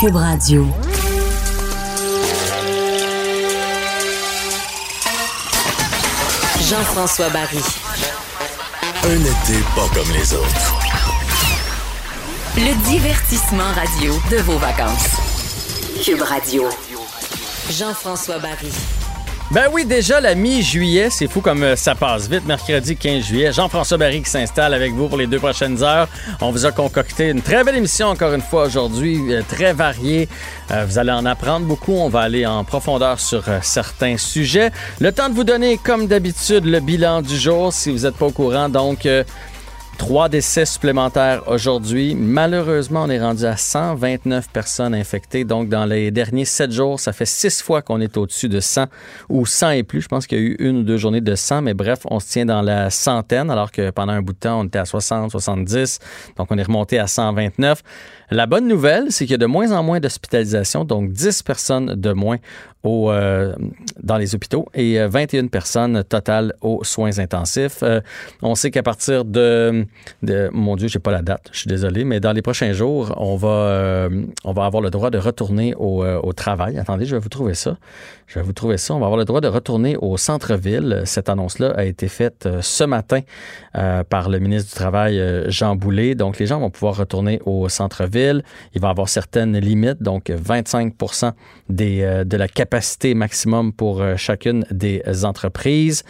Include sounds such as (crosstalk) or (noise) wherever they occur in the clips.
Cube Radio. Jean-François Barry. Un été pas comme les autres. Le divertissement radio de vos vacances. Cube Radio. Jean-François Barry. Ben oui, déjà la mi-juillet, c'est fou comme euh, ça passe vite. Mercredi 15 juillet, Jean-François Barry qui s'installe avec vous pour les deux prochaines heures. On vous a concocté une très belle émission encore une fois aujourd'hui, euh, très variée. Euh, vous allez en apprendre beaucoup. On va aller en profondeur sur certains sujets. Le temps de vous donner, comme d'habitude, le bilan du jour si vous n'êtes pas au courant. Donc, Trois décès supplémentaires aujourd'hui. Malheureusement, on est rendu à 129 personnes infectées. Donc, dans les derniers sept jours, ça fait six fois qu'on est au-dessus de 100 ou 100 et plus. Je pense qu'il y a eu une ou deux journées de 100, mais bref, on se tient dans la centaine, alors que pendant un bout de temps, on était à 60, 70. Donc, on est remonté à 129. La bonne nouvelle, c'est qu'il y a de moins en moins d'hospitalisations, donc 10 personnes de moins euh, dans les hôpitaux et 21 euh, personnes totales aux soins intensifs. Euh, on sait qu'à partir de, de, mon Dieu, j'ai pas la date, je suis désolé, mais dans les prochains jours, on va, on va avoir le droit de retourner au, travail. Attendez, je vais vous trouver ça. Je vais vous trouver ça. On va avoir le droit de retourner au centre-ville. Cette annonce-là a été faite ce matin par le ministre du Travail, Jean Boulet. Donc, les gens vont pouvoir retourner au centre-ville il va avoir certaines limites, donc 25 des, euh, de la capacité maximum pour euh, chacune des entreprises.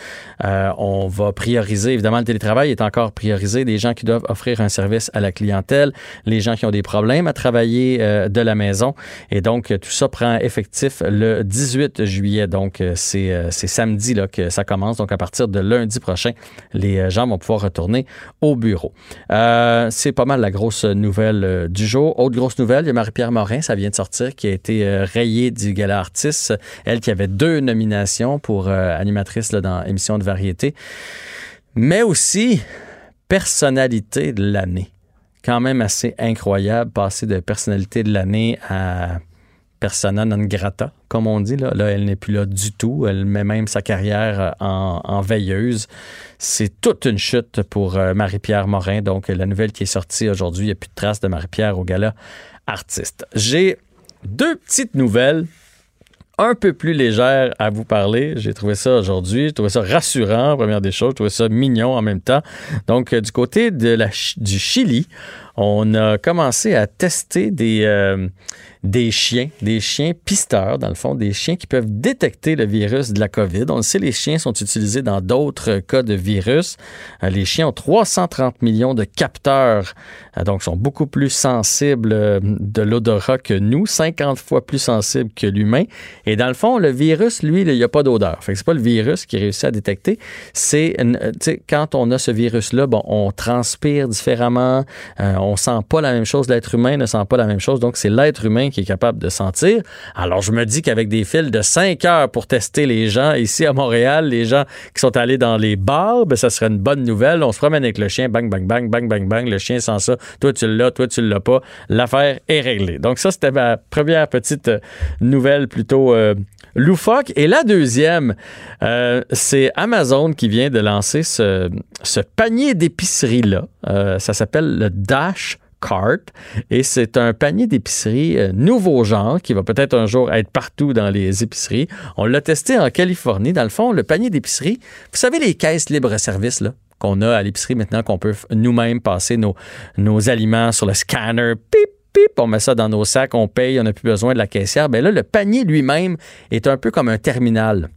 Euh, on va prioriser, évidemment, le télétravail est encore priorisé, des gens qui doivent offrir un service à la clientèle, les gens qui ont des problèmes à travailler de la maison. Et donc, tout ça prend effectif le 18 juillet. Donc, c'est samedi là, que ça commence. Donc, à partir de lundi prochain, les gens vont pouvoir retourner au bureau. c'est pas mal la grosse nouvelle du jour. Autre grosse nouvelle, il y a Marie-Pierre Morin, ça vient de sortir, qui a été euh, rayée du Gala Artiste. Elle qui avait deux nominations pour euh, animatrice dans émission de variété. Mais aussi personnalité de l'année. Quand même assez incroyable, passer de personnalité de l'année à persona non grata, comme on dit. Là, elle n'est plus là du tout. Elle met même sa carrière euh, en, veilleuse. C'est toute une chute pour euh, Marie-Pierre Morin. Donc, la nouvelle qui est sortie aujourd'hui, il n'y a plus de traces de Marie-Pierre au gala artiste. J'ai deux petites nouvelles un peu plus légères à vous parler. J'ai trouvé ça aujourd'hui. J'ai trouvé ça rassurant, première des choses. J'ai trouvé ça mignon en même temps. Donc, euh, du côté de la, du Chili, on a commencé à tester des, des chiens, des chiens pisteurs, dans le fond, des chiens qui peuvent détecter le virus de la COVID. On le sait, les chiens sont utilisés dans d'autres cas de virus. Euh, les chiens ont 330 millions de capteurs, euh, donc sont beaucoup plus sensibles euh, de l'odorat que nous, 50 fois plus sensibles que l'humain. Et dans le fond, le virus, lui, il n'y a pas d'odeur. Fait c'est pas le virus qui réussit à détecter. C'est, quand on a ce virus-là, bon, on transpire différemment, sent pas la même chose. L'être humain ne sent pas la même chose. Donc, c'est l'être humain qui est capable de sentir. Alors, je me dis qu'avec des fils de 5 heures pour tester les gens ici à Montréal, les gens qui sont allés dans les bars, ben, ça serait une bonne nouvelle. On se promène avec le chien, bang, bang, bang, bang, bang, bang. Le chien sent ça. Toi, tu l'as, toi, tu l'as pas. L'affaire est réglée. Donc, ça, c'était ma première petite euh, nouvelle plutôt euh, loufoque. Et la deuxième, euh, c'est Amazon qui vient de lancer ce, panier d'épicerie-là. ça s'appelle le Dash Cart et c'est un panier d'épicerie euh, nouveau genre qui va peut-être un jour être partout dans les épiceries. On l'a testé en Californie. Dans le fond, le panier d'épicerie, vous savez les caisses libre-service là qu'on a à l'épicerie maintenant qu'on peut nous-mêmes passer nos, nos aliments sur le scanner. Pip, pip, on met ça dans nos sacs, on paye, on n'a plus besoin de la caissière. Ben là, le panier lui-même est un peu comme un terminal.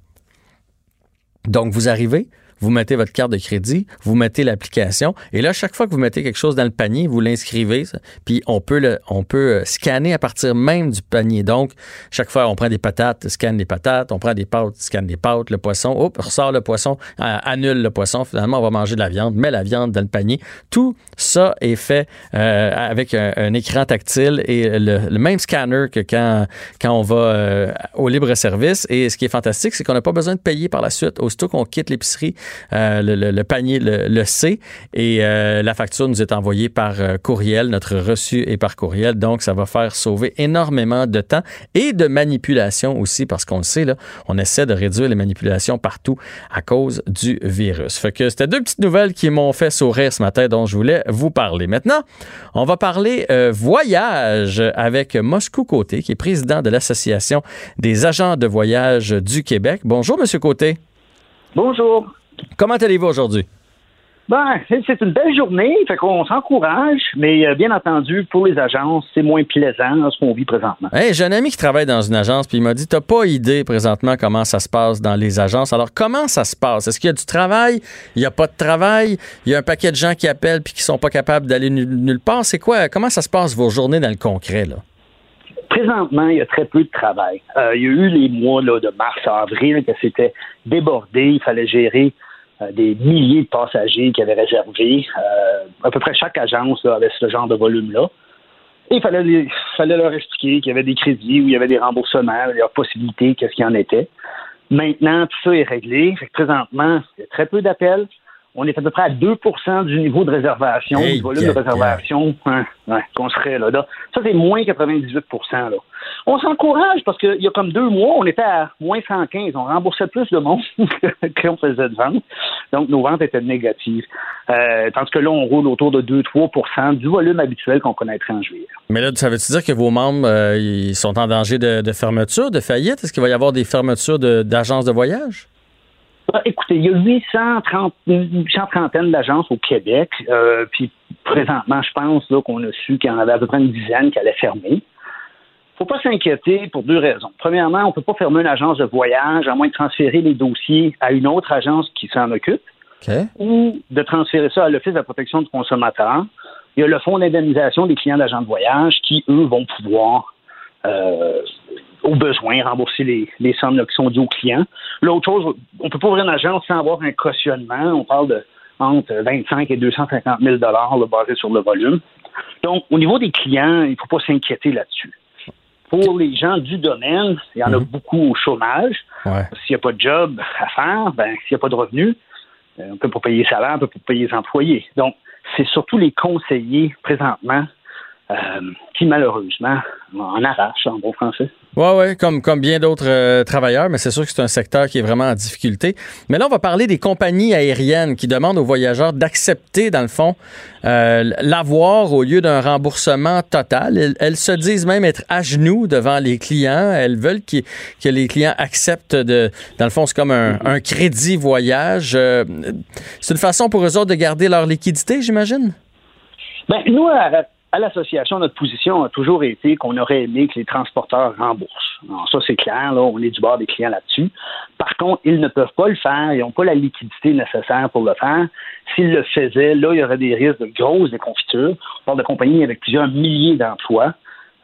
Donc, vous arrivez, vous mettez votre carte de crédit, vous mettez l'application, et là, chaque fois que vous mettez quelque chose dans le panier, vous l'inscrivez, puis on peut, le, on peut euh, scanner à partir même du panier. Donc, chaque fois, on prend des patates, scanne les patates, on prend des pâtes, scanne les pâtes, le poisson, hop, ressort le poisson, euh, annule le poisson, finalement, on va manger de la viande, met la viande dans le panier. Tout ça est fait euh, avec un, écran tactile et le, même scanner que quand, quand on va au libre-service. Et ce qui est fantastique, c'est qu'on n'a pas besoin de payer par la suite. Aussitôt qu'on quitte l'épicerie, euh, le, panier le, sait. Et la facture nous est envoyée par courriel. Notre reçu est par courriel. Donc, ça va faire sauver énormément de temps et de manipulation aussi, parce qu'on le sait, là, on essaie de réduire les manipulations partout à cause du virus. Fait que c'était deux petites nouvelles qui m'ont fait sourire ce matin dont je voulais vous parler. Maintenant, on va parler voyage avec Moscou Côté, qui est président de l'Association des agents de voyage du Québec. Bonjour, Monsieur Côté. Bonjour. Comment allez-vous aujourd'hui? Ben, c'est une belle journée, fait qu'on s'encourage, mais euh, bien entendu, pour les agences, c'est moins plaisant ce qu'on vit présentement. j'ai un ami qui travaille dans une agence, puis il m'a dit T'as pas idée présentement comment ça se passe dans les agences. Alors, comment ça se passe? Est-ce qu'il y a du travail? Il n'y a pas de travail? Il y a un paquet de gens qui appellent puis qui sont pas capables d'aller nulle part? C'est quoi? Comment ça se passe vos journées dans le concret, là? Présentement, il y a très peu de travail. Euh, il y a eu les mois là, de mars à avril que c'était débordé. Il fallait gérer des milliers de passagers qui avaient réservé. Euh, à peu près chaque agence avait ce genre de volume-là. Et il fallait, fallait leur expliquer qu'il y avait des crédits, ou il y avait des remboursements, il y avait possibilités, qu'est-ce qu'il y en était. Maintenant, tout ça est réglé. présentement, il y a très peu d'appels on est à peu près à 2% du niveau de réservation, du volume de réservation hein, qu'on serait là. Ça, c'est moins 98 là. On s'encourage parce qu'il y a comme deux mois, on était à moins 115. On remboursait plus de monde (laughs) qu'on faisait de ventes. Donc, nos ventes étaient négatives. Euh, tandis que là, on roule autour de 2-3% du volume habituel qu'on connaîtrait en juillet. Mais là, ça veut-tu dire que vos membres euh, ils sont en danger de, de fermeture, de faillite? Est-ce qu'il va y avoir des fermetures d'agences de voyage? Ah, écoutez, il y a 830, une trentaine d'agences au Québec. Euh, puis présentement, je pense qu'on a su qu'il y en avait à peu près une dizaine qui allaient fermer. Faut pas s'inquiéter pour deux raisons. Premièrement, on ne peut pas fermer une agence de voyage à moins de transférer les dossiers à une autre agence qui s'en occupe ou de transférer ça à l'Office de la protection du consommateur. Il y a le fonds d'indemnisation des clients d'agents de voyage qui, eux, vont pouvoir euh, au besoin, rembourser les, les sommes qui sont dues aux clients. L'autre chose, on ne peut pas ouvrir une agence sans avoir un cautionnement. On parle de entre 25 et 250 000 basé sur le volume. Donc, au niveau des clients, il ne faut pas s'inquiéter là-dessus. Pour les gens du domaine, il y en a mhm. beaucoup au chômage. S'il n'y a pas de job à faire, ben, s'il n'y a pas de revenus, euh, on ne peut pas payer les salaires, on ne peut pas payer les employés. Donc, c'est surtout les conseillers présentement euh, qui malheureusement en arrache en bon français. Oui, oui, comme, comme bien d'autres euh, travailleurs, mais c'est sûr que c'est un secteur qui est vraiment en difficulté. Mais là, on va parler des compagnies aériennes qui demandent aux voyageurs d'accepter, dans le fond, euh, l'avoir au lieu d'un remboursement total. Elles, se disent même être à genoux devant les clients. Elles veulent que les clients acceptent de... Dans le fond, c'est comme un, un crédit voyage. c'est une façon pour eux autres de garder leur liquidité, j'imagine? Ben, nous, à l'association, notre position a toujours été qu'on aurait aimé que les transporteurs remboursent. Alors, ça, c'est clair, là, on est du bord des clients là-dessus. Par contre, ils ne peuvent pas le faire, ils n'ont pas la liquidité nécessaire pour le faire. S'ils le faisaient, là, il y aurait des risques de grosses déconfitures. On parle de compagnies avec plusieurs milliers d'emplois.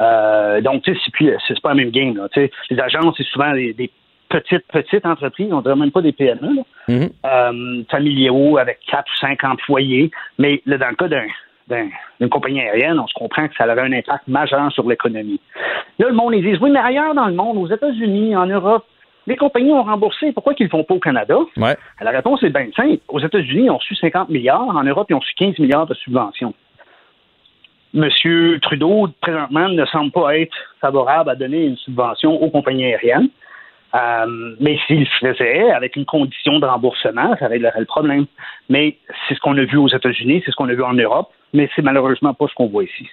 Euh, donc, tu sais, c'est pas la même game. Là, les agences, c'est souvent des, petites, petites entreprises, on ne dirait même pas des PME, là, mm-hmm. euh, familiaux avec quatre ou cinq employés. Mais là, dans le cas d'un d'une compagnie aérienne, on se comprend que ça aurait un impact majeur sur l'économie. Là, le monde, ils disent, oui, mais ailleurs dans le monde, aux États-Unis, en Europe, les compagnies ont remboursé. Pourquoi qu'ils ne le font pas au Canada? La réponse est bien simple. Aux États-Unis, ils ont reçu 50 milliards. En Europe, ils ont reçu 15 milliards de subventions. Monsieur Trudeau, présentement, ne semble pas être favorable à donner une subvention aux compagnies aériennes. Euh, mais s'il le faisait avec une condition de remboursement, ça réglerait le problème. Mais c'est ce qu'on a vu aux États-Unis, c'est ce qu'on a vu en Europe, mais c'est malheureusement pas ce qu'on voit ici.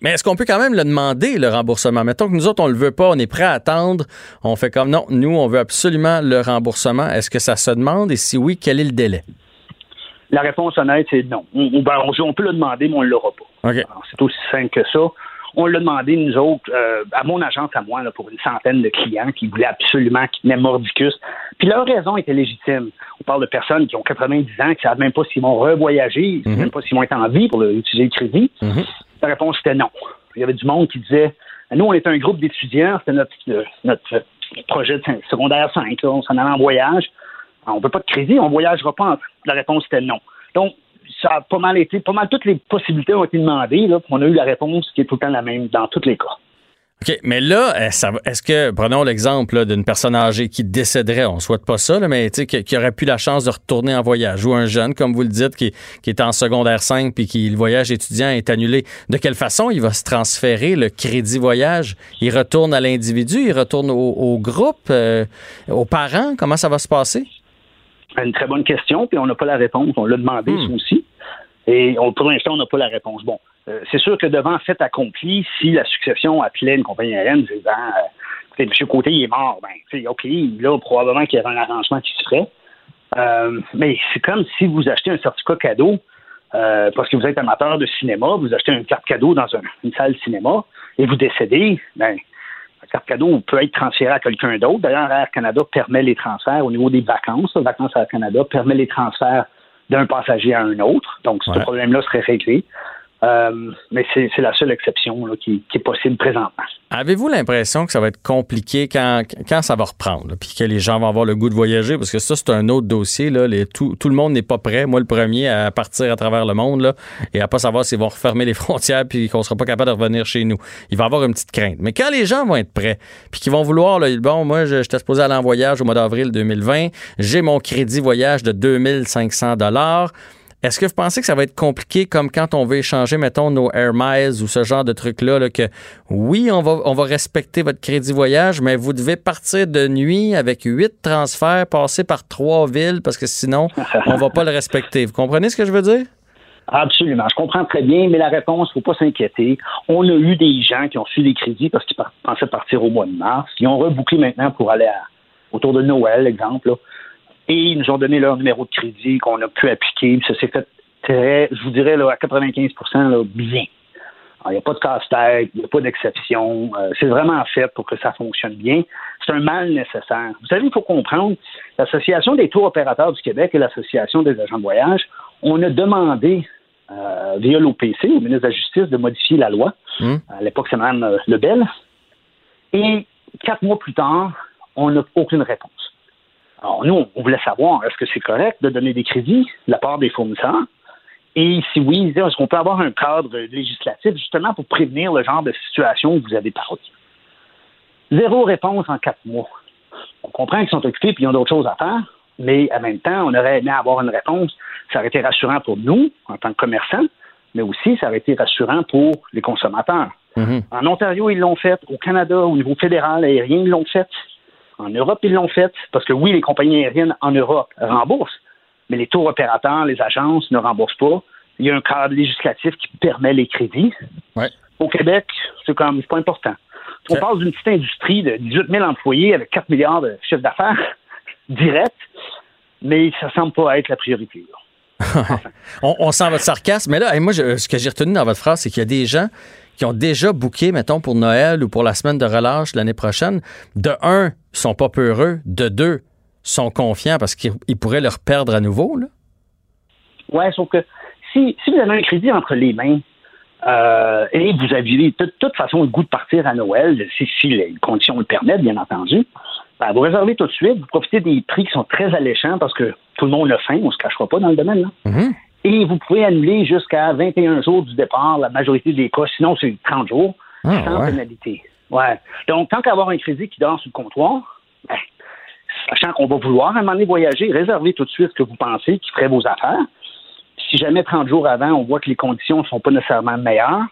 Mais est-ce qu'on peut quand même le demander, le remboursement? Mettons que nous autres, on le veut pas, on est prêt à attendre, on fait comme non, nous, on veut absolument le remboursement. Est-ce que ça se demande? Et si oui, quel est le délai? La réponse honnête, c'est non. On, ben, peut le demander, mais on ne l'aura pas. C'est aussi simple que ça. On l'a demandé, nous autres, euh, à mon agence, à moi, pour une centaine de clients qui voulaient absolument quitter Mordicus. Puis leur raison était légitime. On parle de personnes qui ont 90 ans, qui ne savent même pas s'ils vont revoyager, ils ne savent mhm. même pas s'ils vont être en vie pour utiliser le crédit. Mhm. La réponse était non. Il y avait du monde qui disait Nous, on est un groupe d'étudiants, c'était notre, euh, notre projet de secondaire 5, on s'en allait en voyage. On ne veut pas de crédit, on ne voyagera pas. La réponse était non. Donc, ça a pas mal été, pas mal toutes les possibilités ont été demandées. Là, on a eu la réponse qui est tout le temps la même dans tous les cas. OK, mais là, euh, est-ce que, prenons l'exemple d'une personne âgée qui décéderait, on ne souhaite pas ça, mais qui, qui, aurait pu la chance de retourner en voyage, ou un jeune, comme vous le dites, qui, est en secondaire 5 puis qui le voyage étudiant est annulé, de quelle façon il va se transférer le crédit voyage? Il retourne à l'individu, il retourne au, groupe, euh, aux parents? Comment ça va se passer? Une très bonne question, puis on n'a pas la réponse. On l'a demandé, hmm. aussi. Et pour l'instant, on n'a pas la réponse. Bon, euh, c'est sûr que devant fait accompli, si la succession appelait une compagnie aérienne disant euh, M. Côté il est mort, ben, OK, là, probablement qu'il y aurait un arrangement qui se ferait. Euh, mais c'est comme si vous achetez un certificat cadeau parce que vous êtes amateur de cinéma, vous achetez une carte cadeau dans une salle de cinéma et vous décédez, ben, la carte cadeau peut être transférée à quelqu'un d'autre. D'ailleurs, Air Canada permet les transferts au niveau des vacances. Vacances Air Canada permet les transferts d'un passager à un autre. Donc, ce problème-là serait réglé. Euh, mais c'est la seule exception qui, est possible présentement. Avez-vous l'impression que ça va être compliqué quand, quand ça va reprendre, puis que les gens vont avoir le goût de voyager? Parce que ça, c'est un autre dossier. Là, tout, tout, le monde n'est pas prêt. Moi, le premier à partir à travers le monde là, et à pas savoir s'ils vont refermer les (laughs) frontières puis qu'on sera pas capable de revenir chez nous. Il va y avoir une petite crainte. Mais quand les gens vont être prêts, puis qu'ils vont vouloir, là, bon, moi, je j'étais supposé aller en voyage au mois d'avril 2020, j'ai mon crédit voyage de 2500 dollars est-ce que vous pensez que ça va être compliqué comme quand on veut échanger, mettons, nos Air Miles ou ce genre de trucs-là, que oui, on va, on va respecter votre crédit voyage, mais vous devez partir de nuit avec huit transferts, passer par trois villes parce que sinon, on va pas le respecter. Vous comprenez ce que je veux dire? Absolument. Je comprends très bien, mais la réponse, il ne faut pas s'inquiéter. On a eu des gens qui ont su des crédits parce qu'ils pensaient partir au mois de mars. Ils ont rebouclé maintenant pour aller autour de Noël, exemple et ils nous ont donné leur numéro de crédit qu'on a pu appliquer. Ça s'est fait très, je vous dirais, là, à 95% bien. Il n'y a pas de casse-tête, il n'y a pas d'exception. Euh, c'est vraiment fait pour que ça fonctionne bien. C'est un mal nécessaire. Vous savez, il faut comprendre, l'Association des tours opérateurs du Québec et l'Association des agents de voyage, on a demandé euh, via l'OPC, au ministre de la Justice, de modifier la loi. Hmm. À l'époque, c'est Mme euh, Lebel. Et quatre mois plus tard, on n'a aucune réponse. Alors, nous, on voulait savoir, est-ce que c'est correct de donner des crédits de la part des fournisseurs? Et si oui, est-ce qu'on peut avoir un cadre législatif justement pour prévenir le genre de situation où vous avez parlé? Zéro réponse en quatre mois. On comprend qu'ils sont occupés et qu'ils ont d'autres choses à faire, mais en même temps, on aurait aimé avoir une réponse. Ça aurait été rassurant pour nous, en tant que commerçants, mais aussi ça aurait été rassurant pour les consommateurs. Mm-hmm. En Ontario, ils l'ont fait. Au Canada, au niveau fédéral, aérien, ils l'ont fait. En Europe, ils l'ont fait parce que oui, les compagnies aériennes en Europe remboursent, mais les tours opérateurs, les agences ne remboursent pas. Il y a un cadre législatif qui permet les crédits. Au Québec, c'est quand même pas important. On parle d'une petite industrie de 18 000 employés avec 4 milliards de chiffre d'affaires (laughs) direct, mais ça semble pas être la priorité. (laughs) on, sent votre sarcasme, mais là, moi, ce que j'ai retenu dans votre phrase, c'est qu'il y a des gens qui ont déjà booké, mettons, pour Noël ou pour la semaine de relâche l'année prochaine, de un, sont pas peureux, de deux, sont confiants parce qu'ils pourraient leur perdre à nouveau. Là. Ouais, sauf que si, si vous avez un crédit entre les mains, euh, et vous aviez de toute façon le goût de partir à Noël, si, les conditions le permettent, bien entendu, ben, vous réservez tout de suite, vous profitez des prix qui sont très alléchants parce que tout le monde a faim, on ne se cachera pas dans le domaine. Là. Mm-hmm. Et vous pouvez annuler jusqu'à 21 jours du départ, la majorité des cas, sinon c'est 30 jours, ah, sans pénalité. Ouais. Donc, tant qu'avoir un crédit qui dort sur le comptoir, ben, sachant qu'on va vouloir à un moment donné voyager, réservez tout de suite ce que vous pensez qui ferait vos affaires. Si jamais 30 jours avant, on voit que les conditions ne sont pas nécessairement meilleures,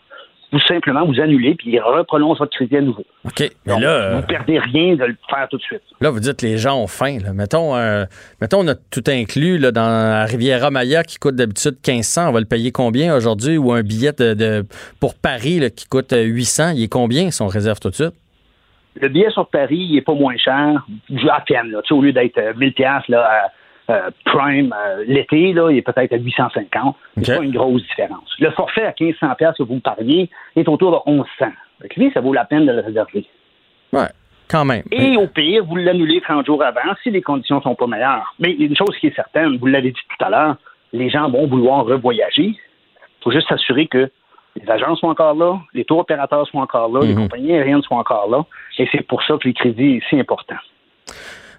vous simplement vous annulez puis il reprolonge votre crédit à nouveau. OK. Mais là, vous ne perdez rien de le faire tout de suite. Là, vous dites les gens ont faim. Mettons, euh, mettons, on a tout inclus là, dans la Riviera Maya qui coûte d'habitude 1500. On va le payer combien aujourd'hui? Ou un billet de, pour Paris qui coûte 800, il est combien si on réserve tout de suite? Le billet sur Paris, il n'est pas moins cher. À peine, là. au lieu d'être 1000 euh, là, euh, Prime euh, l'été, là, il est peut-être à 850. C'est pas une grosse différence. Le forfait à 1500 que vous me parliez est autour de 1100. Donc, lui, ça vaut la peine de le réserver. Ouais. Quand même. Et au pire, vous l'annulez 30 jours avant si les conditions sont pas meilleures. Mais une chose qui est certaine, vous l'avez dit tout à l'heure, les gens vont vouloir revoyager. Il faut juste s'assurer que les agences sont encore là, les tours opérateurs sont encore là, les mhm. compagnies aériennes sont encore là. Et c'est pour ça que les crédits sont si important.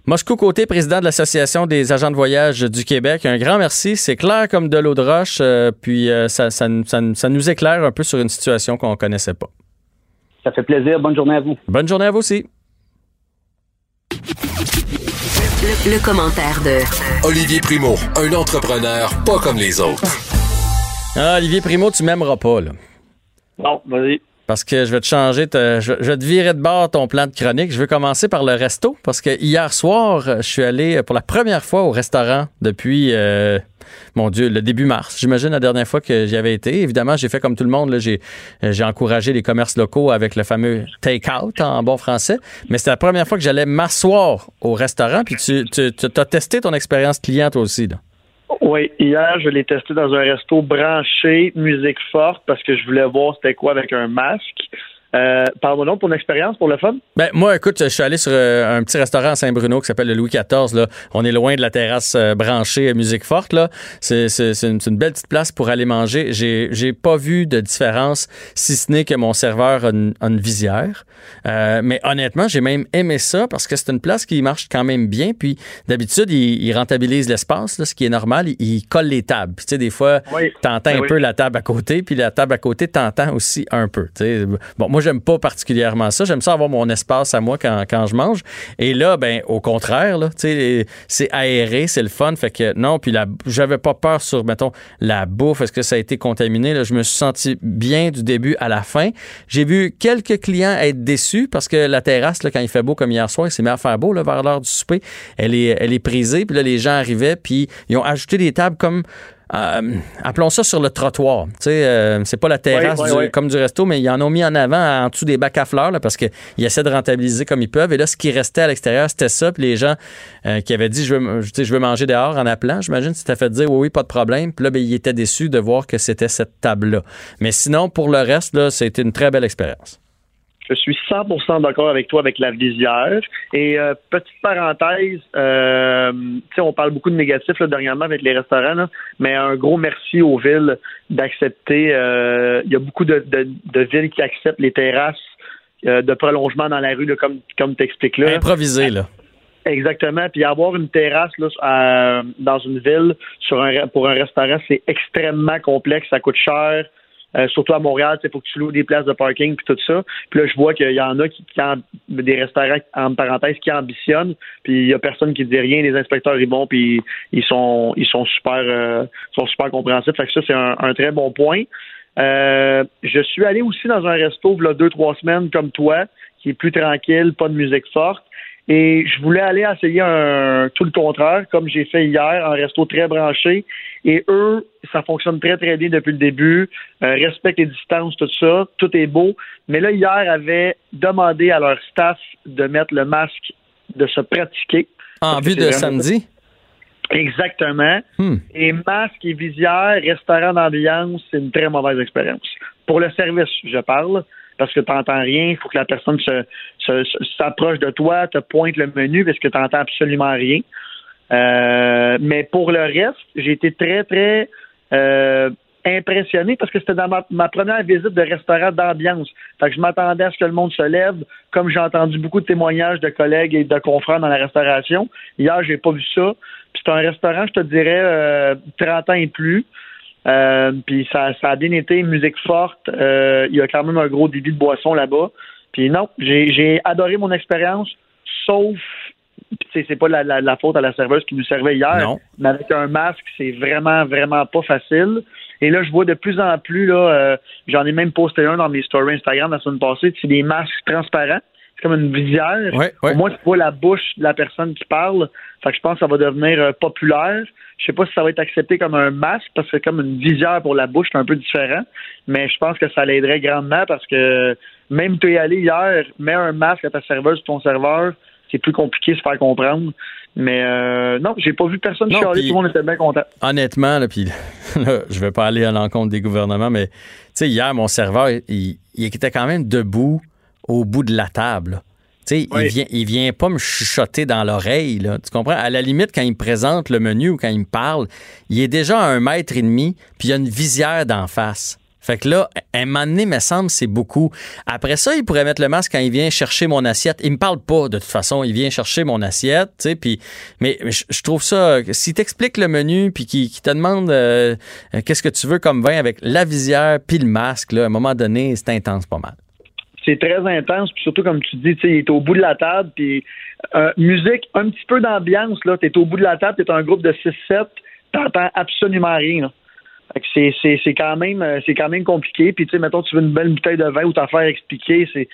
Moscou Côté, président de l'Association des agents de voyage du Québec, un grand merci. C'est clair comme de l'eau de roche, euh, puis euh, ça, nous éclaire un peu sur une situation qu'on ne connaissait pas. Ça fait plaisir. Bonne journée à vous. Bonne journée à vous aussi. Le, commentaire de Olivier Primo, un entrepreneur pas comme les autres. Ah, Olivier Primo, tu m'aimeras pas, là. Non, vas-y. Parce que je vais te changer, je, vais te virer de bord ton plan de chronique. Je vais commencer par le resto parce que hier soir, je suis allé pour la première fois au restaurant depuis, euh, mon Dieu, le début mars. J'imagine la dernière fois que j'y avais été. Évidemment, j'ai fait comme tout le monde. J'ai, j'ai encouragé les commerces locaux avec le fameux take-out en bon français. Mais c'était la première fois que j'allais m'asseoir au restaurant. Puis tu, as testé ton expérience client aussi. Oui, hier, je l'ai testé dans un resto branché, musique forte, parce que je voulais voir c'était quoi avec un masque. Euh, Parle-moi donc ton expérience pour le fun. Ben, moi, écoute, je suis allé sur euh, un petit restaurant à Saint-Bruno qui s'appelle le Louis XIV. Là. On est loin de la terrasse euh, branchée musique forte. Là. C'est, une, une, belle petite place pour aller manger. J'ai, j'ai pas vu de différence, si ce n'est que mon serveur a une, visière. Euh, mais honnêtement, j'ai même aimé ça parce que c'est une place qui marche quand même bien. Puis d'habitude, il, rentabilise l'espace, là, ce qui est normal. Il, colle les tables. Puis, tu sais, des fois, t'entends ben un peu la table à côté, puis la table à côté, t'entends aussi un peu. Bon, moi, moi, j'aime pas particulièrement ça. J'aime ça avoir mon espace à moi quand, je mange. Et là, ben, au contraire, c'est aéré, c'est le fun. Fait que non, puis j'avais pas peur sur, mettons, la bouffe. Est-ce que ça a été contaminé? Là, je me suis senti bien du début à la fin. J'ai vu quelques clients être déçus parce que la terrasse, là, quand il fait beau comme hier soir, il s'est mis à faire beau là, vers l'heure du souper. Elle est, elle est prisée. Puis là, les gens arrivaient, puis ils ont ajouté des tables comme euh, appelons ça sur le trottoir. Tu sais, euh, c'est pas la terrasse comme du resto, mais ils en ont mis en avant en dessous des bacs à fleurs là, parce qu'ils essaient de rentabiliser comme ils peuvent. Et là, ce qui restait à l'extérieur, c'était ça. Puis les gens euh, qui avaient dit je veux, je veux manger dehors en appelant, j'imagine, c'était fait dire oui, oui, pas de problème. Puis là, ben, ils étaient déçus de voir que c'était cette table-là. Mais sinon, pour le reste, là, c'était une très belle expérience. Je suis 100% d'accord avec toi avec la visière. Et euh, petite parenthèse, euh, on parle beaucoup de négatifs là, dernièrement avec les restaurants, mais un gros merci aux villes d'accepter. Euh, il y a beaucoup de, villes qui acceptent les terrasses de prolongement dans la rue, comme, comme tu expliques là. Improvisé, là. Exactement. Puis avoir une terrasse là, dans une ville sur un, pour un restaurant, c'est extrêmement complexe, ça coûte cher. Euh, surtout à Montréal, il faut que tu loues des places de parking puis tout ça. Puis là, je vois qu'il y en a qui, qui des restaurants en parenthèse qui ambitionnent, puis il y a personne qui dit rien. Les inspecteurs ils vont, puis ils sont ils sont super euh, sont super compréhensifs. Fait que ça c'est un, très bon point. Euh, je suis allé aussi dans un resto a deux trois semaines comme toi, qui est plus tranquille, pas de musique forte. Et je voulais aller essayer un tout le contraire, comme j'ai fait hier, un resto très branché. Et eux, ça fonctionne très, très bien depuis le début. Euh, respectent les distances, tout ça. Tout est beau. Mais là, hier, avaient demandé à leur staff de mettre le masque, de se pratiquer. En vue de samedi? Exactement. Hmm. Et masque et visière, restaurant d'ambiance, c'est une très mauvaise expérience. Pour le service, je parle parce que tu n'entends rien. Il faut que la personne se, s'approche de toi, te pointe le menu parce que tu n'entends absolument rien. Euh, mais pour le reste, j'ai été très, très euh, impressionné parce que c'était dans ma, première visite de restaurant d'ambiance. Fait que je m'attendais à ce que le monde se lève, comme j'ai entendu beaucoup de témoignages de collègues et de confrères dans la restauration. Hier, j'ai pas vu ça. C'est un restaurant, je te dirais, euh, 30 ans et plus. Euh, puis ça, ça a bien été, musique forte. Euh, il y a quand même un gros débit de boisson là-bas. Puis non, j'ai adoré mon expérience, sauf c'est pas la, la, faute à la serveuse qui nous servait hier, mais avec un masque, c'est vraiment, vraiment pas facile. Et là, je vois de plus en plus, là, euh, j'en ai même posté un dans mes stories Instagram la semaine passée, c'est des masques transparents. C'est comme une visière. Ouais, ouais. Moi, tu vois la bouche de la personne qui parle. Fait que je pense que ça va devenir populaire. Je sais pas si ça va être accepté comme un masque parce que comme une visière pour la bouche, c'est un peu différent. Mais je pense que ça l'aiderait grandement parce que même tu es allé hier, mets un masque à ta serveuse ton serveur, c'est plus compliqué de se faire comprendre. Mais euh, non, j'ai pas vu personne chialer, tout le monde était bien content. Honnêtement, là, puis (laughs) là, je vais pas aller à l'encontre des gouvernements, mais tu sais, hier, mon serveur, il, il était quand même debout au bout de la table. Il, vient, il vient pas me chuchoter dans l'oreille. Tu comprends? À la limite, quand il me présente le menu ou quand il me parle, il est déjà à un mètre et demi, puis il y a une visière d'en face. Fait que là, un moment donné, me semble, c'est beaucoup. Après ça, il pourrait mettre le masque quand il vient chercher mon assiette. Il me parle pas, de toute façon. Il vient chercher mon assiette, tu sais, puis... Mais je trouve ça... S'il t'explique le menu, puis qu'il te demande euh, euh, qu'est-ce que tu veux comme vin avec la visière puis le masque, là, à un moment donné, c'est intense pas mal c'est très intense, puis surtout comme tu dis, il est au bout de la table, puis euh, musique, un petit peu d'ambiance, là, t'es au bout de la table, t'es un groupe de 6-7, t'entends absolument rien. C'est, c'est, c'est quand même euh, c'est quand même compliqué. Puis tu sais, mettons, tu veux une belle bouteille de vin ou t'as faire expliquer, c'est.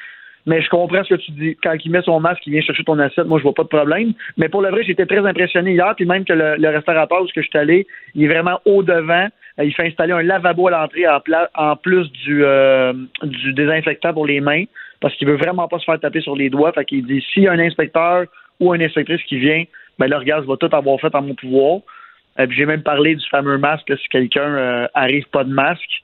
Mais je comprends ce que tu dis. Quand il met son masque, il vient chercher ton assiette, moi je vois pas de problème. Mais pour le vrai, j'étais très impressionné hier, puis même que le, restaurateur où je suis allé, il est vraiment au devant. Euh, il fait installer un lavabo à l'entrée en, en plus du, euh, du désinfectant pour les mains, parce qu'il veut vraiment pas se faire taper sur les doigts. Fait qu'il dit s'il y a un inspecteur ou une inspectrice qui vient, ben le regard va tout avoir fait en mon pouvoir. Euh, j'ai même parlé du fameux masque si quelqu'un euh, arrive pas de masque.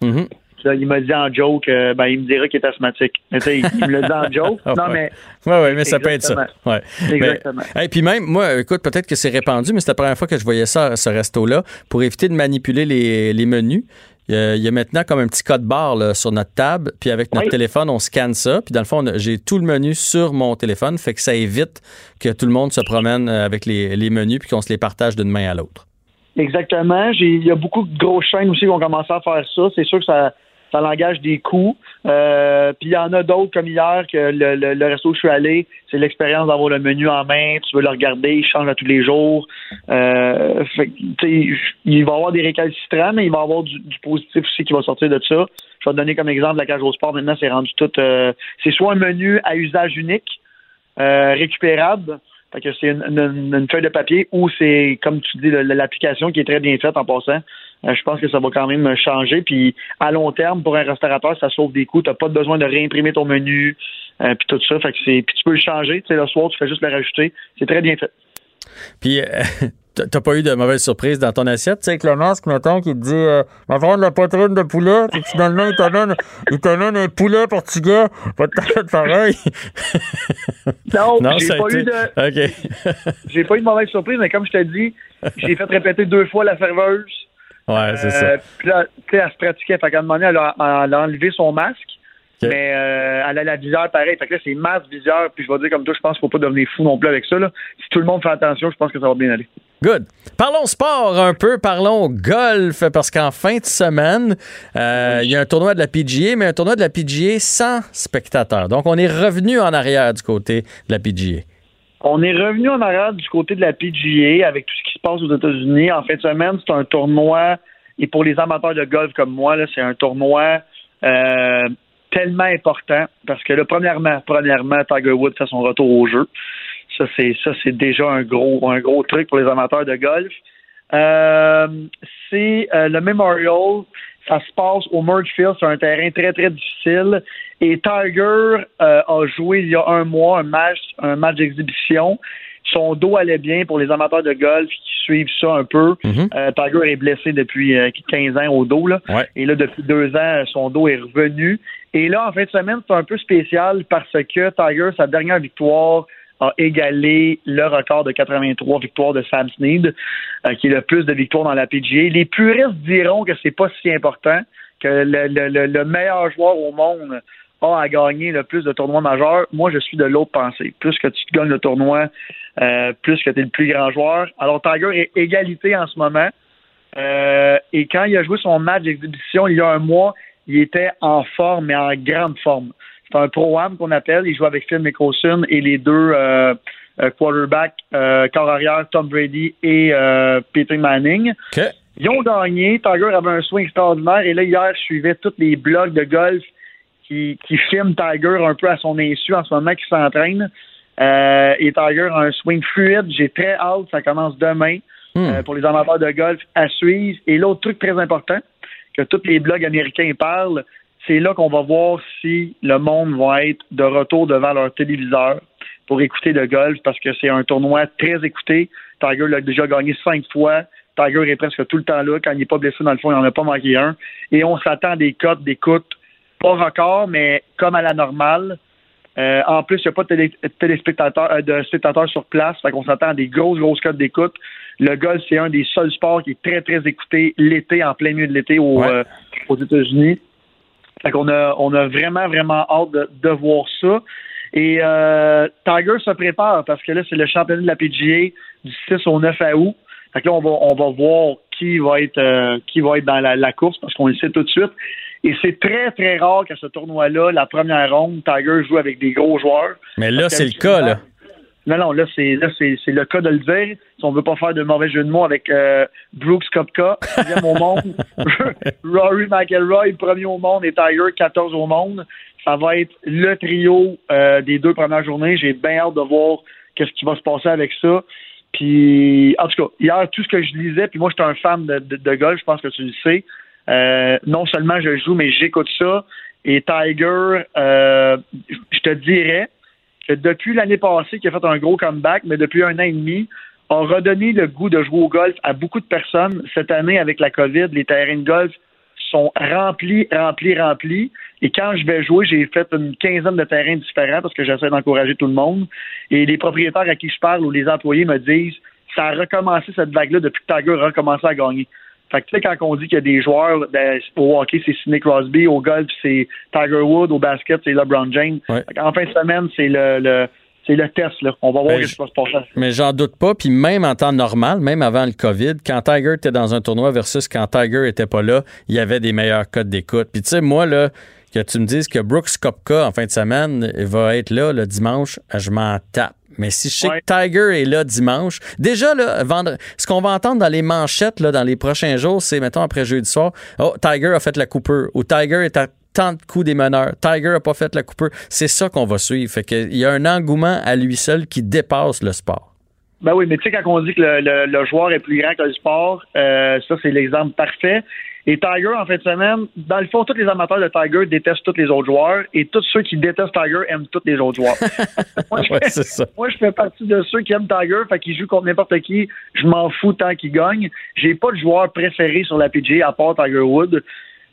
Il m'a dit en joke, euh, ben, il me dira qu'il est asthmatique. Mais, il, il me l'a dit en joke. (laughs) non, mais. Oui, oui, mais ça peut être ça. Ouais. Exactement. Et puis même, moi, écoute, peut-être que c'est répandu, mais c'est la première fois que je voyais ça à ce resto-là. Pour éviter de manipuler les, les menus, il y a maintenant comme un petit code barre sur notre table, puis avec notre téléphone, on scanne ça. Puis dans le fond, j'ai tout le menu sur mon téléphone, fait que ça évite que tout le monde se promène avec les, les menus puis qu'on se les partage d'une main à l'autre. Exactement. Il y a beaucoup de grosses chaînes aussi qui ont commencé à faire ça. C'est sûr que ça, ça engage des coûts. Euh, puis il y en a d'autres comme hier que le, resto où je suis allé, c'est l'expérience d'avoir le menu en main, tu veux le regarder, il change à tous les jours. Euh, il va y avoir des récalcitrants, mais il va y avoir du, positif aussi qui va sortir de ça. Je vais te donner comme exemple la cage au sport. Maintenant, c'est rendu tout. Euh, c'est soit un menu à usage unique, euh, récupérable, fait que c'est une, feuille de papier ou c'est, comme tu dis, l'application qui est très bien faite en passant. Euh, je pense que ça va quand même changer. Puis à long terme, pour un restaurateur, ça sauve des coûts. Tu n'as pas besoin de réimprimer ton menu euh, puis tout ça. Fait que c'est, puis tu peux le changer. Tu sais, le soir, tu fais juste le rajouter. C'est très bien fait. Puis, euh, (laughs) T'as pas eu de mauvaise surprise dans ton assiette, tu sais, avec le masque, mettons, qui te dit euh, Va prendre la poitrine de poulet, puis finalement, il te donne, il te donne un poulet portugais. Pas de fait pareil. (laughs) non, non j'ai pas eu de. OK. (laughs) j'ai pas eu de mauvaise surprise, mais comme je t'ai dit, j'ai fait répéter deux fois la serveuse. Ouais, c'est ça. Euh, puis là, tu sais, elle se pratiquait. Fait qu'à un moment donné, elle a, elle a enlevé son masque. Mais euh, elle a la visière pareil. Fait que là, c'est masque, visière. Puis je vais dire comme toi, je pense qu'il faut pas devenir fou non plus avec ça. Là. Si tout le monde fait attention, je pense que ça va bien aller. Good. Parlons sport un peu, parlons golf, parce qu'en fin de semaine, euh, il y a un tournoi de la PGA, mais un tournoi de la PGA sans spectateurs. Donc, on est revenu en arrière du côté de la PGA. On est revenu en arrière du côté de la PGA avec tout ce qui se passe aux États-Unis. En fin de semaine, c'est un tournoi, et pour les amateurs de golf comme moi, c'est un tournoi euh, tellement important parce que là, premièrement, premièrement, Tiger Woods fait son retour au jeu. Ça, c'est déjà un gros, un gros truc pour les amateurs de golf. Euh, c'est euh, le Memorial. Ça se passe au Field, c'est un terrain très, très difficile. Et Tiger euh, a joué il y a un mois un match, un match d'exhibition. Son dos allait bien pour les amateurs de golf qui suivent ça un peu. Mm-hmm. Tiger est blessé depuis 15 ans au dos. Là. Et là, depuis deux ans, son dos est revenu. Et là, en fin de semaine, c'est un peu spécial parce que Tiger, sa dernière victoire, a égalé le record de 83 victoires de Sam Snead, euh, qui est le plus de victoires dans la PGA. Les puristes diront que c'est pas si important, que le, meilleur joueur au monde a à gagner le plus de tournois majeurs. Moi, je suis de l'autre pensée. Plus que tu gagnes le tournoi, euh, plus que tu es le plus grand joueur. Alors, Tiger est égalité en ce moment. Euh, et quand il a joué son match d'exhibition il y a un mois, il était en forme, mais en grande forme. C'est un pro-am qu'on appelle. Il joue avec Phil Mickelson et les deux euh, euh quarterbacks, euh, corps arrière, Tom Brady et euh, Peter Manning. Ils ont gagné. Tiger avait un swing extraordinaire. Et là, hier, je suivais tous les blogs de golf qui, qui filment Tiger un peu à son insu en ce moment, qui s'entraîne. et Tiger a un swing fluide. J'ai très hâte. Ça commence demain hmm. pour les amateurs de golf à suivre. Et l'autre truc très important, que tous les blogs américains parlent, c'est là qu'on va voir si le monde va être de retour devant leur téléviseur pour écouter le golf parce que c'est un tournoi très écouté. Tiger l'a déjà gagné cinq fois. Tiger est presque tout le temps là. Quand il n'est pas blessé, dans le fond, il n'en a pas manqué un. Et on s'attend des cotes d'écoute, pas record, mais comme à la normale. Euh, en plus, il n'y a pas de téléspectateurs, euh, de spectateurs sur place. Fait qu'on s'attend à des grosses, grosses cotes d'écoute. Le golf, c'est un des seuls sports qui est très, très écouté l'été, en plein milieu de l'été euh, aux États-Unis. Fait qu'on a, on a vraiment, vraiment hâte de, voir ça. Et Tiger se prépare parce que là, c'est le championnat de la PGA du 6 au 9 août. Fait que là, on va, on va voir qui va être qui va être dans la, course parce qu'on le sait tout de suite. Et c'est très, très rare qu'à ce tournoi-là, la première ronde, Tiger joue avec des gros joueurs. Mais là, c'est le cas, là. Non, non, là, c'est là c'est, le cas de le dire. Si on veut pas faire de mauvais jeu de mots avec euh, Brooks Kopka, deuxième au monde, (laughs) (laughs) Rory McIlroy, premier au monde, et Tiger, 14 au monde. Ça va être le trio euh, des deux premières journées. J'ai bien hâte de voir qu'est-ce qui va se passer avec ça. Puis, en tout cas, hier, tout ce que je lisais, puis moi, j'étais un fan de, de, golf, je pense que tu le sais. Euh, non seulement je joue, mais j'écoute ça. Et Tiger, je te dirais, que depuis l'année passée, qui a fait un gros comeback, mais depuis un an et demi, a redonné le goût de jouer au golf à beaucoup de personnes. Cette année, avec la COVID, les terrains de golf sont remplis, remplis, remplis. Et quand je vais jouer, j'ai fait une quinzaine de terrains différents parce que j'essaie d'encourager tout le monde. Et les propriétaires à qui je parle ou les employés me disent ça a recommencé cette vague-là depuis que Tiger a recommencé à gagner. Fait que tu sais, quand on dit qu'il y a des joueurs, ben, au hockey, c'est Sidney Crosby, au golf, c'est Tiger Wood, au basket, c'est LeBron James. En fin de semaine, c'est le, c'est le test. Là. On va voir ben, ce qui va se passer. Mais j'en doute pas. Puis même en temps normal, même avant le COVID, quand Tiger était dans un tournoi versus quand Tiger était pas là, il y avait des meilleurs codes d'écoute. Puis tu sais, moi, là, que tu me dises que Brooks Kopka, en fin de semaine, va être là le dimanche, je m'en tape. Mais si je sais que Tiger est là dimanche, déjà, là, ce qu'on va entendre dans les manchettes là, dans les prochains jours, c'est, mettons, après jeudi soir, oh, Tiger a fait la Cooper ou Tiger est à tant de coups des meneurs. Tiger a pas fait la Cooper. C'est ça qu'on va suivre. Fait qu'il y a un engouement à lui seul qui dépasse le sport. Ben oui, mais tu sais, quand on dit que le, joueur est plus grand que le sport, euh, ça, c'est l'exemple parfait. Et Tiger, en fin de semaine, dans le fond, tous les amateurs de Tiger détestent tous les autres joueurs et tous ceux qui détestent Tiger aiment tous les autres joueurs. (laughs) moi, je fais, moi, je fais partie de ceux qui aiment Tiger, fait qu'il joue contre n'importe qui, je m'en fous tant qu'il gagne. J'ai pas de joueur préféré sur la PGA à part Tiger Wood.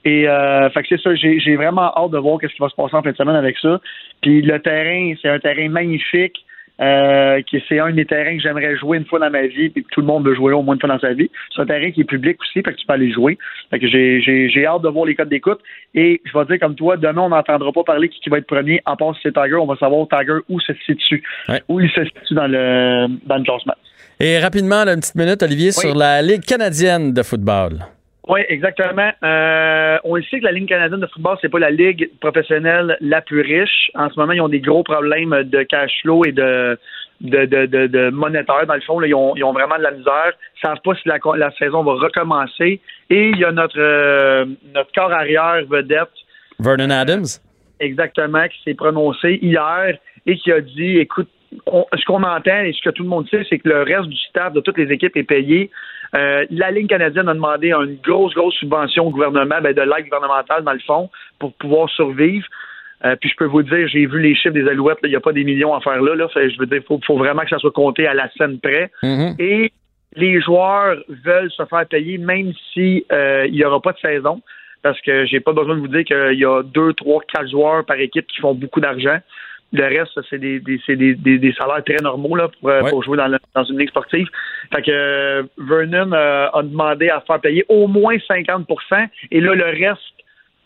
Et euh, fait que c'est ça, j'ai vraiment hâte de voir ce qui va se passer en fin de semaine avec ça. Puis le terrain, c'est un terrain magnifique. Euh, qui c'est un des terrains que j'aimerais jouer une fois dans ma vie, puis tout le monde veut jouer au moins une fois dans sa vie. C'est un terrain qui est public aussi, fait que tu peux aller jouer. Fait que j'ai hâte de voir les codes d'écoute. Et je vais dire comme toi, demain, on n'entendra pas parler qui, qui va être premier, à part si c'est Tiger, on va savoir Tiger où se situe. Où il se situe dans le dans le classement. Et rapidement, une petite minute, Olivier, sur la Ligue canadienne de football. Oui, exactement. Euh, on sait que la Ligue canadienne de football, c'est pas la ligue professionnelle la plus riche. En ce moment, ils ont des gros problèmes de cash flow et de de, de, de, monétaire. Dans le fond, ils, ont, ils, ont, vraiment de la misère. Ils savent pas si la, la saison va recommencer. Et il y a notre euh, notre corps arrière vedette. Vernon Adams. Exactement, qui s'est prononcé hier et qui a dit écoute, ce qu'on entend et ce que tout le monde sait, c'est que le reste du staff de toutes les équipes est payé. Euh, la ligne canadienne a demandé une grosse, grosse subvention au gouvernement, ben, de l'aide gouvernementale, dans le fond, pour pouvoir survivre. Euh, puis je peux vous dire, j'ai vu les chiffres des Alouettes, il n'y a pas des millions à faire là. là je veux dire, il faut, vraiment que ça soit compté à la scène près. Mm-hmm. Et les joueurs veulent se faire payer même si euh, n'y aura pas de saison. Parce que j'ai pas besoin de vous dire qu'il y a deux, trois, quatre joueurs par équipe qui font beaucoup d'argent. Le reste, c'est des, des, des, des, salaires très normaux là, pour, euh, pour jouer dans, dans, une ligue sportive. Fait que euh, Vernon euh, a demandé à faire payer au moins 50% et là, le reste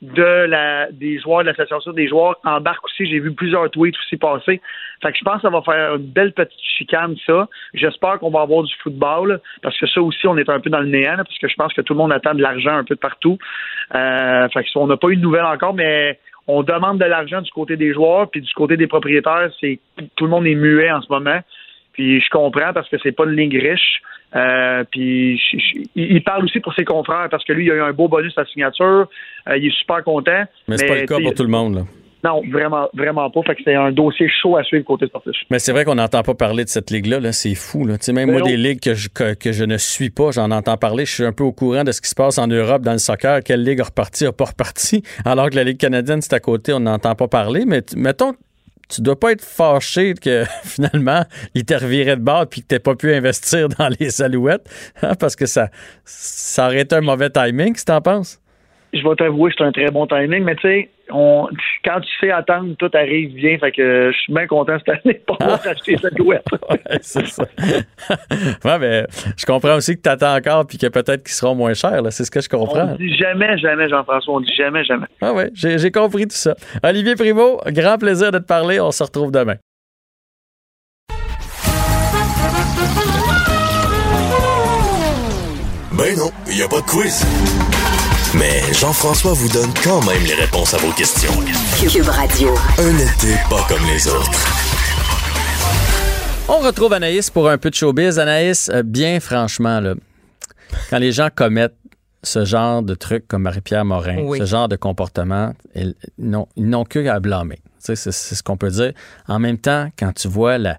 de la des joueurs de l'association des joueurs embarque aussi. J'ai vu plusieurs tweets aussi passer. Fait que je pense que ça va faire une belle petite chicane, ça. J'espère qu'on va avoir du football, parce que ça aussi, on est un peu dans le néant, parce que je pense que tout le monde attend de l'argent un peu de partout. Euh, fait que on n'a pas eu de nouvelles encore, mais on demande de l'argent du côté des joueurs, puis du côté des propriétaires, c'est tout le monde est muet en ce moment. Puis je comprends parce que c'est pas une ligne riche. Euh, puis il parle aussi pour ses confrères parce que lui, il a eu un beau bonus à signature. Euh, il est super content. Mais c'est pas le cas pour tout le monde. Là. Non, vraiment, vraiment pas. Fait que c'est un dossier chaud à suivre côté sportif. Mais c'est vrai qu'on n'entend pas parler de cette ligue-là. -là, c'est fou. Là. Même moi, des ligues que je, que, je ne suis pas, j'en entends parler. Je suis un peu au courant de ce qui se passe en Europe dans le soccer. Quelle ligue a reparti, a pas reparti. (laughs) Alors que la Ligue canadienne, c'est à côté, on n'entend pas parler. Mais mettons, tu dois pas être fâché que (laughs) finalement, il te revirait de bord puis que tu pas pu investir dans les alouettes. Hein, parce que ça, ça aurait été un mauvais timing, si tu en penses? Je vais t'avouer, c'est un très bon timing, mais tu sais, on, quand tu sais attendre, tout arrive bien. Fait que je suis bien content cette année pour pouvoir ah. acheter cette douette. (laughs) ouais, c'est ça. (laughs) ouais, mais je comprends aussi que tu attends encore puis que peut-être qu'ils seront moins chers. C'est ce que je comprends. On dit jamais, jamais, Jean-François. On dit jamais, jamais. Ah ouais, j'ai compris tout ça. Olivier Primo, grand plaisir de te parler. On se retrouve demain. Ben non, il n'y a pas de quiz. Mais Jean-François vous donne quand même les réponses à vos questions. Cube Radio. Un été pas comme les autres. On retrouve Anaïs pour un peu de showbiz. Anaïs, euh, bien franchement, là, quand les gens commettent ce genre de trucs comme Marie-Pierre Morin, Oui. ce genre de comportement, ils n'ont que à blâmer. Tu sais, C'est ce qu'on peut dire. En même temps, quand tu vois la,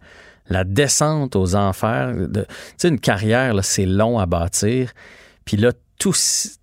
la descente aux enfers, de- tu sais, une carrière, c'est long à bâtir. Puis là, tout,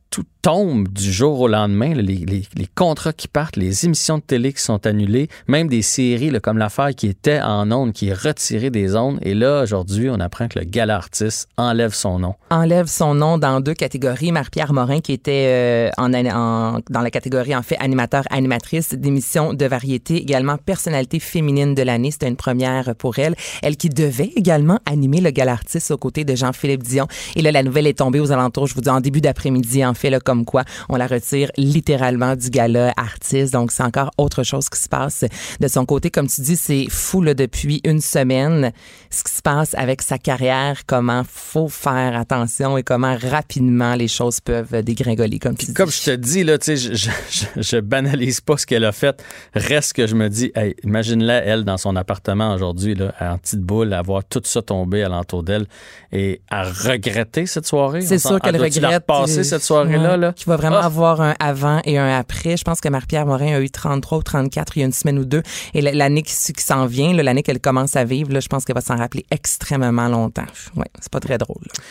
tout tombe du jour au lendemain. là, les, les- les contrats qui partent, les émissions de télé qui sont annulées, même des séries là, comme l'affaire qui était en ondes, qui est retirée des ondes. Et là, aujourd'hui, on apprend que le gala artiste enlève son nom. enlève son nom dans deux catégories. Marie-Pierre Morin, qui était euh, en, en- dans la catégorie, en fait, animateur-animatrice d'émissions de variété, également personnalité féminine de l'année. C'était une première pour elle. Elle qui devait également animer le gala artiste aux côtés de Jean-Philippe Dion. Et là, la nouvelle est tombée aux alentours, je vous dis, en début d'après-midi, en fait, là, comme quoi on la retire littéralement du gala artiste. Donc, c'est encore autre chose qui se passe de son côté. Comme tu dis, c'est fou, là, depuis une semaine, ce qui se passe avec sa carrière, comment faut faire attention et comment rapidement les choses peuvent dégringoler, comme tu dis. Comme je te dis, là, je, je, banalise pas ce qu'elle a fait. Reste que je me dis, hey, imagine-la, elle, dans son appartement aujourd'hui, en petite boule, à voir tout ça tomber alentour d'elle et à regretter cette soirée. C'est sûr qu'elle regrette. repasser, euh, cette soirée-là, ouais, là? Qu'il va vraiment Ah. avoir un avant et un après. Je pense que Marie-Pierre Morin a eu 33 ou 34 il y a une semaine ou deux. Et l'année qui, qui s'en vient, l'année qu'elle commence à vivre, là, je pense qu'elle va s'en rappeler extrêmement longtemps. Ouais, c'est pas très drôle. là.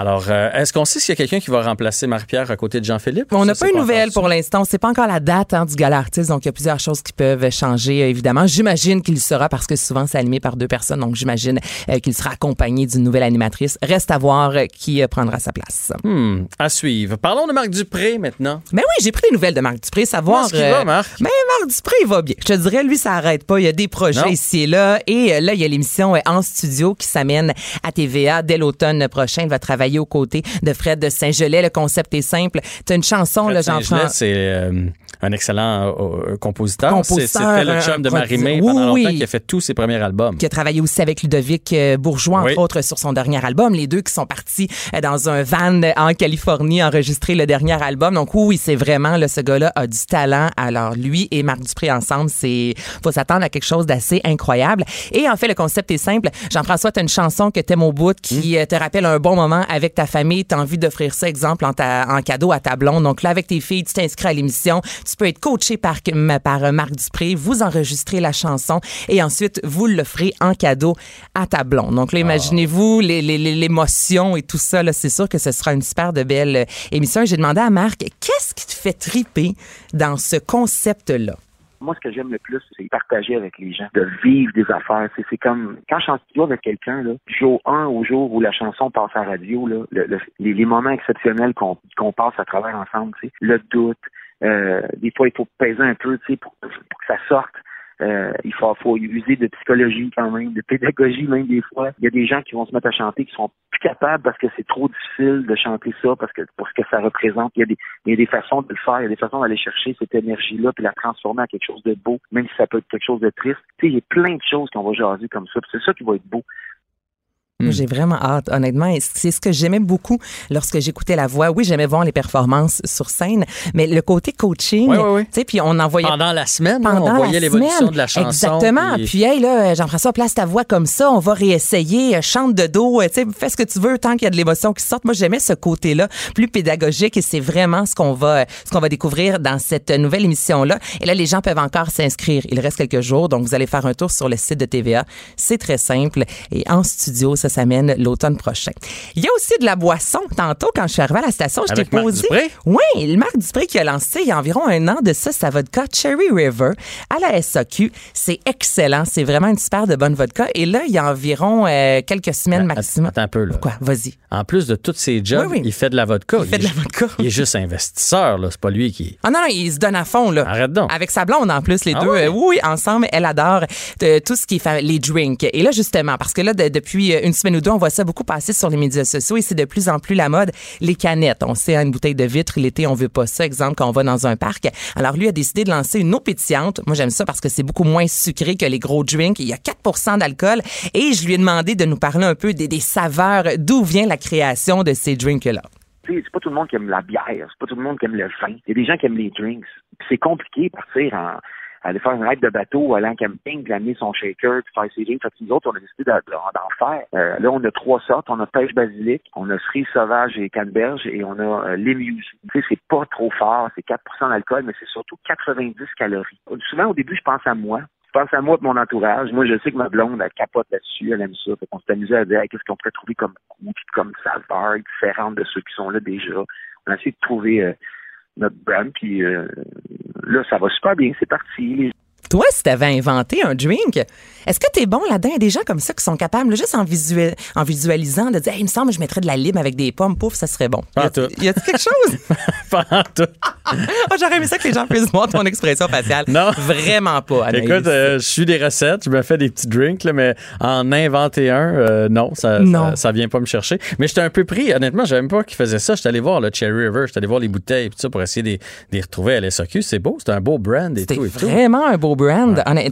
Alors, euh, est-ce qu'on sait s'il y a quelqu'un qui va remplacer Marie-Pierre à côté de Jean-Philippe? On n'a pas une nouvelle pour l'instant. C'est pas encore la date hein, du gala artiste, donc il y a plusieurs choses qui peuvent changer, euh, évidemment. J'imagine qu'il sera, parce que souvent c'est animé par deux personnes, donc j'imagine euh, qu'il sera accompagné d'une nouvelle animatrice. Reste à voir qui euh, prendra sa place. Hmm, à suivre. Parlons de Marc Dupré maintenant. Mais oui, j'ai pris des nouvelles de Marc Dupré, savoir. Comment va, Marc? Mais Marc Dupré, il va bien. Je te dirais, lui, ça arrête pas. Il y a des projets Non. ici et là. Et euh, là, il y a l'émission euh, En studio qui s'amène à TVA dès l'automne prochain. Il va travailler aux côtés de Fred Saint-Gelais. Le concept est simple. Tu as une chanson, là, Fred Jean-François. Saint-Gelais, c'est euh, un excellent euh, euh, compositeur. Compositeur, C'est- C'était le chum de Marie-Mé produ- pendant Oui, longtemps oui. qui a fait tous ses premiers albums. qui a travaillé aussi avec Ludovic euh, Bourgeois, entre Oui. autres, sur son dernier album. Les deux qui sont partis euh, dans un van euh, en Californie enregistrer le dernier album. Donc oui, c'est vraiment, là, ce gars-là a du talent. Alors lui et Marc Dupré ensemble, c'est faut s'attendre à quelque chose d'assez incroyable. Et en fait, le concept est simple. Jean-François, tu as une chanson que t'aimes au bout qui euh, te rappelle un bon moment avec ta famille. Tu as envie d'offrir ça, exemple, en, ta- en cadeau à ta blonde. Donc là, avec tes filles, tu t'inscris à l'émission. Tu peux être coaché par, par euh, Marc Dupré. Vous enregistrez la chanson et ensuite, vous l'offrez en cadeau à ta blonde. Donc là, imaginez-vous les- les- les- l'émotion et tout ça. là, C'est sûr que ce sera une super de belle euh, émission. J'ai demandé Marc, qu'est-ce qui te fait triper dans ce concept-là? Moi, ce que j'aime le plus, c'est partager avec les gens, de vivre des affaires. C'est, comme quand je suis avec quelqu'un, là, jour 1 au jour où la chanson passe à la radio, là, le- le- les, moments exceptionnels qu'on, passe à travers ensemble, le doute, euh, des fois il faut peser un peu, pour que ça sorte. Euh, il faut, faut user de psychologie quand même, de pédagogie même des fois. Il y a des gens qui vont se mettre à chanter qui sont plus capables parce que c'est trop difficile de chanter ça, parce que pour ce que ça représente, il y a des, il y a des façons de le faire, il y a des façons d'aller chercher cette énergie-là puis la transformer en quelque chose de beau, même si ça peut être quelque chose de triste. Tu sais, il y a plein de choses qu'on va jaser comme ça, c'est ça qui va être beau. Moi, J'ai vraiment hâte, honnêtement. C'est ce que j'aimais beaucoup lorsque j'écoutais la voix. Oui, j'aimais voir les performances sur scène, mais le côté coaching, Oui, oui, oui. tu sais, puis on envoyait Pendant la semaine, pendant on voyait l'évolution de la chanson. Exactement. puis- Puis, hey, là, Jean-François, place ta voix comme ça. On va réessayer. euh, Chante de dos. euh, Tu sais, fais ce que tu veux tant qu'il y a de l'émotion qui sorte. Moi, j'aimais ce côté-là, plus pédagogique. Et c'est vraiment ce qu'on va, ce qu'on va découvrir dans cette nouvelle émission-là. Et là, les gens peuvent encore s'inscrire. Il reste quelques jours. Donc, vous allez faire un tour sur le site de TVA. C'est très simple. Et en studio, ça s'amène l'automne prochain. Il y a aussi de la boisson. Tantôt, quand je suis arrivée à la station, je t'ai Marc posé. Dupré? Oui, le Marc Dupré qui a lancé il y a environ un an de ça, sa vodka Cherry River à la SAQ. C'est excellent. C'est vraiment une super de bonne vodka. Et là, il y a environ euh, quelques semaines Att- maximum. Attends un peu, là. Quoi? Vas-y. En plus de tous ses jobs, Oui, oui. il fait de la vodka. Il fait de la vodka. Il est juste investisseur, là. C'est pas lui qui. Ah non, non, il se donne à fond, là. Arrête donc. Avec sa blonde, en plus, les Ah deux. oui, ensemble, elle adore euh, tout ce qui est les drinks. Et là, justement, parce que là, de- depuis euh, une semaine ou deux, on voit ça beaucoup passer sur les médias sociaux et c'est de plus en plus la mode. Les canettes. On sait, hein, une bouteille de vitre, l'été, on veut pas ça. Exemple, quand on va dans un parc. Alors, lui a décidé de lancer une eau pétillante. Moi, j'aime ça parce que c'est beaucoup moins sucré que les gros drinks. Il y a 4% d'alcool. Et je lui ai demandé de nous parler un peu des, saveurs, d'où vient la création de ces drinks-là? C'est pas tout le monde qui aime la bière, c'est pas tout le monde qui aime le vin. Il y a des gens qui aiment les drinks. C'est compliqué de partir en aller faire une ride de bateau, aller en camping, puis amener son shaker, puis faire ses drinks. Fait que nous autres, on a décidé d'en faire. Euh, là, on a trois sortes. On a pêche basilic, on a cerise sauvage et canneberge, et on a euh. Tu sais, c'est pas trop fort, c'est 4% d'alcool, mais c'est surtout 90 calories. Souvent, au début, je pense à moi je pense à moi et mon entourage. Moi, je sais que ma blonde, elle capote là-dessus, elle aime ça. Fait qu'on s'est amusé à dire qu'est-ce qu'on pourrait trouver comme goût, comme saveur différente de ceux qui sont là déjà. On a essayé de trouver euh, notre brand, puis euh, là, ça va super bien, c'est parti. Toi, si tu avais inventé un drink, est-ce que tu es bon là-dedans? Il y a des gens comme ça qui sont capables, juste en, visuel, en visualisant, de dire il me semble que je mettrais de la lime avec des pommes, pouf, ça serait bon. Pas tout. Y a quelque chose? (laughs) pas tout. (laughs) oh, J'aurais aimé ça que les gens puissent voir ton expression faciale. Non. Vraiment pas, Anaïs. Écoute, euh, je suis des recettes, je me fais des petits drinks, là, mais en inventer un, euh, non, ça, Non. Ça, ça vient pas me chercher. Mais j'étais un peu pris, honnêtement, je même pas qu'ils faisaient ça. J'étais allé voir le Cherry River, j'étais allé voir les bouteilles et tout ça pour essayer de les- retrouver à l'SOQ. C'est beau, c'est un beau brand et tout et tout. vraiment un beau brand.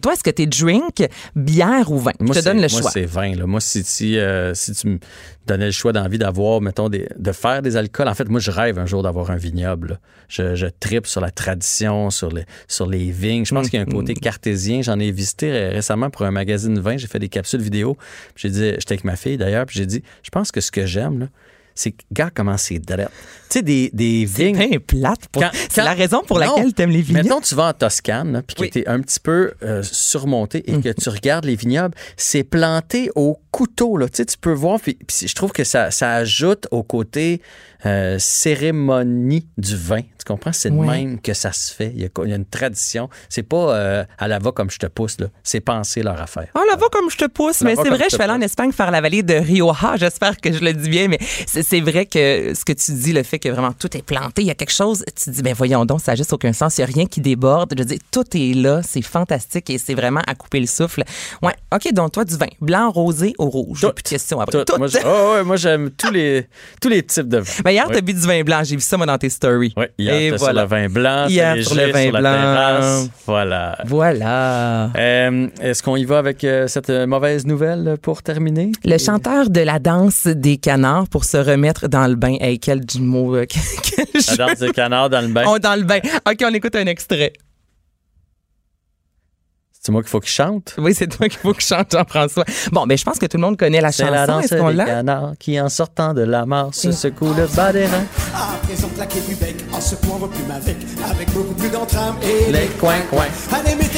Toi, est-ce que t'es drink, bière ou vin? Moi, je te donne le moi, choix. c'est 20. Là. Moi, si, si, euh, si tu me donnais le choix d'envie d'avoir, mettons, des, de faire des alcools, en fait, moi, je rêve un jour d'avoir un vignoble. là. Je, je tripe sur la tradition, sur les, sur les vignes. Je pense qu'il y a un côté Mm-hmm. cartésien. J'en ai visité ré- récemment pour un magazine vin. J'ai fait des capsules vidéo. Puis J'ai dit, j'étais avec ma fille d'ailleurs, puis j'ai dit, je pense que ce que j'aime, là, c'est, gars, comment c'est drette. Tu sais, des, des C'est vignes. bien plate. pour- C'est la raison pour Non. laquelle t'aimes les vignobles. Mettons, tu vas en Toscane, puis que tu es un petit peu euh, surmonté et que tu regardes les vignobles, c'est planté au couteau. Là. Tu, sais, tu peux voir, puis, puis je trouve que ça, ça ajoute au côté euh, cérémonie du vin. Tu comprends? C'est de même que ça se fait. Il y a, il y a une tradition. C'est pas euh, à la va comme je te pousse. là. C'est penser leur affaire. Oh, là va comme je te pousse, mais c'est vrai, je suis allée en. Espagne faire la vallée de Rioja. (laughs) J'espère que je le dis bien, mais c'est vrai que ce que tu dis, le fait que vraiment tout est planté, il y a quelque chose, tu dis, ben voyons donc, ça n'a juste aucun sens, il n'y a rien qui déborde. Je dis, tout est là, c'est fantastique et c'est vraiment à couper le souffle. Ouais, OK, donc toi, du vin, blanc, rosé ou rouge. Tout. plus de questions après. Tout. Tout. Moi, oh, ouais, moi, j'aime tous les, tous les types de vins. Ben, hier, t'as bu du vin blanc, j'ai vu ça moi dans tes stories. Oui, hier, Et voilà. sur le vin blanc, Hier, sur le vin sur la blanc. terrasse. Voilà. Voilà. Euh, Est-ce qu'on y va avec euh, cette euh, mauvaise nouvelle pour terminer? Le chanteur de la danse des canards pour se remettre dans le bain. Hey, quel du mot. euh, (laughs) quel La danse des canards dans le bain. On dans le bain. OK, on écoute un extrait. C'est moi qu'il faut qu'il chante? Oui, c'est toi qu'il faut que je chante, Jean-François. Bon, ben, je pense que tout le monde connaît la C'est chanson. la danse des l'a? canards qui, en sortant de la mort, se secoue le bas des reins. À présent claquer du bec, en secouant vos plumes avec, avec beaucoup plus d'entrain et Les coins, coins.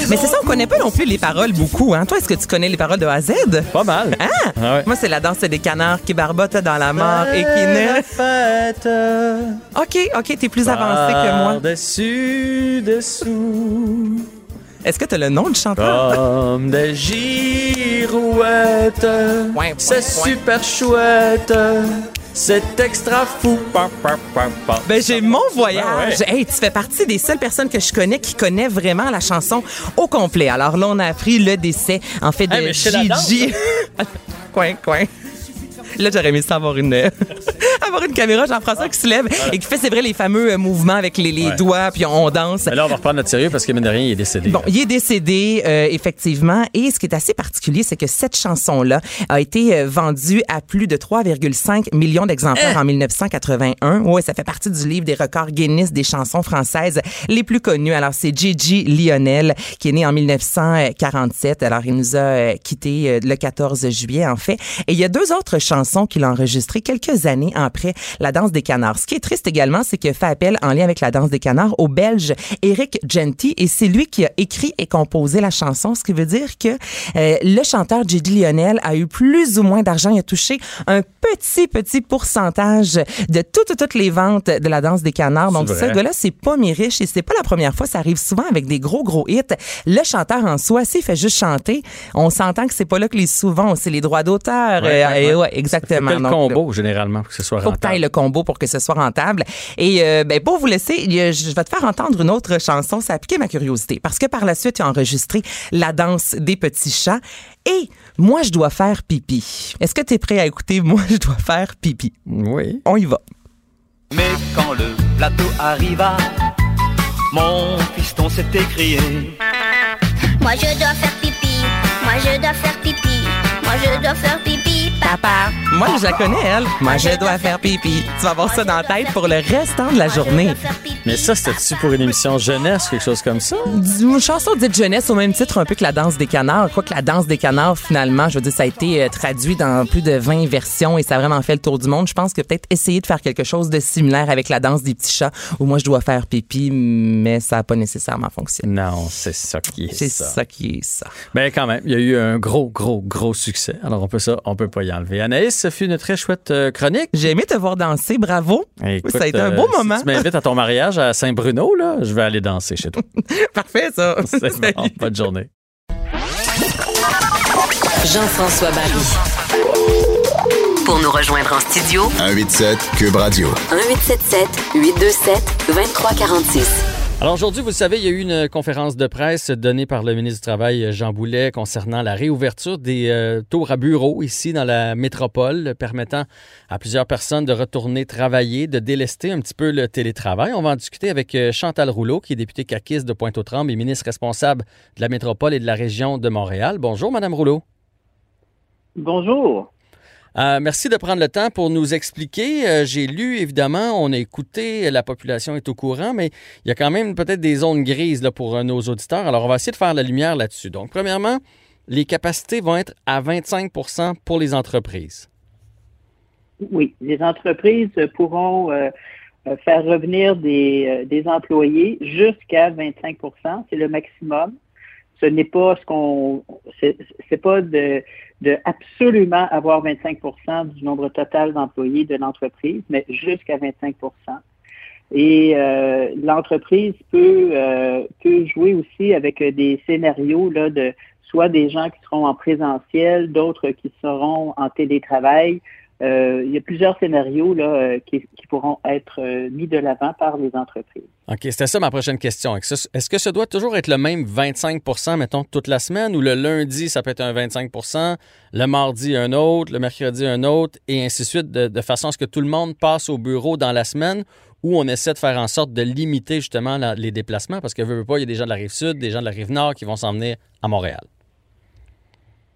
Mais c'est ça, on connaît pas non plus les paroles beaucoup. Hein? Toi, est-ce que tu connais les paroles de A à Z? Pas mal. Ah! Ah ouais. Moi, c'est la danse des canards qui barbotent dans la mort et qui ne... fête. OK, OK, t'es plus avancé que moi. Dessus, dessous, Est-ce que t'as le nom du chanteur? comme des girouettes. C'est super chouette. C'est extra fou. Ben, j'ai mon voyage. Ben ouais. Hey, tu fais partie des seules personnes que je connais qui connaît vraiment la chanson au complet. Alors là, on a appris le décès, en fait, de Hey, Gigi. (laughs) coin, coin. Là, j'aurais aimé ça avoir une, (laughs) avoir une caméra, Jean-François, qui se lève et qui fait, c'est vrai, les fameux euh, mouvements avec les, les Ouais. doigts, puis on danse. Mais là, on va reprendre notre sérieux parce que, mine de rien, il est décédé. Bon, il est décédé, euh, effectivement. Et ce qui est assez particulier, c'est que cette chanson-là a été euh, vendue à plus de 3,5 millions d'exemplaires en 1981. Ouais, ça fait partie du livre des records Guinness des chansons françaises les plus connues. Alors, c'est Gigi Lionel, qui est né en 1947. Alors, il nous a euh, quittés le 14 juillet, en fait. Et il y a deux autres chansons qu'il a enregistrées quelques années après La danse des canards. Ce qui est triste également, c'est qu'il fait appel en lien avec La danse des canards au Belge Eric Genty et c'est lui qui a écrit et composé la chanson, ce qui veut dire que euh, le chanteur Gigi Lionel a eu plus ou moins d'argent. Il a touché un petit, petit pourcentage de toutes, toutes les ventes de La danse des canards. Donc, ce gars-là, c'est pas mi riche et c'est pas la première fois. Ça arrive souvent avec des gros, gros hits. Le chanteur en soi, s'il fait juste chanter, on s'entend que c'est pas là que les souvent, c'est les droits d'auteur. Ouais, Euh, ouais, ouais. Faut exactement. que le Donc, combo, généralement, pour que ce soit faut que tu rentable. le combo pour que ce soit rentable. Et euh, ben, pour vous laisser, je vais te faire entendre une autre chanson. Ça a piqué ma curiosité. Parce que par la suite, il a enregistré La danse des petits chats. Et Moi, je dois faire pipi. Est-ce que tu es prêt à écouter Moi, je dois faire pipi? Oui. On y va. Mais quand le plateau arriva, mon piston s'est écrié. Moi je dois faire pipi, moi je dois faire pipi, moi je dois faire pipi, Papa, moi je la connais, elle. Moi je dois faire pipi. Tu vas avoir ça dans la tête pour le restant de la journée. Mais ça, c'était-tu pour une émission jeunesse, quelque chose comme ça? Une chanson dite jeunesse au même titre un peu que la danse des canards. Quoique la danse des canards, finalement, je veux dire, ça a été euh, traduit dans plus de 20 versions et ça a vraiment fait le tour du monde. Je pense que peut-être essayer de faire quelque chose de similaire avec la danse des petits chats où moi je dois faire pipi, mais ça n'a pas nécessairement fonctionné. Non, c'est ça qui est C'est ça. ça qui est ça. Mais quand même, il y a eu un gros, gros, gros succès. Alors on peut ça, on peut pas y enlever. Anaïs, ce fut une très chouette euh, chronique. J'ai aimé te voir danser, bravo. Écoute, ça a été un euh, beau si moment. tu m'invites à ton mariage à Saint-Bruno, là, je vais aller danser chez toi. (laughs) Parfait, ça. (laughs) C'est bon. Bonne journée. Jean-François Barry. Pour nous rejoindre en studio, 187 Cube Radio. 1877 827 2346. Alors aujourd'hui, vous le savez, il y a eu une conférence de presse donnée par le ministre du Travail, Jean Boulet, concernant la réouverture des euh, tours à bureaux ici dans la métropole, permettant à plusieurs personnes de retourner travailler, de délester un petit peu le télétravail. On va en discuter avec euh, Chantal Rouleau, qui est députée caquiste de Pointe-aux-Trembles et ministre responsable de la métropole et de la région de Montréal. Bonjour, Madame Rouleau. Bonjour. Euh, merci de prendre le temps pour nous expliquer. Euh, J'ai lu, évidemment, on a écouté, la population est au courant, mais il y a quand même peut-être des zones grises là, pour euh, nos auditeurs. Alors, on va essayer de faire la lumière là-dessus. Donc, premièrement, les capacités vont être à 25% pour les entreprises. Oui, les entreprises pourront faire revenir des, employés jusqu'à 25% c'est le maximum. Ce n'est pas ce qu'on, c'est pas de, de absolument avoir 25% du nombre total d'employés de l'entreprise, mais jusqu'à 25% Et euh, l'entreprise peut, euh, peut jouer aussi avec des scénarios là, de soit des gens qui seront en présentiel, d'autres qui seront en télétravail. Euh, il y a plusieurs scénarios là, euh, qui, pourront être euh, mis de l'avant par les entreprises. OK, c'était ça ma prochaine question. Est-ce que ça doit toujours être le même 25% mettons, toute la semaine, ou le lundi, ça peut être un 25% le mardi, un autre, le mercredi, un autre, et ainsi de suite, de, façon à ce que tout le monde passe au bureau dans la semaine, où on essaie de faire en sorte de limiter justement les déplacements, parce que, veut pas, il y a des gens de la rive sud, des gens de la rive nord qui vont s'en venir à Montréal.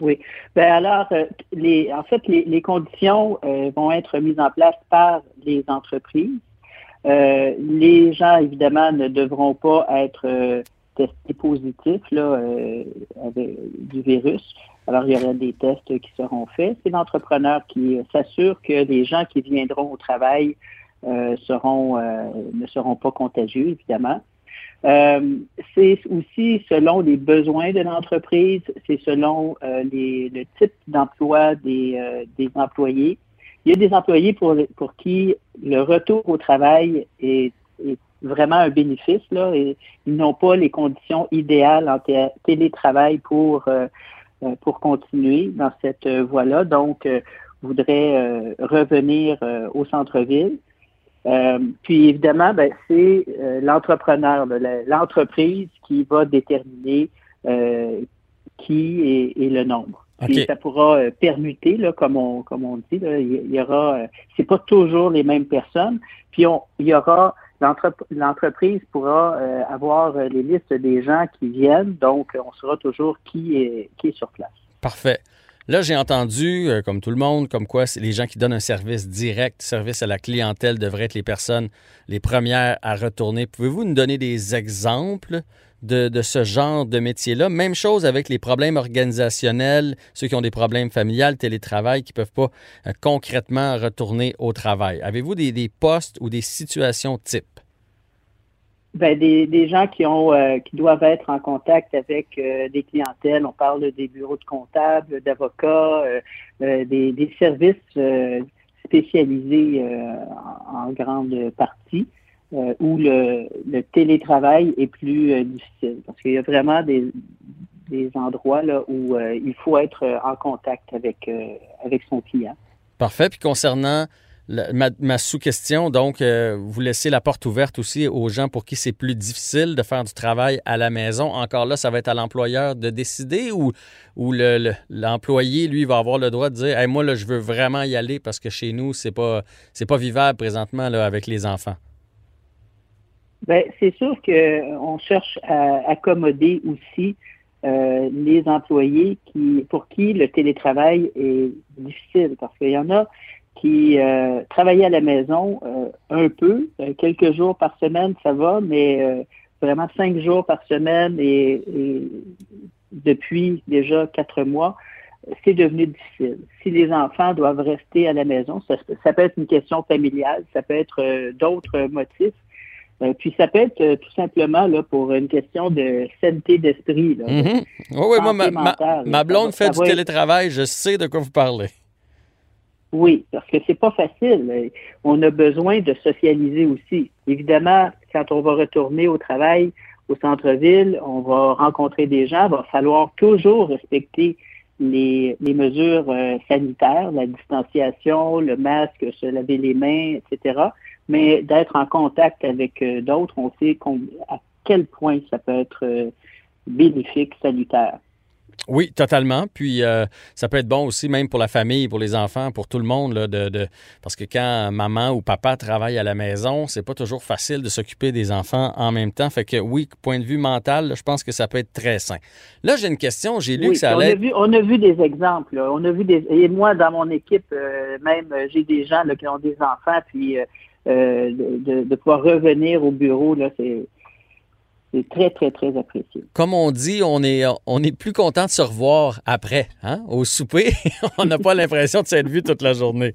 Oui. Ben alors, euh, les, en fait, les, les conditions euh, vont être mises en place par les entreprises. Euh, les gens, évidemment, ne devront pas être euh, testés positifs là, euh, du virus. Alors, il y aura des tests qui seront faits. C'est l'entrepreneur qui s'assure que les gens qui viendront au travail euh, seront, ne seront pas contagieux, évidemment. Euh, c'est aussi selon les besoins de l'entreprise, c'est selon euh, les, le type d'emploi des, euh, des employés. Il y a des employés pour, pour qui le retour au travail est, est vraiment un bénéfice. Là, et ils n'ont pas les conditions idéales en té- télétravail pour, euh, euh, pour continuer dans cette euh, voie-là. Donc, voudraient revenir au centre-ville. Euh, puis évidemment, ben, c'est euh, l'entrepreneur, l'entreprise qui va déterminer euh, qui est, est le nombre. Puis ça pourra euh, permuter, là, comme on comme on dit, là, il y aura, euh, c'est pas toujours les mêmes personnes. Puis on, il y aura l'entrep- l'entreprise pourra euh, avoir les listes des gens qui viennent, donc on saura toujours qui est qui est sur place. Parfait. Là, j'ai entendu, euh, comme tout le monde, comme quoi les gens qui donnent un service direct, service à la clientèle, devraient être les personnes les premières à retourner. Pouvez-vous nous donner des exemples de, ce genre de métier-là? Même chose avec les problèmes organisationnels, ceux qui ont des problèmes familiales, télétravail, qui ne peuvent pas euh, concrètement retourner au travail. Avez-vous des postes ou des situations types? Ben, des, des gens qui ont euh, qui doivent être en contact avec euh, des clientèles. On parle des bureaux de comptables, d'avocats, euh, euh, des, des services euh, spécialisés euh, en, en grande partie, où le, le télétravail est plus difficile. Parce qu'il y a vraiment des, des endroits là, où il faut être en contact avec, avec son client. Parfait. Puis concernant ma, sous-question, donc, euh, vous laissez la porte ouverte aussi aux gens pour qui c'est plus difficile de faire du travail à la maison. Encore là, ça va être à l'employeur de décider ou, ou le- le- l'employé, lui, va avoir le droit de dire Moi, là, je veux vraiment y aller parce que chez nous, c'est pas, pas vivable présentement là, avec les enfants. Ben, c'est sûr que euh, cherche à accommoder aussi les employés qui, pour qui le télétravail est difficile, parce qu'il y en a qui euh, travaillaient à la maison un peu, quelques jours par semaine, ça va, mais vraiment cinq jours par semaine et, depuis déjà quatre mois, c'est devenu difficile. Si les enfants doivent rester à la maison, ça, ça peut être une question familiale, ça peut être euh, d'autres motifs. Euh, puis ça peut être euh, tout simplement là, pour une question de santé d'esprit. Mm-hmm. Oui, oui, moi, ma, ma, blonde fait du télétravail, je sais de quoi vous parlez. Oui, parce que c'est pas facile. On a besoin de socialiser aussi. Évidemment, quand on va retourner au travail au centre-ville, on va rencontrer des gens, il va falloir toujours respecter les, les mesures euh, sanitaires, la distanciation, le masque, se laver les mains, etc. Mais d'être en contact avec euh, d'autres, on sait à quel point ça peut être euh, bénéfique, salutaire. Oui, totalement. Puis euh, ça peut être bon aussi, même pour la famille, pour les enfants, pour tout le monde, là, de, parce que quand maman ou papa travaillent à la maison, c'est pas toujours facile de s'occuper des enfants en même temps. Fait que oui, point de vue mental, je pense que ça peut être très sain. Là, j'ai une question. J'ai lu que ça allait. On a vu, on a vu des exemples. On a vu des. Et moi, dans mon équipe, euh, même, j'ai des gens qui ont des enfants, puis euh, de, de, pouvoir revenir au bureau, là, c'est c'est très, très, très apprécié. Comme on dit, on est, on est plus content de se revoir après, hein? Au souper, (laughs) on n'a pas l'impression de s'être vu toute la journée.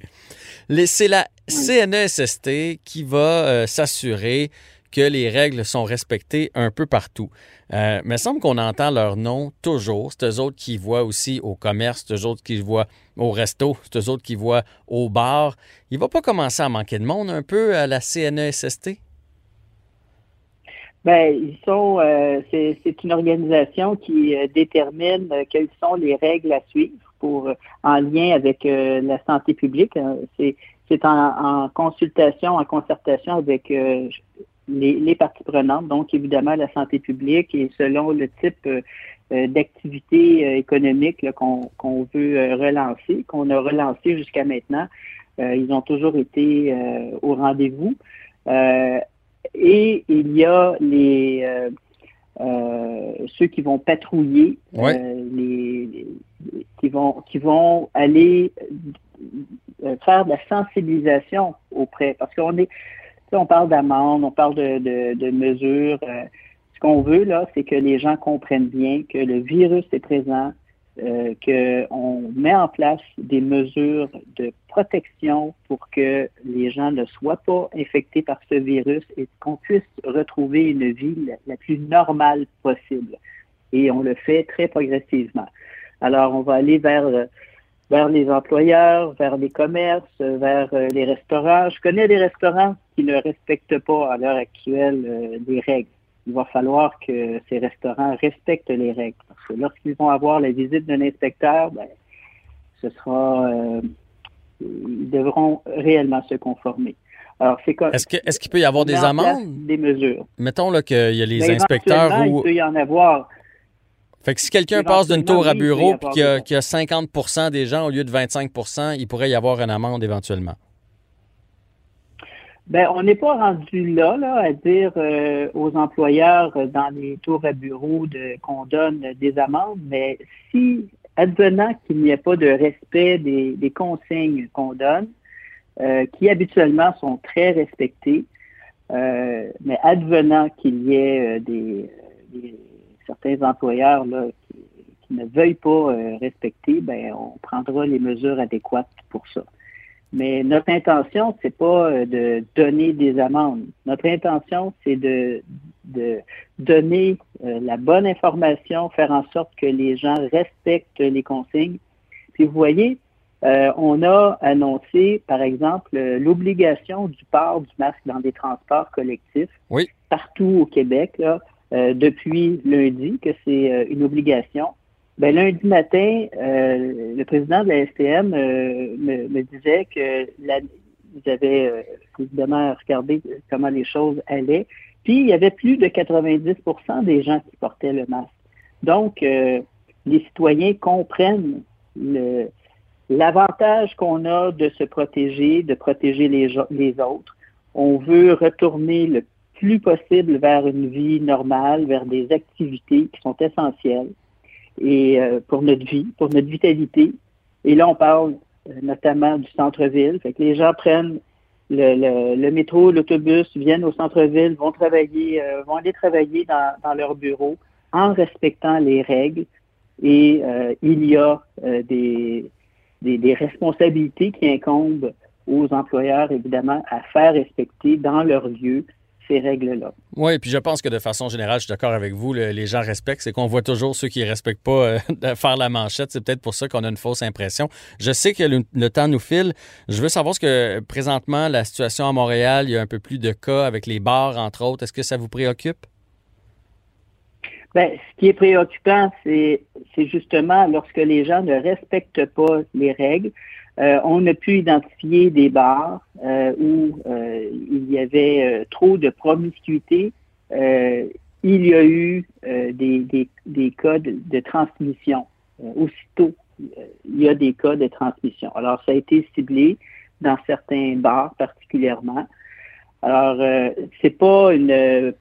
C'est la CNESST qui va euh, s'assurer que les règles sont respectées un peu partout. Euh, mais il semble qu'on entend leur nom toujours. C'est eux autres qui voient aussi au commerce, c'est eux autres qui voient au resto, c'est eux autres qui voient au bar. Il va pas commencer à manquer de monde un peu à la CNESST? Ben, ils sont. Euh, c'est une organisation qui euh, détermine euh, quelles sont les règles à suivre pour en lien avec la santé publique. C'est en, consultation, en concertation avec les, les, parties prenantes, donc évidemment la santé publique et selon le type d'activité économique qu'on veut relancer, qu'on a relancé jusqu'à maintenant. ils ont toujours été au rendez-vous. Et il y a les euh, euh, ceux qui vont patrouiller, euh, les, qui vont qui vont aller faire de la sensibilisation auprès, parce qu'on est, on parle d'amende, on parle de, de, de mesures. ce qu'on veut là, c'est que les gens comprennent bien que le virus est présent, euh, qu'on met en place des mesures de protection pour que les gens ne soient pas infectés par ce virus et qu'on puisse retrouver une vie la, plus normale possible. Et on le fait très progressivement. Alors, on va aller vers vers les employeurs, vers les commerces, vers euh, les restaurants. Je connais des restaurants qui ne respectent pas à l'heure actuelle euh, les règles il va falloir que ces restaurants respectent les règles. Parce que lorsqu'ils vont avoir la visite d'un inspecteur, ben, ce sera, euh, ils devront réellement se conformer. Alors, c'est Est-ce qu'il est peut y avoir des amendes? Des mesures. Mettons là, qu'il y a les ben, inspecteurs où... Il peut y en avoir. Fait que si quelqu'un passe d'une tour à bureau et qu'il y, a 50% des gens au lieu de 25% il pourrait y avoir une amende éventuellement. Ben, on n'est pas rendu là, là, à dire euh, aux employeurs euh, dans les tours à bureau de, qu'on donne des amendes, mais si, advenant qu'il n'y ait pas de respect des, des consignes qu'on donne, euh, qui habituellement sont très respectées, mais advenant qu'il y ait des, certains employeurs là, qui, qui, ne veuillent pas respecter, ben, on prendra les mesures adéquates pour ça. Mais notre intention, c'est pas euh, de donner des amendes. Notre intention, c'est de, de donner euh, la bonne information, faire en sorte que les gens respectent les consignes. Puis vous voyez, euh, on a annoncé, par exemple, l'obligation du port du masque dans des transports collectifs oui. partout au Québec là, depuis lundi, que c'est une obligation. Ben, lundi matin, euh, le président de la STM euh, me, disait que la, avez euh, évidemment regardé comment les choses allaient. Puis il y avait plus de 90% des gens qui portaient le masque. Donc, les citoyens comprennent l'avantage qu'on a de se protéger, de protéger les, les autres. On veut retourner le plus possible vers une vie normale, vers des activités qui sont essentielles. Et pour notre vie, pour notre vitalité. Et là, on parle notamment du centre-ville. Fait que les gens prennent le, métro, l'autobus, viennent au centre-ville, vont travailler, vont aller travailler dans, dans leur bureau en respectant les règles. Et il y a des, des, des, responsabilités qui incombent aux employeurs, évidemment, à faire respecter dans leur lieu ces règles-là. Oui, puis je pense que de façon générale, je suis d'accord avec vous, les gens respectent. C'est qu'on voit toujours ceux qui ne respectent pas euh, (laughs) faire la manchette. C'est peut-être pour ça qu'on a une fausse impression. Je sais que le, temps nous file. Je veux savoir ce que présentement, la situation à Montréal, il y a un peu plus de cas avec les bars, entre autres. Est-ce que ça vous préoccupe? Bien, ce qui est préoccupant, c'est justement lorsque les gens ne respectent pas les règles. Euh, on a pu identifier des bars euh, où euh, il y avait trop de promiscuité. il y a eu des, des, des, cas de, transmission. aussitôt, il y a des cas de transmission. Alors, ça a été ciblé dans certains bars particulièrement. Alors, euh, c'est pas une euh,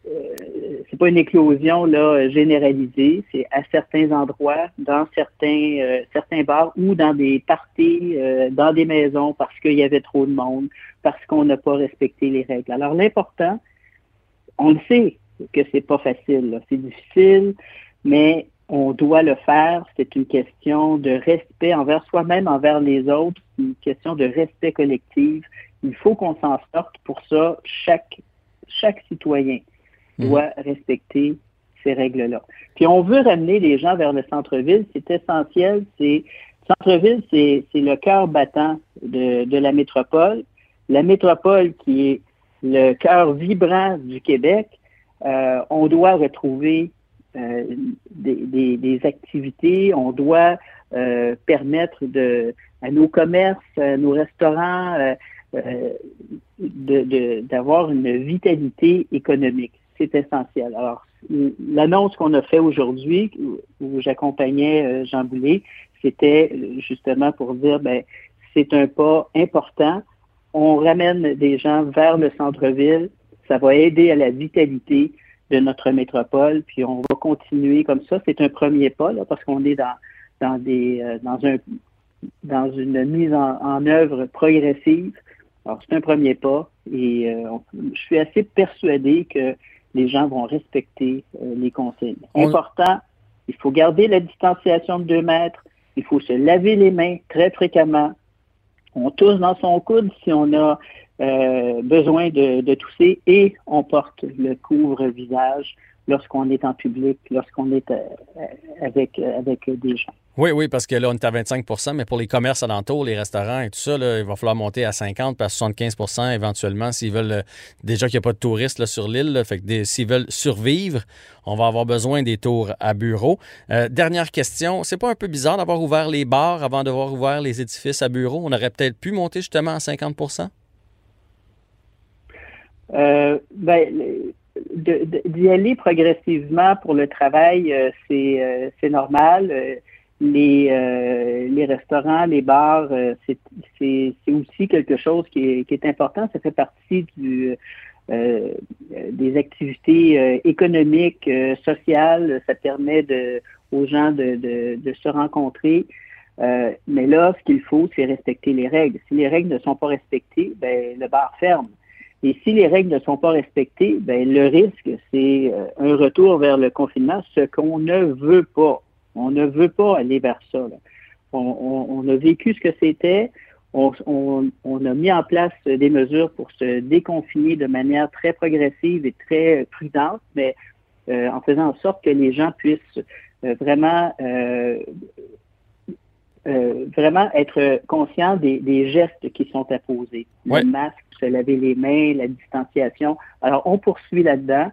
c'est pas une éclosion là généralisée. C'est à certains endroits, dans certains euh, certains bars ou dans des parties, euh, dans des maisons parce qu'il y avait trop de monde, parce qu'on n'a pas respecté les règles. Alors l'important, on le sait que c'est pas facile, c'est difficile, mais on doit le faire. C'est une question de respect envers soi-même, envers les autres, une question de respect collectif il faut qu'on s'en sorte. Pour ça, chaque, chaque citoyen mhm. doit respecter ces règles-là. Puis on veut ramener les gens vers le centre-ville. C'est essentiel. C'est centre-ville, c'est le cœur battant de, de la métropole. La métropole qui est le cœur vibrant du Québec. Euh, on doit retrouver euh, des, des, des, activités, on doit euh, permettre de, à nos commerces, à nos restaurants, euh, euh, d'avoir une vitalité économique. C'est essentiel. Alors, l'annonce qu'on a fait aujourd'hui, où j'accompagnais euh, Jean Boulet, c'était justement pour dire, ben, c'est un pas important. On ramène des gens vers le centre-ville. Ça va aider à la vitalité de notre métropole. Puis on va continuer comme ça. C'est un premier pas là, parce qu'on est dans dans des euh, dans un dans une mise en, en œuvre progressive alors, c'est un premier pas et euh, je suis assez persuadé que les gens vont respecter euh, les consignes. Important, il faut garder la distanciation de deux mètres, il faut se laver les mains très fréquemment. On tousse dans son coude si on a euh, besoin de, tousser et on porte le couvre-visage lorsqu'on est en public, lorsqu'on est avec, avec des gens. Oui, oui, parce que là, on est à 25% mais pour les commerces alentours, les restaurants et tout ça, il va falloir monter à 50 à 75% éventuellement s'ils veulent. Euh, déjà qu'il n'y a pas de touristes sur l'île, s'ils veulent survivre, on va avoir besoin des tours à bureaux. Euh, dernière question, c'est pas un peu bizarre d'avoir ouvert les bars avant d'avoir ouvert les édifices à bureaux? On aurait peut-être pu monter justement à 50 euh, ben, d'y aller progressivement pour le travail, euh, c'est normal les, euh, les restaurants, les bars, euh, c'est aussi quelque chose qui est, qui est, important. Ça fait partie du, euh, des activités économiques, sociales. Ça permet de, aux gens de, de, de se rencontrer. mais là, ce qu'il faut, c'est respecter les règles. Si les règles ne sont pas respectées, ben, le bar ferme. Et si les règles ne sont pas respectées, ben, le risque, c'est un retour vers le confinement, ce qu'on ne veut pas. On ne veut pas aller vers ça. On, a vécu ce que c'était. On, a mis en place des mesures pour se déconfiner de manière très progressive et très prudente, mais euh, en faisant en sorte que les gens puissent euh, vraiment euh, vraiment être conscients des, gestes qui sont à poser. Le masque, se laver les mains, la distanciation. Alors, on poursuit là-dedans.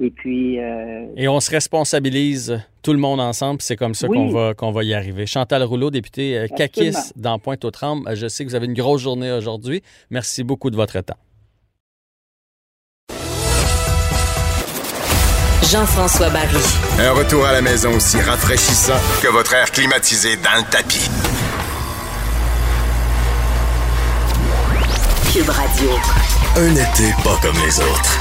Et puis. Euh, Et on se responsabilise tout le monde ensemble, c'est comme ça qu'on va, qu'on va y arriver. Chantal Rouleau, député euh, CACIS dans Pointe-aux-Trembles, je sais que vous avez une grosse journée aujourd'hui. Merci beaucoup de votre temps. Jean-François Barry. Un retour à la maison aussi rafraîchissant que votre air climatisé dans le tapis. Cube Radio. Un été pas comme les autres.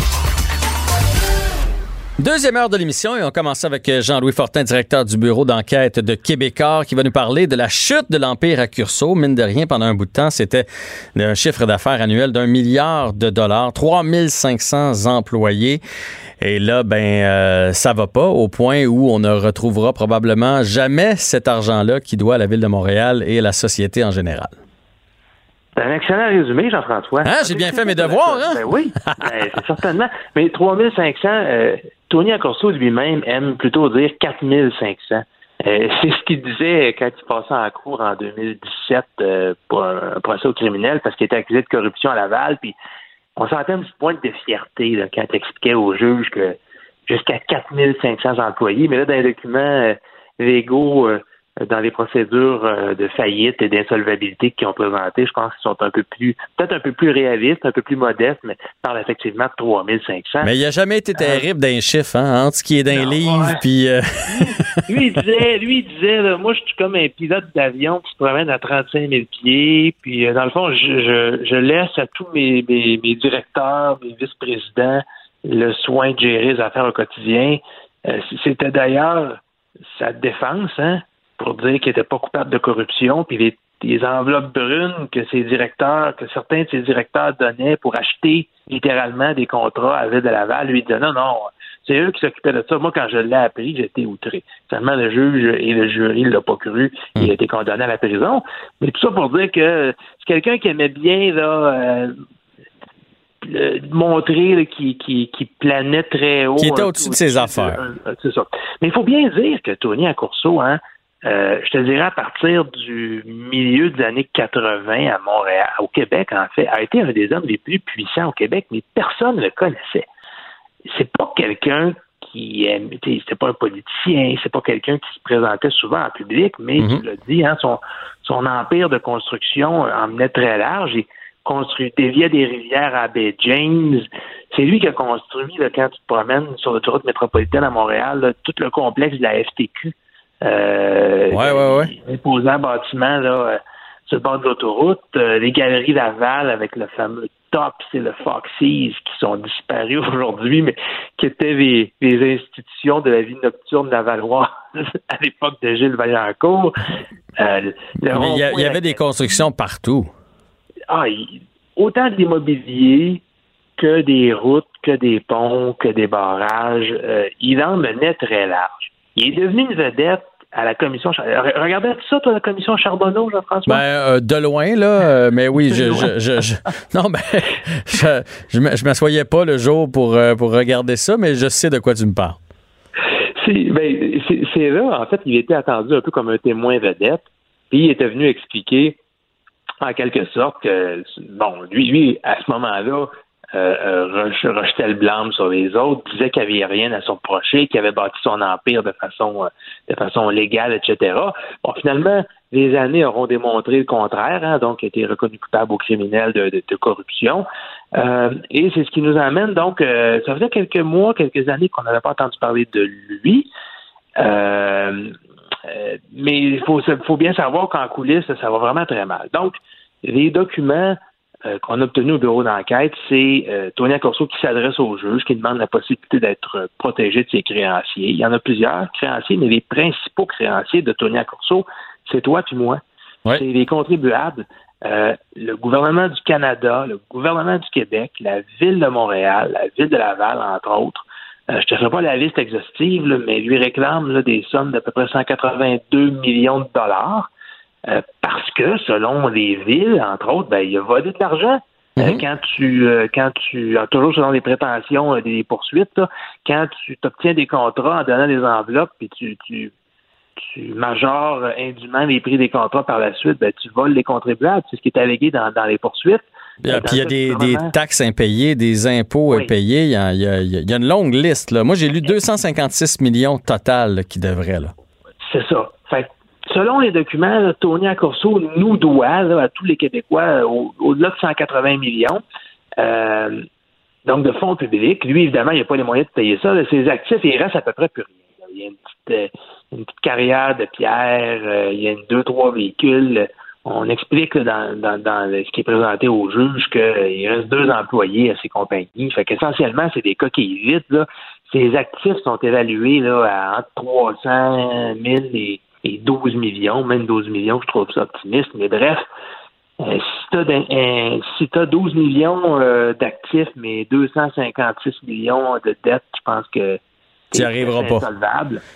Deuxième heure de l'émission et on commence avec euh, Jean-Louis Fortin, directeur du bureau d'enquête de Québécois, qui va nous parler de la chute de l'Empire à Curso. Mine de rien, pendant un bout de temps, c'était un chiffre d'affaires annuel d'un milliard de dollars, 3500 employés. Et là, ben, euh, ça va pas au point où on ne retrouvera probablement jamais cet argent-là qui doit à la ville de Montréal et à la société en général. C'est un excellent résumé, Jean-François. Hein, j'ai bien fait mes devoirs, hein? Ben oui, ben, certainement. Mais 3500, euh, Tony Accorso lui-même aime plutôt dire 4500. Euh, c'est ce qu'il disait quand il passait en cours en 2017 euh, pour un procès au criminel parce qu'il était accusé de corruption à Laval. Puis on sentait un petit point de fierté là, quand il expliquait au juge que jusqu'à 4500 employés. Mais là, dans les documents légaux dans les procédures euh, de faillite et d'insolvabilité qu'ils ont présentées, je pense qu'ils sont un peu plus, peut-être un peu plus réalistes, un peu plus modestes, mais parlent effectivement de 3500. Mais il n'a jamais été terrible d'un chiffre, hein, entre ce qui est d'un livre, puis... Euh, lui, il disait, lui, il disait, moi, je suis comme un pilote d'avion qui se promène à 35 000 pieds, puis euh, dans le fond, je, je, laisse à tous mes, mes, mes directeurs, mes vice-présidents, le soin de gérer les affaires au quotidien. C'était d'ailleurs sa défense, hein, pour dire qu'il n'était pas coupable de corruption, puis les, enveloppes brunes que ses directeurs, que certains de ses directeurs donnaient pour acheter littéralement des contrats à Ville de Laval, lui disait non, non, c'est eux qui s'occupaient de ça. Moi, quand je l'ai appris, j'étais outré. Seulement, le juge et le jury ne l'ont pas cru. Il a été condamné à la prison. Mais tout ça pour dire que c'est quelqu'un qui aimait bien là, euh, montrer qu'il qui, qui, planait très haut. Qui était au-dessus de ses affaires. c'est ça. Mais il faut bien dire que Tony Accourceau, hein, euh, je te dirais à partir du milieu des années 80 à Montréal, au Québec en fait, a été un des hommes les plus puissants au Québec, mais personne ne le connaissait. C'est pas quelqu'un qui aime, c'était pas un politicien, c'est pas quelqu'un qui se présentait souvent en public, mais tu l'as dit, hein, son, son empire de construction emmenait très large. Il construit, déviait des rivières à Bay James. C'est lui qui a construit, là, quand tu te promènes sur l'autoroute métropolitaine à Montréal, tout le complexe de la FTQ euh, ouais, ouais, ouais. Imposant bâtiment là, euh, sur le bord de l'autoroute. Euh, les galeries Laval avec le fameux Tops et le Foxys qui sont disparus (laughs) aujourd'hui, mais qui étaient les, institutions de la vie nocturne lavalloise (laughs) à l'époque de Gilles Vaillancourt. Euh, il y, avait des constructions partout. Ah, autant de l'immobilier que des routes, que des ponts, que des barrages. il en menait très large. Il est devenu une vedette à la commission. Regardez ça, toi, la commission Charbonneau, Jean-François? Ben, euh, de loin, là. Euh, mais oui, je, je, (laughs) non, ben, je, je m'assoyais pas le jour pour, euh, pour regarder ça, mais je sais de quoi tu me parles. Ben, c'est là, en fait, il était attendu un peu comme un témoin vedette, puis il était venu expliquer en quelque sorte que, bon, lui, lui à ce moment-là, euh, euh rejetait le blâme sur les autres, disait qu'il n'y avait rien à son reprocher, qu'il avait bâti son empire de façon, euh, de façon légale, etc. Bon, finalement, les années auront démontré le contraire, hein, donc il a été reconnu coupable au criminel de, corruption. Euh, et c'est ce qui nous amène, donc, ça faisait quelques mois, quelques années qu'on n'avait pas entendu parler de lui. mais il faut, faut bien savoir qu'en coulisses, ça va vraiment très mal. Donc, les documents qu'on a obtenu au bureau d'enquête, c'est euh, Tony Corso qui s'adresse au juge, qui demande la possibilité d'être euh, protégé de ses créanciers. Il y en a plusieurs créanciers, mais les principaux créanciers de Tony Corso, c'est toi puis moi. C'est les contribuables. le gouvernement du Canada, le gouvernement du Québec, la ville de Montréal, la ville de Laval, entre autres. je ne te ferai pas la liste exhaustive, mais lui réclame des sommes d'à peu près 182 millions de dollars. Euh, parce que selon les villes, entre autres, ben, il a volé de l'argent. Euh, mhm. quand tu, euh, quand tu, toujours selon les prétentions des poursuites, quand tu obtiens des contrats en donnant des enveloppes, puis tu, tu, tu majores indûment les prix des contrats par la suite, ben, tu voles les contribuables. C'est ce qui est allégué dans, dans les poursuites. puis il y a des, des, taxes impayées, des impôts impayés. Il y, a, il, y a, une longue liste. Là. Moi, j'ai lu 256 millions total qui devraient. C'est ça. Selon les documents, Tony Accorso nous doit à tous les Québécois au-delà de 180 millions. Euh, donc de fonds publics. Lui, évidemment, il n'a pas les moyens de payer ça. Ses actifs, il reste à peu près plus rien. Il y a une petite, euh, carrière de pierre, euh, il y a deux, trois véhicules. on explique dans, ce qui est présenté au juge qu'il reste deux employés à ces compagnies. Fait qu'essentiellement, c'est des qui évitent. Là. Ces actifs sont évalués là, à entre 300 000 et, 12 millions, même 12 millions, je trouve ça optimiste. Mais bref, euh, si tu as, 12 millions euh, d'actifs, mais 256 millions de dettes, je pense que tu n'y arriveras pas.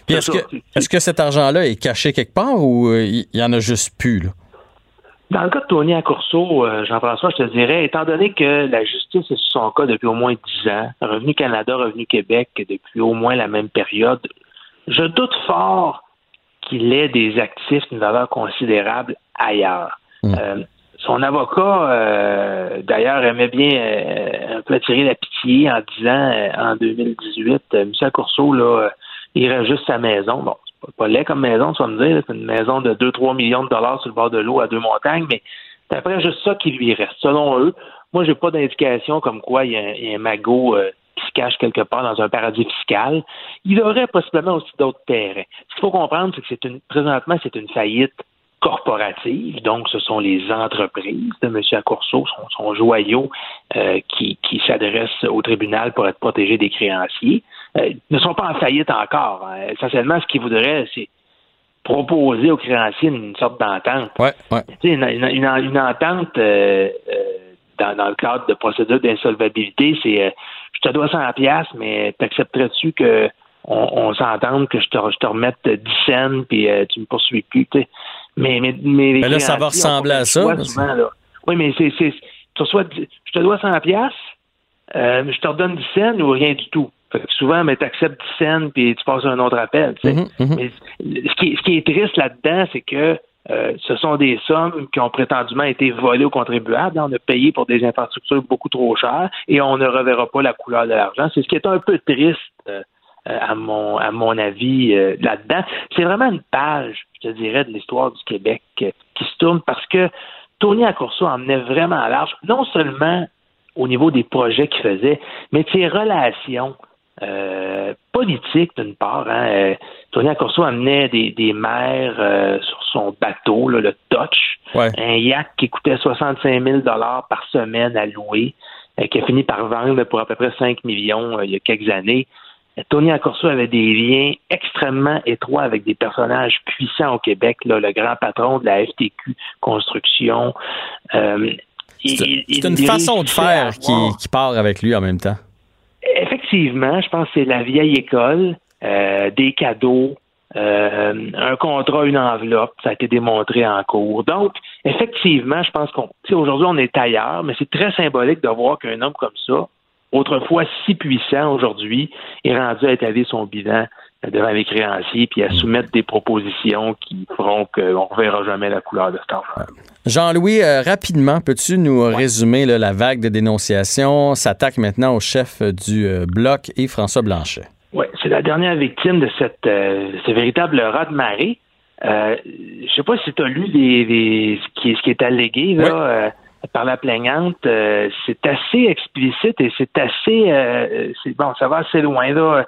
Est-ce que, cet argent-là est caché quelque part ou euh, il y en a juste plus? Là? Dans le cas de Tony Accourceau, euh, Jean-François, je te dirais, étant donné que la justice est sur son cas depuis au moins 10 ans, Revenu Canada, Revenu Québec depuis au moins la même période, je doute fort qu'il ait des actifs d'une valeur considérable ailleurs. Hmm. Euh, son avocat, euh, d'ailleurs, aimait bien un peu attirer la pitié en disant en 2018, M. Accourceau, là, irait juste sa maison. Bon, c'est pas laid comme maison, tu vas me dire. C'est une maison de 2-3 millions de dollars sur le bord de l'eau à deux montagnes, mais c'est après juste ça qui lui reste. Selon eux, moi, j'ai pas d'indication comme quoi il y, a un, magot euh, qui se cache quelque part dans un paradis fiscal. Il aurait possiblement aussi d'autres terrains. Ce qu'il faut comprendre, c'est que c'est une, présentement, c'est une faillite corporative, donc ce sont les entreprises de M. Accourceau, son, son joyau, euh, qui, qui s'adressent au tribunal pour être protégés des créanciers. Euh, ne sont pas en faillite encore. Hein. Essentiellement, ce qu'ils voudraient, c'est proposer aux créanciers une sorte d'entente. Ouais, ouais. Une, une, une, entente euh, euh, dans, dans, le cadre de procédure d'insolvabilité, c'est je te dois 100 pièces, mais t'accepterais-tu que on, on s'entende que je te, je te remette 10 cents puis tu me poursuis plus, Mais, mais, mais, là, ça va ressembler à ça. Oui, mais c'est, c'est, tu reçois, je te dois 100 pièces, je te redonne 10 cents ou rien du tout souvent, mais tu acceptes 10 cents puis tu passes un autre appel. Mhm, mhm. Mais ce, qui, ce qui est triste là-dedans, c'est que euh, ce sont des sommes qui ont prétendument été volées aux contribuables. On a payé pour des infrastructures beaucoup trop chères et on ne reverra pas la couleur de l'argent. C'est ce qui est un peu triste, euh, à, mon, à mon avis, euh, là-dedans. C'est vraiment une page, je te dirais, de l'histoire du Québec qui se tourne parce que Tony Accourceau emmenait vraiment à large, non seulement au niveau des projets qu'il faisait, mais de ses relations euh, politique, d'une part. Hein. Euh, Tony Accorso amenait des, des maires euh, sur son bateau, le Touch, un yacht qui coûtait 65 000 par semaine à louer, qui a fini par vendre pour à peu près 5 millions il y a quelques années. Tony Accorso avait des liens extrêmement étroits avec des personnages puissants au Québec, le grand patron de la FTQ Construction. c'est une façon de faire qui, qui part avec lui en même temps effectivement, je pense que c'est la vieille école, euh, des cadeaux, euh, un contrat, une enveloppe, ça a été démontré en cours. Donc, effectivement, je pense qu'on, aujourd'hui, on est ailleurs, mais c'est très symbolique de voir qu'un homme comme ça, autrefois si puissant aujourd'hui, est rendu à étaler son bilan devant les créanciers puis à soumettre des propositions qui feront qu'on ne verra jamais la couleur de cet enfant. Jean-Louis, euh, rapidement, peux-tu nous résumer la vague de dénonciations? S'attaque maintenant au chef du euh, bloc et François Blanchet? Oui, c'est la dernière victime de cette euh, ce véritable rat de marée. Je sais pas si tu as lu ce, qui, ce qui est allégué par la plaignante. c'est assez explicite et c'est assez bon, ça va assez loin là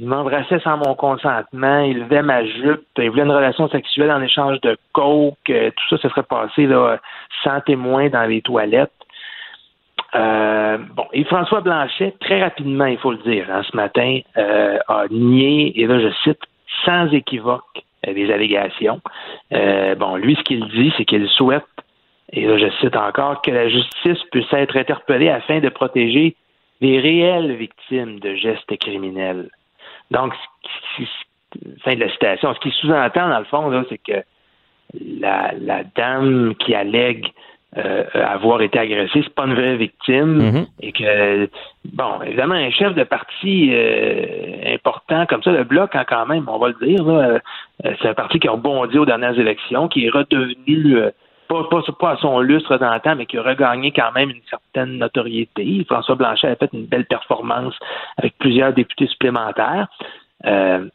il m'embrassait sans mon consentement, il levait ma jupe, il voulait une relation sexuelle en échange de coke, euh, tout ça, se serait passé là, sans témoin dans les toilettes. Euh, bon, et François Blanchet, très rapidement, il faut le dire, hein, ce matin, euh, a nié, et là je cite, sans équivoque, les allégations. bon, lui, ce qu'il dit, c'est qu'il souhaite, et là je cite encore, que la justice puisse être interpellée afin de protéger les réelles victimes de gestes criminels. Donc, fin de la citation. Ce qui sous-entend, dans le fond, c'est que la, la, dame qui allègue euh, avoir été agressée, c'est pas une vraie victime mm-hmm. et que bon, évidemment, un chef de parti euh, important comme ça, le bloc hein, quand même, on va le dire, euh, c'est un parti qui a rebondi aux dernières élections, qui est redevenu pas, pas, pas, à son lustre dans le temps, mais qui a regagné quand même une certaine notoriété. François Blanchet a fait une belle performance avec plusieurs députés supplémentaires. Euh,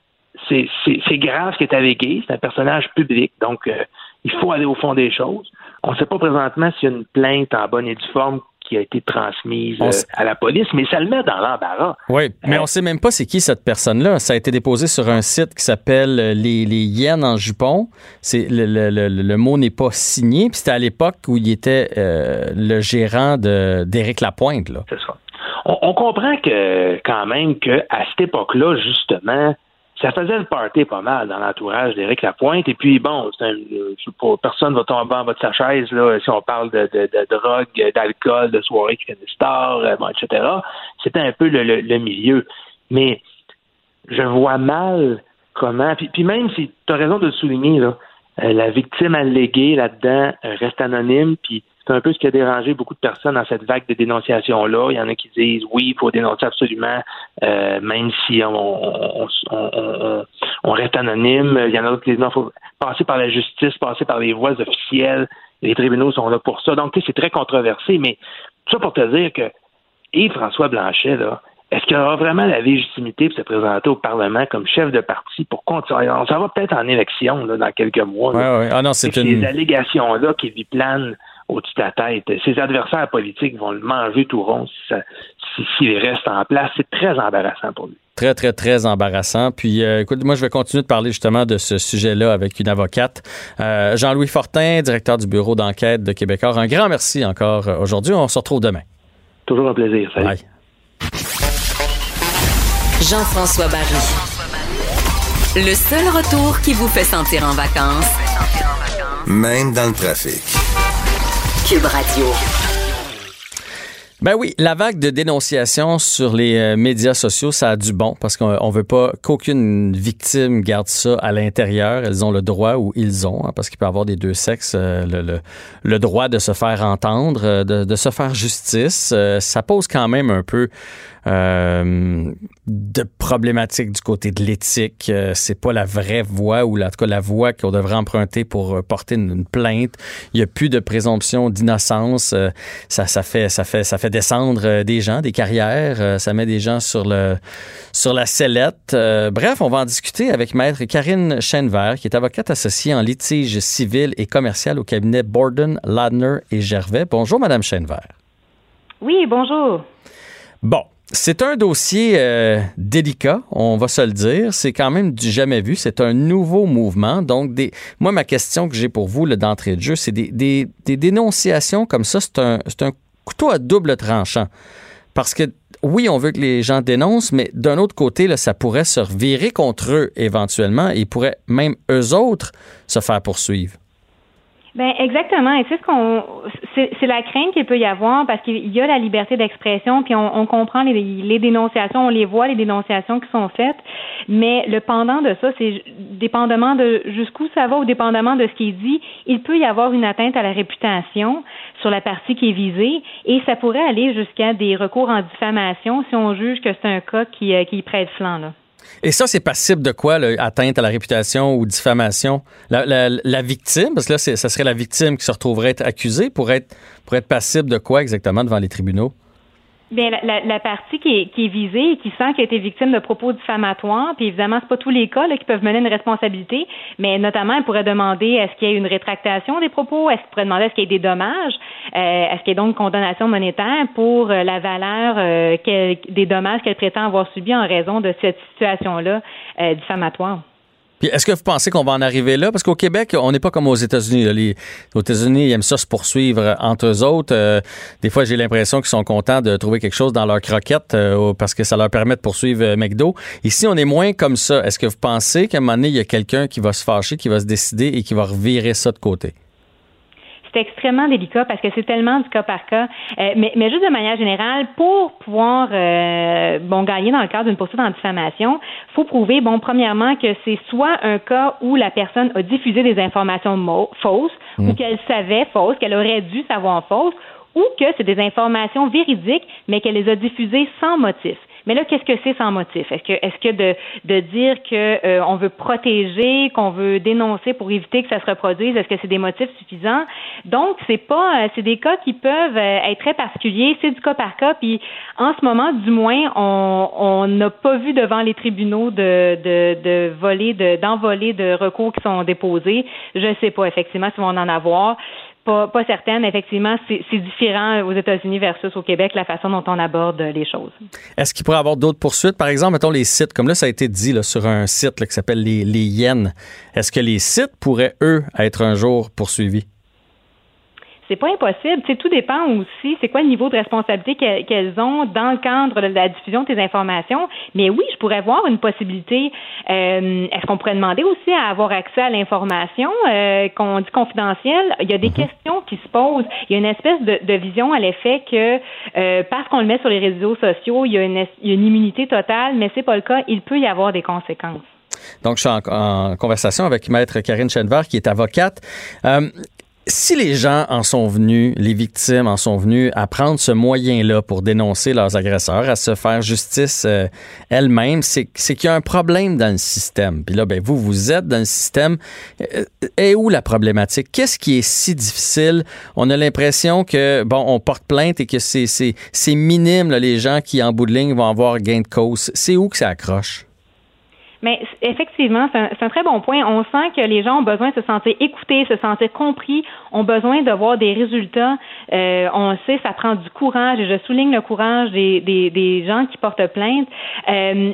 c'est grave ce qui est allégué, c'est un personnage public, donc euh, il faut aller au fond des choses. On ne sait pas présentement s'il y a une plainte en bonne et due forme qui a été transmise euh, à la police, mais ça le met dans l'embarras. Oui, mais on sait même pas c'est qui cette personne-là. Ça a été déposé sur un site qui s'appelle les, les Hyènes en jupon. C'est le, le, le, le mot n'est pas signé. Puis c'était à l'époque où il était le gérant d'Éric Lapointe. C'est ça. On, on, comprend que quand même qu'à cette époque-là, justement, ça faisait le party pas mal dans l'entourage d'Éric Lapointe. Et puis, bon, un, pas, personne va tomber en bas de sa chaise là, si on parle de, drogue, d'alcool, de soirées qui finissent tard, euh, bon, etc. C'était un peu le, milieu. Mais je vois mal comment. Puis, même si tu as raison de le souligner, là, euh, la victime alléguée là-dedans euh, reste anonyme, puis c'est un peu ce qui a dérangé beaucoup de personnes dans cette vague de dénonciations-là. Il y en a qui disent oui, il faut dénoncer absolument, euh, même si on, on, reste anonyme. Il y en a d'autres qui disent non, il faut passer par la justice, passer par les voies officielles. Les tribunaux sont là pour ça. Donc, c'est très controversé, mais tout ça pour te dire que Yves-François Blanchet, là, est-ce qu'il aura vraiment la légitimité de se présenter au Parlement comme chef de parti pour continuer? On s'en va peut-être en élection là, dans quelques mois. Ouais, ouais. Ah non, c'est une... Ces allégations-là qui lui planent au-dessus de la tête. Ses adversaires politiques vont le manger tout rond s'il reste en place. C'est très embarrassant pour lui. Très, très, très embarrassant. Puis, euh, écoute, moi, je vais continuer de parler justement de ce sujet-là avec une avocate. Euh, Jean-Louis Fortin, directeur du bureau d'enquête de Québécois. Un grand merci encore euh, aujourd'hui. On se retrouve demain. Toujours un plaisir. Salut. Jean-François Barry. Le seul retour qui vous fait sentir en vacances, même dans le trafic. Cube. Ben oui, la vague de dénonciation sur les euh, médias sociaux, ça a du bon parce qu'on veut pas qu'aucune victime garde ça à l'intérieur. Elles ont le droit ou ils ont, hein, parce qu'il peut y avoir des deux sexes, euh, le, le, droit de se faire entendre, euh, de, de se faire justice. ça pose quand même un peu euh, de problématiques du côté de l'éthique. Euh, c'est pas la vraie voie ou en tout cas la voie qu'on devrait emprunter pour euh, porter une, plainte. Il y a plus de présomption d'innocence. ça, ça fait, ça fait, ça fait descendre des gens, des carrières. ça met des gens sur le, sur la sellette. bref, on va en discuter avec maître Karine Chenvert, qui est avocate associée en litige civil et commercial au cabinet Borden, Ladner et Gervais. Bonjour, Madame Chenvert. Oui, bonjour. Bon, c'est un dossier euh, délicat, on va se le dire. C'est quand même du jamais vu. C'est un nouveau mouvement. Donc, des, moi, ma question que j'ai pour vous d'entrée de jeu, c'est des, des, des, dénonciations comme ça. C'est un, un couteau à double tranchant. Parce que, oui, on veut que les gens dénoncent, mais d'un autre côté, ça pourrait se revirer contre eux éventuellement et pourrait même eux autres se faire poursuivre. Ben exactement, et c'est ce qu'on, c'est la crainte qu'il peut y avoir parce qu'il y a la liberté d'expression, puis on, on comprend les, les, dénonciations, on les voit les dénonciations qui sont faites, mais le pendant de ça, c'est dépendamment de jusqu'où ça va ou dépendamment de ce qui est dit, il peut y avoir une atteinte à la réputation sur la partie qui est visée, et ça pourrait aller jusqu'à des recours en diffamation si on juge que c'est un cas qui, euh, qui prête flanc là. Et ça, c'est passible de quoi, atteinte à la réputation ou diffamation? La, victime, parce que là, ça serait la victime qui se retrouverait accusée pour être, pour être passible de quoi exactement devant les tribunaux? Bien, la, la, partie qui est, qui est visée et qui sent qu'elle a été victime de propos diffamatoires, puis évidemment, c'est pas tous les cas là, qui peuvent mener une responsabilité, mais notamment, elle pourrait demander est-ce qu'il y a une rétractation des propos, est-ce qu'elle pourrait demander est-ce qu'il y a des dommages, euh, est-ce qu'il y a donc une condamnation monétaire pour euh, la valeur euh, des dommages qu'elle prétend avoir subis en raison de cette situation-là diffamatoire est-ce que vous pensez qu'on va en arriver là? Parce qu'au Québec, on n'est pas comme aux États-Unis. Les, aux États-Unis, ils aiment ça se poursuivre entre eux autres. Euh, des fois, j'ai l'impression qu'ils sont contents de trouver quelque chose dans leur croquette euh, parce que ça leur permet de poursuivre euh, McDo. Ici, on est moins comme ça. Est-ce que vous pensez qu'à un moment donné, il y a quelqu'un qui va se fâcher, qui va se décider et qui va revirer ça de côté? C'est extrêmement délicat parce que c'est tellement du cas par cas. Euh, mais, mais, juste de manière générale, pour pouvoir euh, bon gagner dans le cadre d'une poursuite en diffamation, faut prouver bon premièrement que c'est soit un cas où la personne a diffusé des informations fausses ou mmh. qu'elle savait fausses, qu'elle aurait dû savoir fausses, ou que c'est des informations véridiques mais qu'elle les a diffusées sans motif. Mais là, qu'est-ce que c'est sans motif? Est-ce que, est-ce que de, de dire que euh, on veut protéger, qu'on veut dénoncer pour éviter que ça se reproduise, est-ce que c'est des motifs suffisants? Donc, c'est pas, euh, c'est des cas qui peuvent euh, être très particuliers. C'est du cas par cas. Puis, en ce moment, du moins, on n'a pas vu devant les tribunaux de, de, de voler, de, d'envoler de recours qui sont déposés. Je sais pas effectivement si on en avoir pas, pas certaine. Effectivement, c'est différent aux États-Unis versus au Québec, la façon dont on aborde les choses. Est-ce qu'il pourrait y avoir d'autres poursuites? Par exemple, mettons les sites, comme là, ça a été dit sur un site qui s'appelle les, les Yens. Est-ce que les sites pourraient, eux, être un jour poursuivis? C'est pas impossible. Tout dépend aussi, c'est quoi le niveau de responsabilité qu'elles ont dans le cadre de la diffusion de tes informations. Mais oui, je pourrais voir une possibilité. Euh, est-ce qu'on pourrait demander aussi à avoir accès à l'information euh, qu'on dit confidentielle? Il y a des mhm. questions qui se posent. Il y a une espèce de, vision à l'effet que euh, parce qu'on le met sur les réseaux sociaux, il y a une, immunité totale, mais c'est pas le cas. Il peut y avoir des conséquences. Donc, je suis en, conversation avec Maître Karine Chenver, qui est avocate si les gens en sont venus, les victimes en sont venues à prendre ce moyen-là pour dénoncer leurs agresseurs, à se faire justice euh, elles-mêmes, c'est qu'il y a un problème dans le système. Puis là, ben, vous, vous êtes dans le système. Euh, et où la problématique? Qu'est-ce qui est si difficile? On a l'impression que, bon, on porte plainte et que c'est minime, là, les gens qui, en bout de ligne, vont avoir gain de cause. C'est où que ça accroche? Mais effectivement, c'est un, très bon point. On sent que les gens ont besoin de se sentir écoutés, se sentir compris, ont besoin de voir des résultats. Euh, on sait, ça prend du courage, et je souligne le courage des, des, gens qui portent plainte. Euh,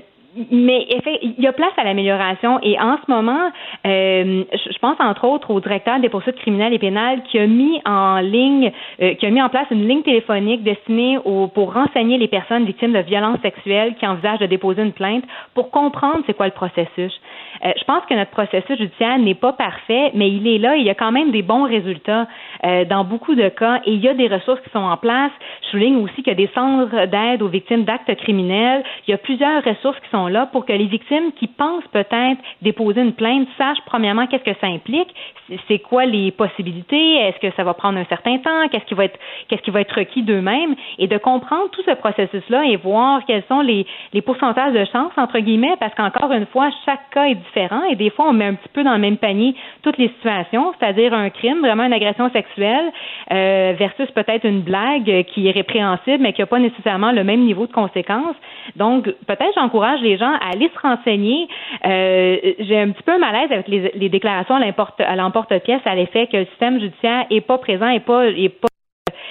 mais il y a place à l'amélioration et en ce moment, euh, je pense entre autres au directeur des poursuites criminelles et pénales qui a mis en ligne, euh, qui a mis en place une ligne téléphonique destinée au, pour renseigner les personnes victimes de violences sexuelles qui envisagent de déposer une plainte pour comprendre c'est quoi le processus. Euh, je pense que notre processus judiciaire n'est pas parfait, mais il est là. Il y a quand même des bons résultats euh, dans beaucoup de cas et il y a des ressources qui sont en place. Je souligne aussi qu'il y a des centres d'aide aux victimes d'actes criminels. Il y a plusieurs ressources qui sont là pour que les victimes qui pensent peut-être déposer une plainte sachent premièrement qu'est-ce que ça implique, c'est quoi les possibilités, est-ce que ça va prendre un certain temps, qu'est-ce qui va être qu'est-ce qui va être requis d'eux-mêmes? Et de comprendre tout ce processus-là et voir quels sont les, les pourcentages de chance entre guillemets parce qu'encore une fois chaque cas est différent et des fois on met un petit peu dans le même panier toutes les situations, c'est-à-dire un crime, vraiment une agression sexuelle euh, versus peut-être une blague qui est répréhensible mais qui n'a pas nécessairement le même niveau de conséquences. Donc peut-être j'encourage les gens à aller se renseigner. Euh, j'ai un petit peu malaise avec les, les déclarations à l'emporte-pièce à l'effet que le système judiciaire est pas présent et pas, pas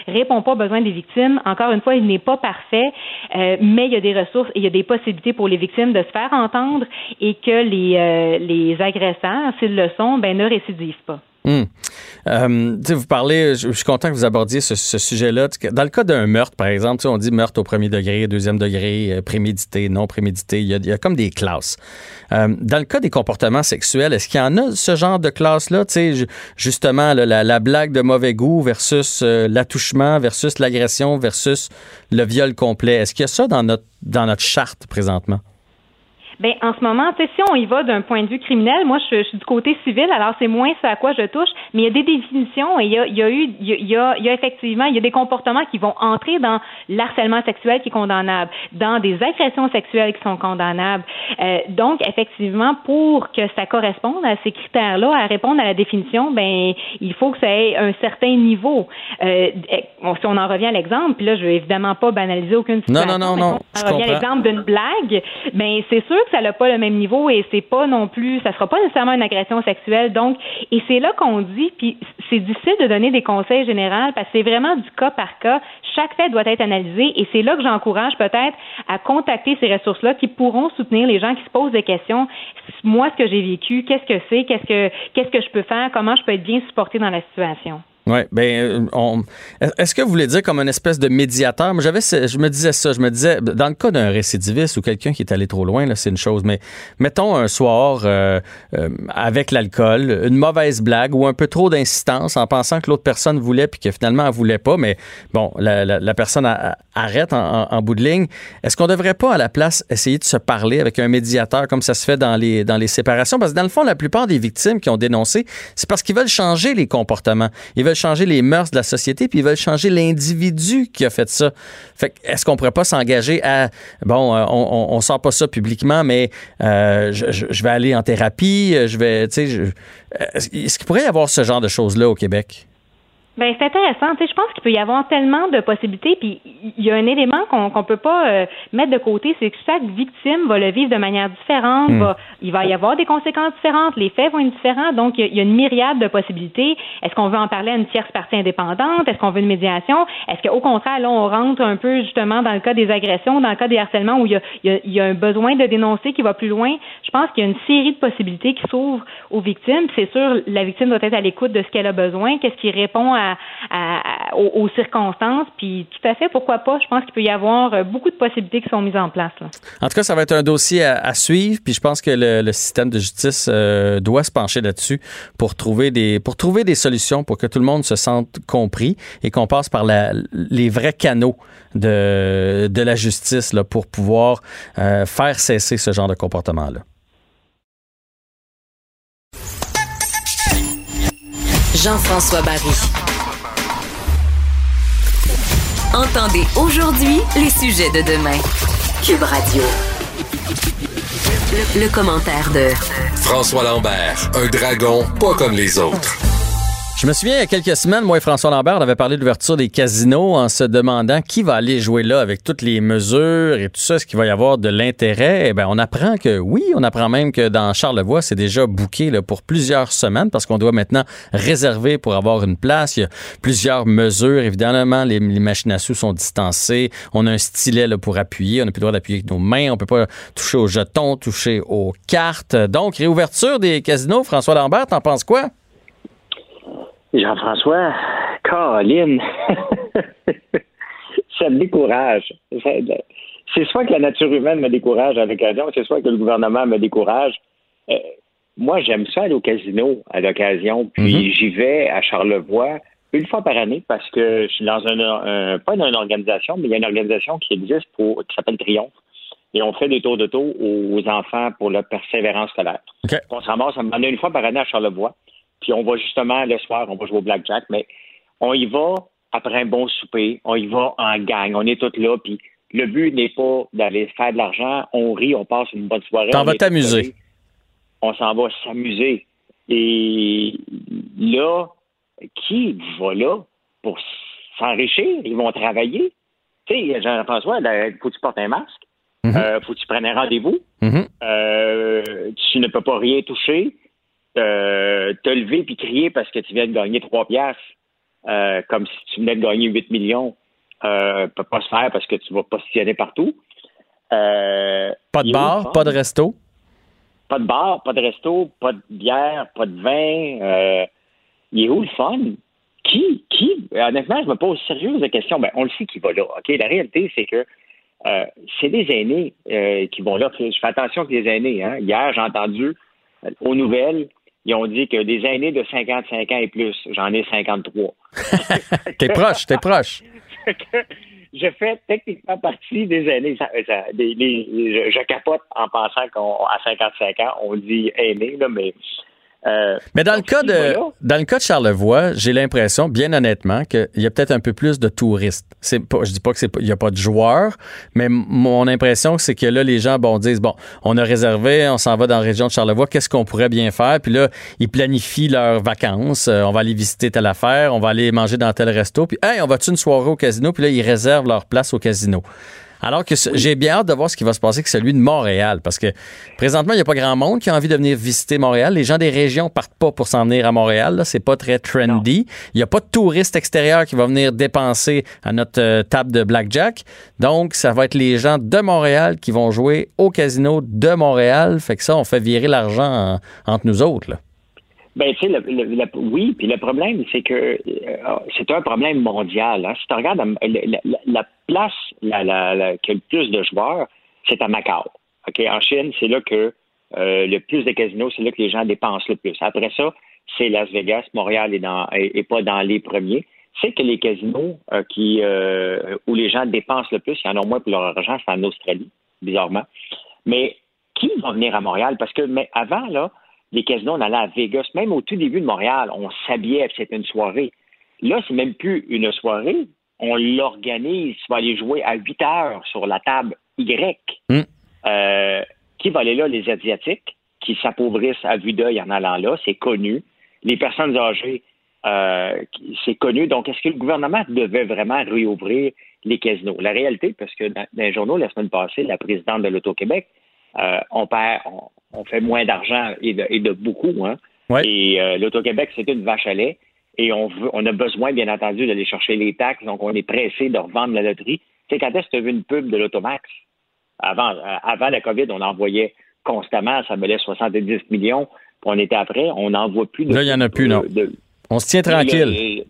répond pas aux besoins des victimes. Encore une fois, il n'est pas parfait, euh, mais il y a des ressources et il y a des possibilités pour les victimes de se faire entendre et que les, euh, les agresseurs, s'ils le sont, ben, ne récidivent pas. Hmm. Euh, je, suis content que vous abordiez ce, sujet-là. Dans le cas d'un meurtre, par exemple, on dit meurtre au premier degré, deuxième degré, euh, prémédité, non prémédité. Il y, a, comme des classes. Euh, dans le cas des comportements sexuels, est-ce qu'il y en a ce genre de classe-là? Justement, la, la, blague de mauvais goût versus l'attouchement versus l'agression versus le viol complet. Est-ce qu'il y a ça dans notre, dans notre charte présentement? Ben en ce moment, tu sais, si on y va d'un point de vue criminel, moi je, suis du côté civil, alors c'est moins ce à quoi je touche, mais il y a des définitions et il y a, il y a eu, il y a, il y a effectivement, il y a des comportements qui vont entrer dans l'harcèlement sexuel qui est condamnable, dans des agressions sexuelles qui sont condamnables. Euh, donc effectivement, pour que ça corresponde à ces critères-là, à répondre à la définition, ben il faut que ça ait un certain niveau. Euh, si on en revient à l'exemple, puis là je vais évidemment pas banaliser aucune situation. Non non non non. Si on revient à l'exemple d'une blague, ben c'est sûr ça n'a pas le même niveau et c'est pas non plus, ça sera pas nécessairement une agression sexuelle. Donc, et c'est là qu'on dit, puis c'est difficile de donner des conseils généraux parce que c'est vraiment du cas par cas. Chaque fait doit être analysé et c'est là que j'encourage peut-être à contacter ces ressources-là qui pourront soutenir les gens qui se posent des questions. Moi, ce que j'ai vécu, qu'est-ce que c'est, qu'est-ce que qu'est-ce que je peux faire, comment je peux être bien supporté dans la situation. Oui, ben, on, est-ce que vous voulez dire comme une espèce de médiateur? Moi, j'avais, je me disais ça, je me disais, dans le cas d'un récidiviste ou quelqu'un qui est allé trop loin, là, c'est une chose, mais mettons un soir euh, euh, avec l'alcool, une mauvaise blague ou un peu trop d'insistance en pensant que l'autre personne voulait puis que finalement elle voulait pas, mais bon, la, personne arrête en, bout de ligne. Est-ce qu'on devrait pas à la place essayer de se parler avec un médiateur comme ça se fait dans les séparations? Parce que dans le fond, la plupart des victimes qui ont dénoncé, c'est parce qu'ils veulent changer les comportements, ils veulent changer les mœurs de la société, puis ils veulent changer l'individu qui a fait ça. Fait est-ce qu'on pourrait pas s'engager à bon, euh, on, on, sort pas ça publiquement, mais euh, je, vais aller en thérapie, je vais, tu sais, est-ce qu'il pourrait y avoir ce genre de choses là au Québec? Ben c'est intéressant. Tu sais, je pense qu'il peut y avoir tellement de possibilités. Puis il y a un élément qu'on qu'on peut pas euh, mettre de côté, c'est que chaque victime va le vivre de manière différente. Hmm. Va, il va y avoir des conséquences différentes. Les faits vont être différents. Donc il y a- il y, a une myriade de possibilités. Est-ce qu'on veut en parler à une tierce partie indépendante? Est-ce qu'on veut une médiation? Est-ce qu'au contraire là on rentre un peu justement dans le cas des agressions, dans le cas des harcèlements où il y a, il y a- il y a un besoin de dénoncer qui va plus loin? Je pense qu'il y a une série de possibilités qui s'ouvrent aux victimes. C'est sûr, la victime doit être à l'écoute de ce qu'elle a besoin, qu'est-ce qui répond à, à- à- aux, aux circonstances. Puis tout à fait, pourquoi pas? Je pense qu'il peut y avoir euh, beaucoup de possibilités qui sont mises en place. Là. En tout cas, ça va être un dossier à, à suivre, puis je pense que le, le système de justice euh, doit se pencher là-dessus pour trouver des pour trouver des solutions pour que tout le monde se sente compris et qu'on passe par la, les vrais canaux de, de la justice là, pour pouvoir euh, faire cesser ce genre de comportement-là. Jean-François Barry. Entendez aujourd'hui les sujets de demain. Cube Radio. Le, commentaire de François Lambert, un dragon pas comme les autres. Je me souviens, il y a quelques semaines, moi et François Lambert, on avait parlé de l'ouverture des casinos en se demandant qui va aller jouer là avec toutes les mesures et tout ça, est-ce qu'il va y avoir de l'intérêt? Eh bien, on apprend que oui, on apprend même que dans Charlevoix, c'est déjà booké là, pour plusieurs semaines parce qu'on doit maintenant réserver pour avoir une place. Il y a plusieurs mesures. Évidemment, les, machines à sous sont distancées. On a un stylet pour appuyer. On n'a plus le droit d'appuyer avec nos mains. On peut pas toucher aux jetons, toucher aux cartes. Donc, réouverture des casinos. François Lambert, t'en penses quoi? Jean-François, Caroline, (laughs) ça me décourage. C'est soit que la nature humaine me décourage à l'occasion, c'est soit que le gouvernement me décourage. Euh, moi, j'aime ça aller au casino à l'occasion, puis j'y vais à Charlevoix une fois par année parce que je suis dans un, un- pas dans une organisation, mais il y a une organisation qui existe pour qui s'appelle Triomphe. Et on fait des tours de taux aux enfants pour leur persévérance scolaire. On se ramasse, a une fois par année à Charlevoix. Puis on va justement le soir, on va jouer au blackjack, mais on y va après un bon souper, on y va en gang, on est tous là, puis le but n'est pas d'aller faire de l'argent, on rit, on passe une bonne soirée. T'en on vas t'amuser. On s'en va s'amuser. Et là, qui va là pour s'enrichir? Ils vont travailler. Tu sais, Jean-François, là, faut que tu portes un masque, euh, faut que tu prennes un rendez-vous, euh, tu ne peux pas rien toucher, euh, te lever puis crier parce que tu viens de gagner trois piastres, euh, comme si tu venais de gagner 8 millions, euh, peut pas se faire parce que tu vas positionner partout. Euh, Pas de bar, pas de resto? Pas de bar, pas de resto, pas de bière, pas de vin. Euh, il est où le fun? Qui? Qui? Honnêtement, je me pose sérieuse la question. Ben, on le sait qui va là. OK? La réalité, c'est que euh, c'est des aînés qui vont là. Je fais attention avec les aînés. Hein? Hier, j'ai entendu aux nouvelles, ils ont dit que des aînés de 55 ans et plus, j'en ai 53. (laughs) T'es proche, t'es proche. je fais techniquement partie des aînés. Je capote en pensant qu'à 55 ans, on dit aîné, là, mais. Euh, Mais dans le cas de voilà. dans le cas de Charlevoix, j'ai l'impression, bien honnêtement, qu'il y a peut-être un peu plus de touristes. C'est pas, je dis pas que c'est pas- il y a pas de joueurs, mais mon impression c'est que là les gens bon disent bon, on a réservé, on s'en va dans la région de Charlevoix, qu'est-ce qu'on pourrait bien faire? Puis là, ils planifient leurs vacances, Euh, on va aller visiter telle affaire, on va aller manger dans tel resto, puis hey, on va-tu une soirée au casino? Puis là, ils réservent leur place au casino. Alors que j'ai bien hâte de voir ce qui va se passer avec celui de Montréal, parce que présentement, il n'y a pas grand monde qui a envie de venir visiter Montréal. Les gens des régions partent pas pour s'en venir à Montréal. C'est pas très trendy. Il n'y a pas de touristes extérieurs qui vont venir dépenser à notre euh, table de blackjack. Donc, ça va être les gens de Montréal qui vont jouer au casino de Montréal. Fait que ça, on fait virer l'argent en- entre nous autres. là. Ben, tu sais, oui, puis le problème, c'est que euh, c'est un problème mondial. hein. Si tu regardes la, la- la place la, la- qui a le plus de joueurs, c'est à Macao. En Chine, c'est là que euh, le plus de casinos, c'est là que les gens dépensent le plus. Après ça, c'est Las Vegas. Montréal est, dans, est, pas dans les premiers. C'est que les casinos euh, qui, où les gens dépensent le plus, il y en a moins pour leur argent, c'est en Australie, bizarrement. Mais qui va venir à Montréal? Parce que mais avant, là, les casinos, on allait à Vegas. Même au tout début de Montréal, on s'habillait, c'était une soirée. Là, c'est même plus une soirée. On l'organise. Tu vas aller jouer à 8 heures sur la table Y. Euh, qui va aller là? Les Asiatiques, qui s'appauvrissent à vue d'œil en allant là. C'est connu. Les personnes âgées Euh, c'est connu. Donc, est-ce que le gouvernement devait vraiment réouvrir les casinos? La réalité, parce que dans, les journaux la semaine passée, la présidente de l'Auto-Québec, euh, on perd, on, fait moins d'argent et de, beaucoup. Hein? Et euh, l'Auto-Québec, c'est une vache à lait. Et on, veut, on a besoin, bien entendu, d'aller chercher les taxes. Donc, on est pressé de revendre la loterie. Tu sais, quand est-ce que tu as vu une pub de l'Automax? Avant, avant la COVID, on envoyait constamment, ça valait 70 millions. Puis on était après, on n'en voit plus. De, Là, il n'y en a plus, non. on se tient tranquille.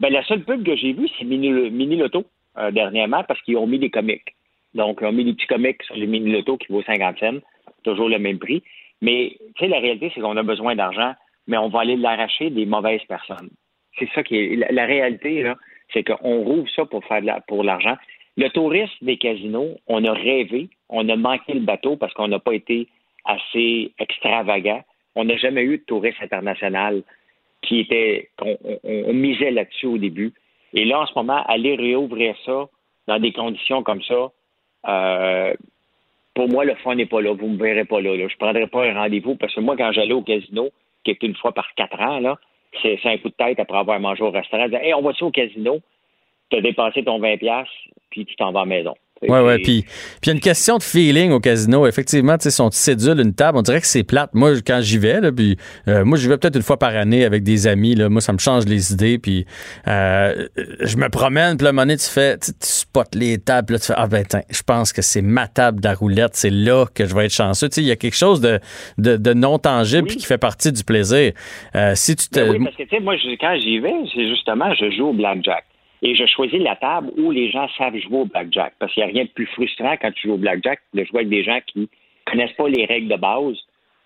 ben, la seule pub que j'ai vue, c'est Mini, Mini Loto, euh, dernièrement, parce qu'ils ont mis des comics. Donc, ont mis des petits comics sur les Mini Loto qui vaut 50 cents, toujours le même prix. Mais, tu sais, la réalité, c'est qu'on a besoin d'argent, mais on va aller l'arracher des mauvaises personnes. C'est ça qui est. La, réalité, là, c'est qu'on rouvre ça pour faire de pour l'argent. Le tourisme des casinos, on a rêvé, on a manqué le bateau parce qu'on n'a pas été assez extravagant. On n'a jamais eu de tourisme international qui était on, misait là-dessus au début. Et là, en ce moment, aller réouvrir ça dans des conditions comme ça, euh, pour moi, le fond n'est pas là. Vous ne me verrez pas là, Je ne prendrai pas un rendez-vous parce que moi, quand j'allais au casino, qui est une fois par quatre ans, là, c'est un coup de tête après avoir mangé au restaurant. Hey, on va-tu au casino? Tu as dépassé ton 20$, puis tu t'en vas à la maison. Oui, oui. Puis, il y a une question de feeling au casino. Effectivement, tu sais, si on cédule une table, on dirait que c'est plate. Moi, quand j'y vais, là, puis euh, moi, j'y vais peut-être une fois par année avec des amis. Là, moi, ça me change les idées. Puis euh, je me promène, puis la monnaie, tu fais, tu, spots les tables, puis là, tu fais, ah ben, je pense que c'est ma table de roulette. C'est là que je vais être chanceux. Tu sais, il y a quelque chose de, de, non tangible puis qui fait partie du plaisir. Euh, si tu te... Ben oui, parce que, tu sais, moi, quand j'y vais, c'est justement, je joue au blackjack. Et je choisis la table où les gens savent jouer au blackjack. Parce qu'il n'y a rien de plus frustrant quand tu joues au blackjack de jouer avec des gens qui connaissent pas les règles de base.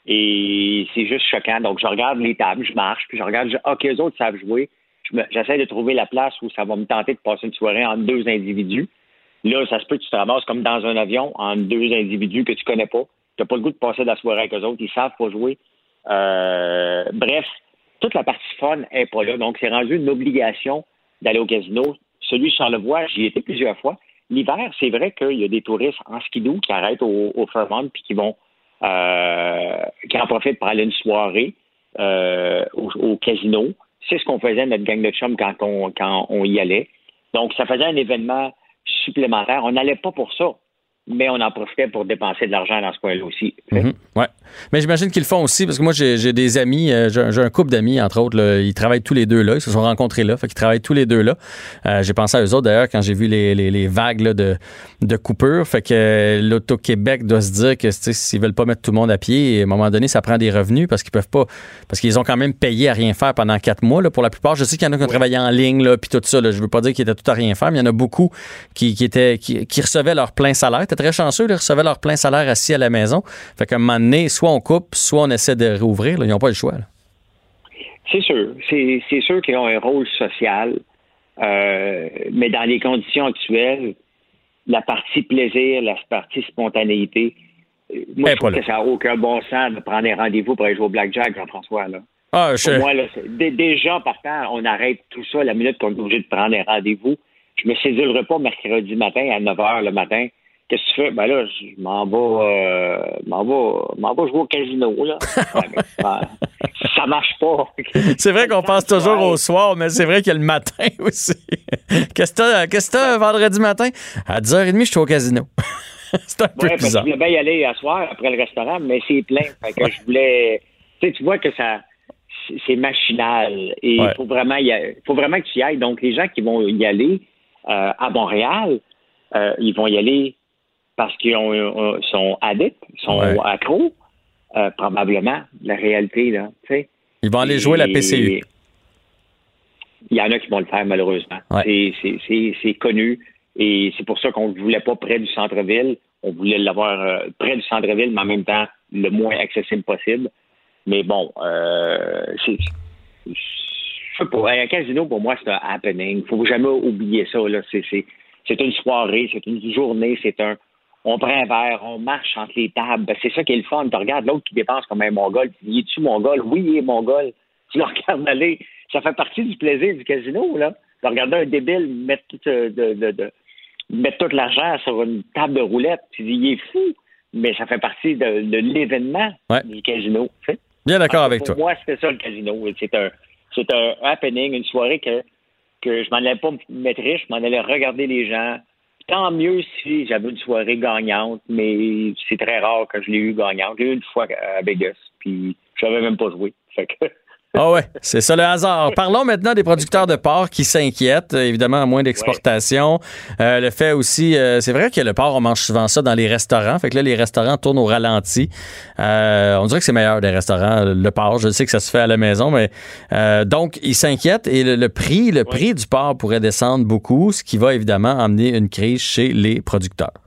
Et c'est juste choquant. Donc, je regarde les tables, je marche, puis je regarde, je, OK, autres savent jouer. J'essaie de trouver la place où ça va me tenter de passer une soirée entre deux individus. Là, ça se peut que tu te ramasses comme dans un avion entre deux individus que tu connais pas. Tu n'as pas le goût de passer de la soirée avec eux autres. Ils savent pas jouer. Euh, bref, toute la partie fun n'est pas là. Donc, c'est rendu une obligation d'aller au casino. Celui le Charlevoix, j'y étais plusieurs fois. L'hiver, c'est vrai qu'il y a des touristes en skidoo qui arrêtent au, au Fairmont puis qui vont euh, qui en profitent pour aller une soirée euh, au, casino. C'est ce qu'on faisait notre gang de chum quand on, quand on y allait. Donc, ça faisait un événement supplémentaire. On n'allait pas pour ça mais on en profitait pour dépenser de l'argent dans ce coin-là aussi. Mhm. ouais. Mais j'imagine qu'ils le font aussi parce que moi, j'ai des amis, euh, j'ai un couple d'amis, entre autres, ils travaillent tous les deux là, ils se sont rencontrés là, fait qu'ils travaillent tous les deux là. Euh, j'ai pensé à eux autres d'ailleurs quand j'ai vu les, les, vagues de, de coupure. Fait que euh, l'Auto-Québec doit se dire que s'ils veulent pas mettre tout le monde à pied, à un moment donné, ça prend des revenus parce qu'ils peuvent pas, parce qu'ils ont quand même payé à rien faire pendant quatre mois là, pour la plupart. Je sais qu'il y en a qui ont travaillé en ligne là, puis tout ça. Là, je veux pas dire qu'ils étaient tout à rien faire, mais il y en a beaucoup qui, qui étaient qui, qui recevaient leur plein salaire très chanceux, ils recevaient leur plein salaire assis à la maison. Fait qu'à un moment donné, soit on coupe, soit on essaie de rouvrir. ils n'ont pas le choix. C'est sûr. C'est sûr qu'ils ont un rôle social. Euh, mais dans les conditions actuelles, la partie plaisir, la partie spontanéité, euh, moi, je trouve que ça n'a aucun bon sens de prendre un rendez-vous pour aller jouer au blackjack, Jean-François. Ah, Pour moi, déjà, partant, on arrête tout ça la minute qu'on est obligé de prendre un rendez-vous. Je me sédulerai pas mercredi matin à 9 h le matin Qu'est-ce que tu fais? Ben là, je m'en vais, euh, m'en vais, m'en vais jouer au casino, là. (laughs) ça marche pas. c'est vrai qu'on pense toujours au soir, mais c'est vrai qu'il y a le matin (laughs) aussi. Qu'est-ce que tu as, vendredi matin? À 10h30, je suis au casino. (laughs) c'est un peu bizarre. je voulais bien y aller à soir après le restaurant, mais c'est plein. Fait que je voulais. Tu sais, tu vois que ça. C'est machinal. Et il faut vraiment y faut vraiment que tu y ailles. Donc, les gens qui vont y aller euh, à Montréal, euh, ils vont y aller parce qu'ils sont addicts, sont accros, euh, probablement, la réalité, là, Ils vont aller jouer la PCU. Il y en a qui vont le faire, malheureusement. C'est connu. Et c'est pour ça qu'on ne voulait pas près du centre-ville. On voulait l'avoir euh, près du centre-ville, mais en même temps, le moins accessible possible. Mais bon, euh, c'est. Un casino, pour moi, c'est un happening. Il ne faut jamais oublier ça. C'est une soirée, c'est une journée, c'est un, on prend un verre, on marche entre les tables. Ben, c'est ça qui est le fun. Tu regardes l'autre qui dépense comme un mongol. Tu dis, es-tu mongol? Oui, il est mongol. (laughs) Tu le regardes aller. Ça fait partie du plaisir du casino, là. De regarder un débile mettre tout, euh, de, mettre tout l'argent sur une table de roulette. Tu dis, il est fou. Mais ça fait partie de, l'événement du casino. Bien d'accord avec toi. Pour moi, c'était ça le casino. C'est un, C'est un happening, une soirée que, que je m'en allais pas me mettre riche, je m'en allais regarder les gens. Tant mieux si j'avais une soirée gagnante, mais c'est très rare que je l'ai eu gagnante. J'ai eu une fois à Vegas, puis je savais même pas jouer. Fait que Ah ouais, c'est ça le hasard. Parlons maintenant des producteurs de porc qui s'inquiètent, euh, évidemment, à moins d'exportation. Euh, le fait aussi, euh, c'est vrai que le porc, on mange souvent ça dans les restaurants. Fait que là, les restaurants tournent au ralenti. on dirait que c'est meilleur des restaurants, le porc. Je sais que ça se fait à la maison, mais donc, ils s'inquiètent et le, prix, le prix du porc pourrait descendre beaucoup, ce qui va évidemment amener une crise chez les producteurs.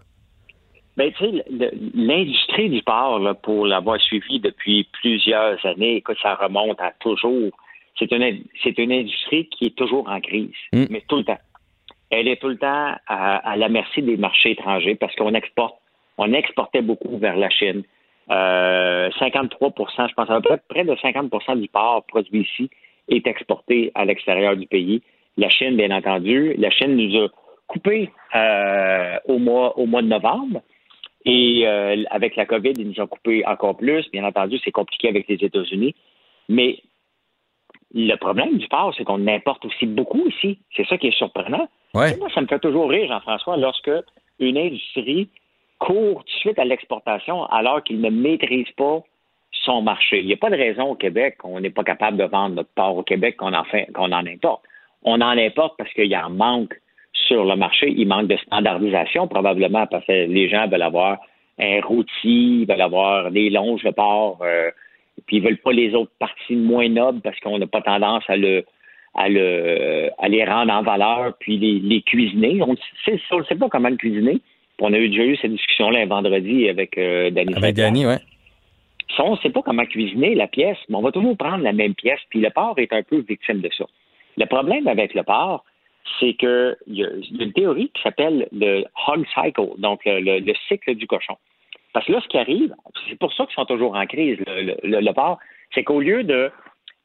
Ben, tu sais, l'industrie du porc, pour l'avoir suivi depuis plusieurs années, que ça remonte à toujours. C'est une, c'est une industrie qui est toujours en crise, mm. mais tout le temps. Elle est tout le temps à, la merci des marchés étrangers parce qu'on exporte, on exportait beaucoup vers la Chine. Euh, 53 je pense à peu près, près de 50% du porc produit ici est exporté à l'extérieur du pays. La Chine, bien entendu, la Chine nous a coupé euh, au mois au mois de novembre. Et euh, avec la COVID, ils nous ont coupé encore plus. Bien entendu, c'est compliqué avec les États-Unis. Mais le problème du porc, c'est qu'on importe aussi beaucoup ici. C'est ça qui est surprenant. Moi, ça me fait toujours rire, Jean-François, lorsque une industrie court tout de suite à l'exportation alors qu'il ne maîtrise pas son marché. Il n'y a pas de raison au Québec qu'on n'est pas capable de vendre notre porc au Québec qu'on en, fait, qu'on en importe. On en importe parce qu'il y a un manque sur le marché. Il manque de standardisation, probablement, parce que les gens veulent avoir un rôti, ils veulent avoir des longes de porc, euh, puis ils veulent pas les autres parties moins nobles parce qu'on n'a pas tendance à le à le à les rendre en valeur puis les, les cuisiner. On ne sait pas comment le cuisiner. on a eu déjà eu cette discussion-là un vendredi avec euh, Danny. Avec Danny, ouais. on ne sait pas comment cuisiner la pièce, mais on va toujours prendre la même pièce, puis le porc est un peu victime de ça. Le problème avec le porc, c'est qu'il y, a une théorie qui s'appelle le hog cycle, donc le, cycle du cochon. Parce que là, ce qui arrive, c'est pour ça qu'ils sont toujours en crise, le, le, porc, c'est qu'au lieu de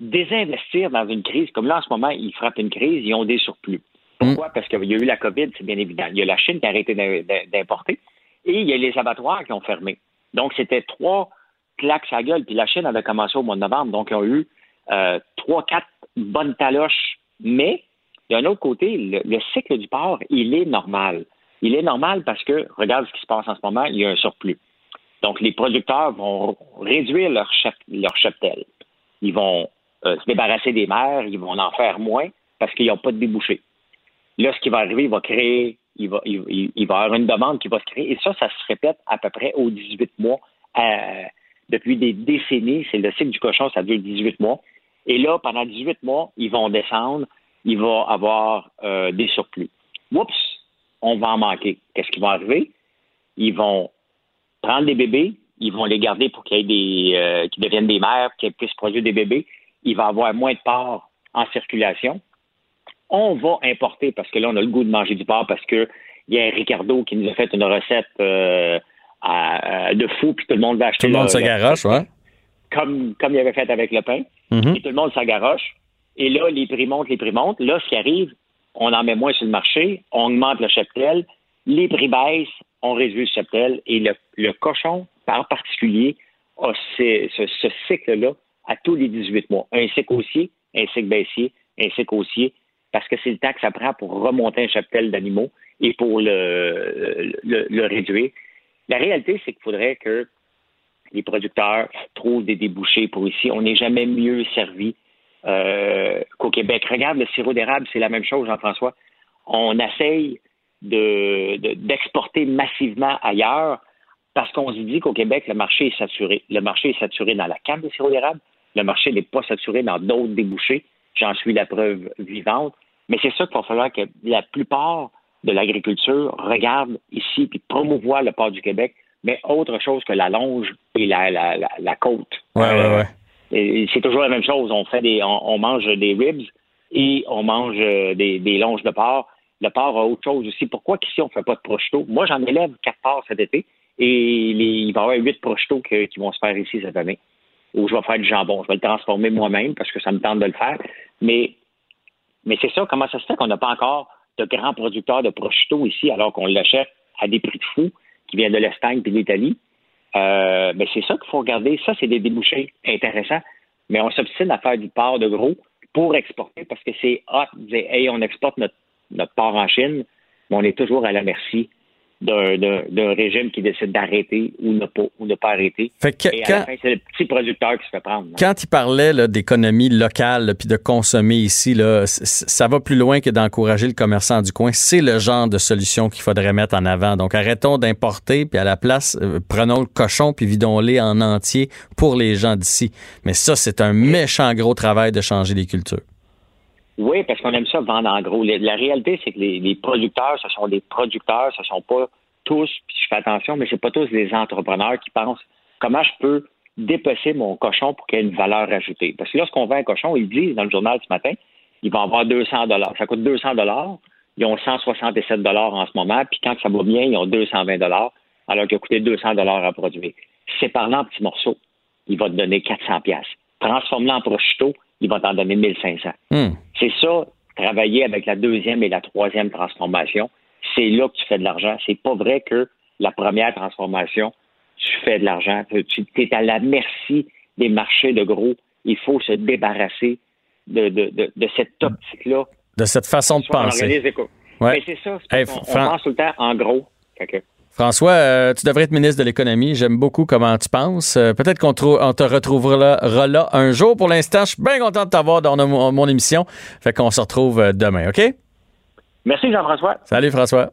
désinvestir dans une crise, comme là en ce moment, ils frappent une crise, ils ont des surplus. Pourquoi? Mm. Parce qu'il y a eu la COVID, c'est bien évident. Il y a la Chine qui a arrêté d'importer et il y a les abattoirs qui ont fermé. Donc, c'était trois claques à gueule. Puis la Chine avait commencé au mois de novembre, donc ils ont eu euh, trois, quatre bonnes taloches. Mais d'un autre côté, le, cycle du porc, il est normal. Il est normal parce que, regarde ce qui se passe en ce moment, il y a un surplus. Donc, les producteurs vont réduire leur, leur cheptel. Ils vont euh, se débarrasser des mers, ils vont en faire moins parce qu'ils n'ont pas de débouchés. Là, ce qui va arriver, il va créer, il va, il, avoir une demande qui va se créer. Et ça, ça se répète à peu près aux 18 mois. Depuis des décennies, c'est le cycle du cochon, ça dure 18 mois. Et là, pendant 18 mois, ils vont descendre il va avoir euh, des surplus. Oups, on va en manquer. Qu'est-ce qui va arriver? Ils vont prendre des bébés, ils vont les garder pour qu'ils des euh, deviennent des mères, qu'ils puissent produire des bébés. Il va avoir moins de porc en circulation. On va importer parce que là, on a le goût de manger du porc parce que il y a un Ricardo qui nous a fait une recette euh, de fou, puis tout le monde va acheter. Tout le monde s'agaroche, ouais. Comme, comme il avait fait avec le pain. Mm-hmm. Et tout le monde s'agaroche. Et là, les prix montent, les prix montent. Là, ce qui arrive, on en met moins sur le marché, on augmente le cheptel, les prix baissent, on réduit le cheptel. Et le, cochon, par particulier, a ce, cycle-là à tous les 18 mois. Un cycle haussier, un cycle baissier, un cycle haussier, parce que c'est le temps que ça prend pour remonter un cheptel d'animaux et pour le, le réduire. La réalité, c'est qu'il faudrait que les producteurs trouvent des débouchés pour ici. On n'est jamais mieux servi euh, qu'au Québec. Regarde le sirop d'érable, c'est la même chose, Jean-François. On essaye d'exporter massivement ailleurs parce qu'on se dit qu'au Québec, le marché est saturé. Le marché est saturé dans la canne de sirop d'érable. Le marché n'est pas saturé dans d'autres débouchés. J'en suis la preuve vivante. Mais c'est ça qu'il va falloir que la plupart de l'agriculture regarde ici et promouvoie le port du Québec, mais autre chose que la longe et la, la, la, côte. Ouais, ouais, ouais c'est toujours la même chose. On fait des, on, mange des ribs et on mange euh, des, longes de porc. Le porc a autre chose aussi. Pourquoi qu'ici on ne fait pas de prosciutto? Moi, j'en élève quatre porcs cet été et il va y avoir huit prosciutto qui vont se faire ici cette année. Ou je vais faire du jambon. Je vais le transformer moi-même parce que ça me tente de le faire. Mais, mais c'est ça. Comment ça se fait qu'on n'a pas encore de grands producteurs de prosciutto ici alors qu'on l'achète à des prix de fou qui viennent de l'Espagne et de l'Italie? Euh, ben c'est ça qu'il faut regarder. Ça, c'est des débouchés intéressants. Mais on s'obstine à faire du porc de gros pour exporter parce que c'est hot hey, on exporte notre, notre en Chine, mais on est toujours à la merci d'un, régime qui décide d'arrêter ou ne pas, ou ne pas arrêter. Fait que Et à quand- la fin, c'est le petit producteur qui se fait prendre. Quand il parlait là, d'économie locale puis de consommer ici, là, ça va plus loin que d'encourager le commerçant du coin. C'est le genre de solution qu'il faudrait mettre en avant. Donc arrêtons d'importer, puis à la place, euh, prenons le cochon puis vidons-les en entier pour les gens d'ici. Mais ça, c'est un méchant gros travail de changer les cultures. Oui, parce qu'on aime ça vendre en gros. La, réalité, c'est que les, producteurs, ce sont des producteurs, ce sont pas tous, puis je fais attention, mais c'est pas tous des entrepreneurs qui pensent comment je peux dépecer mon cochon pour qu'il ait une valeur ajoutée. Parce que lorsqu'on vend un cochon, ils disent dans le journal ce matin, ils vont avoir 200 dollars. Ça coûte 200 dollars. Ils ont 167 dollars en ce moment, puis quand ça va bien, ils ont 220 dollars, alors qu'il a coûté 200 dollars à produire. Séparant en petits morceaux, il va te donner 400 pièces. Transforme-le en prosciutto, il va t'en donner 1500. Hmm. C'est ça, travailler avec la deuxième et la troisième transformation. C'est là que tu fais de l'argent. C'est pas vrai que la première transformation, tu fais de l'argent. Tu es à la merci des marchés de gros. Il faut se débarrasser de, de, de, de cette optique-là. De cette façon de penser. Ouais. Mais c'est ça. c'est Hey, on pense tout le temps en gros. François, euh, tu devrais être ministre de l'économie. J'aime beaucoup comment tu penses. Euh, Peut-être qu'on te retrouvera là, là un jour. Pour l'instant, je suis bien content de t'avoir dans mon, mon émission. Fait qu'on se retrouve euh, demain, OK? Merci, Jean-François. Salut, François.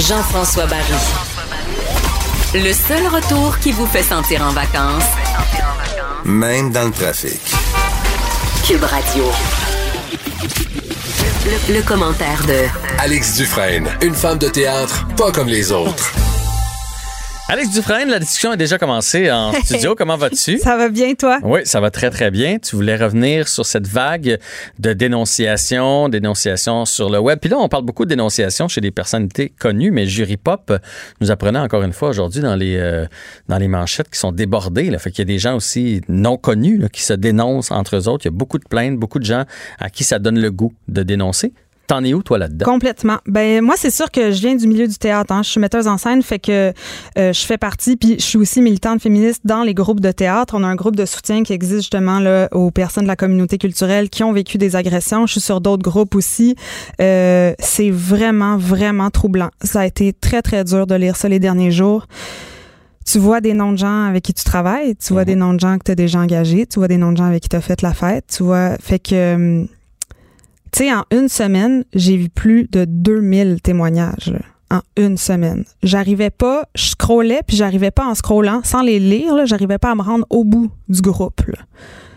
Jean-François Barry. Le seul retour qui vous fait sentir en vacances, Même dans le trafic. Cube Radio. Le, commentaire de Alex Dufresne, une femme de théâtre pas comme les autres. Alex Dufresne, la discussion a déjà commencé en (laughs) studio. Comment vas-tu? Ça va bien, toi? Oui, ça va très, très bien. Tu voulais revenir sur cette vague de dénonciation, dénonciation sur le web. Puis là, on parle beaucoup de dénonciation chez des personnalités connues, mais Jury Pop nous apprenait encore une fois aujourd'hui dans les, euh, dans les manchettes qui sont débordées. Là. Fait qu'il y a des gens aussi non connus là, qui se dénoncent entre eux autres. Il y a beaucoup de plaintes, beaucoup de gens à qui ça donne le goût de dénoncer. T'en es où, toi, là-dedans? Complètement. Ben moi, c'est sûr que je viens du milieu du théâtre. hein. Je suis metteuse en scène, fait que euh, je fais partie, puis je suis aussi militante féministe dans les groupes de théâtre. On a un groupe de soutien qui existe justement là, aux personnes de la communauté culturelle qui ont vécu des agressions. Je suis sur d'autres groupes aussi. Euh, c'est vraiment, vraiment troublant. Ça a été très, très dur de lire ça les derniers jours. Tu vois des noms de gens avec qui tu travailles, tu vois des noms de gens que tu as déjà engagés, tu vois des noms de gens avec qui tu as fait la fête, tu vois. Fait que. Tu sais, en une semaine, j'ai vu plus de 2000 témoignages. là. En une semaine. J'arrivais pas, je scrollais, puis j'arrivais pas en scrollant, sans les lire, j'arrivais pas à me rendre au bout du groupe.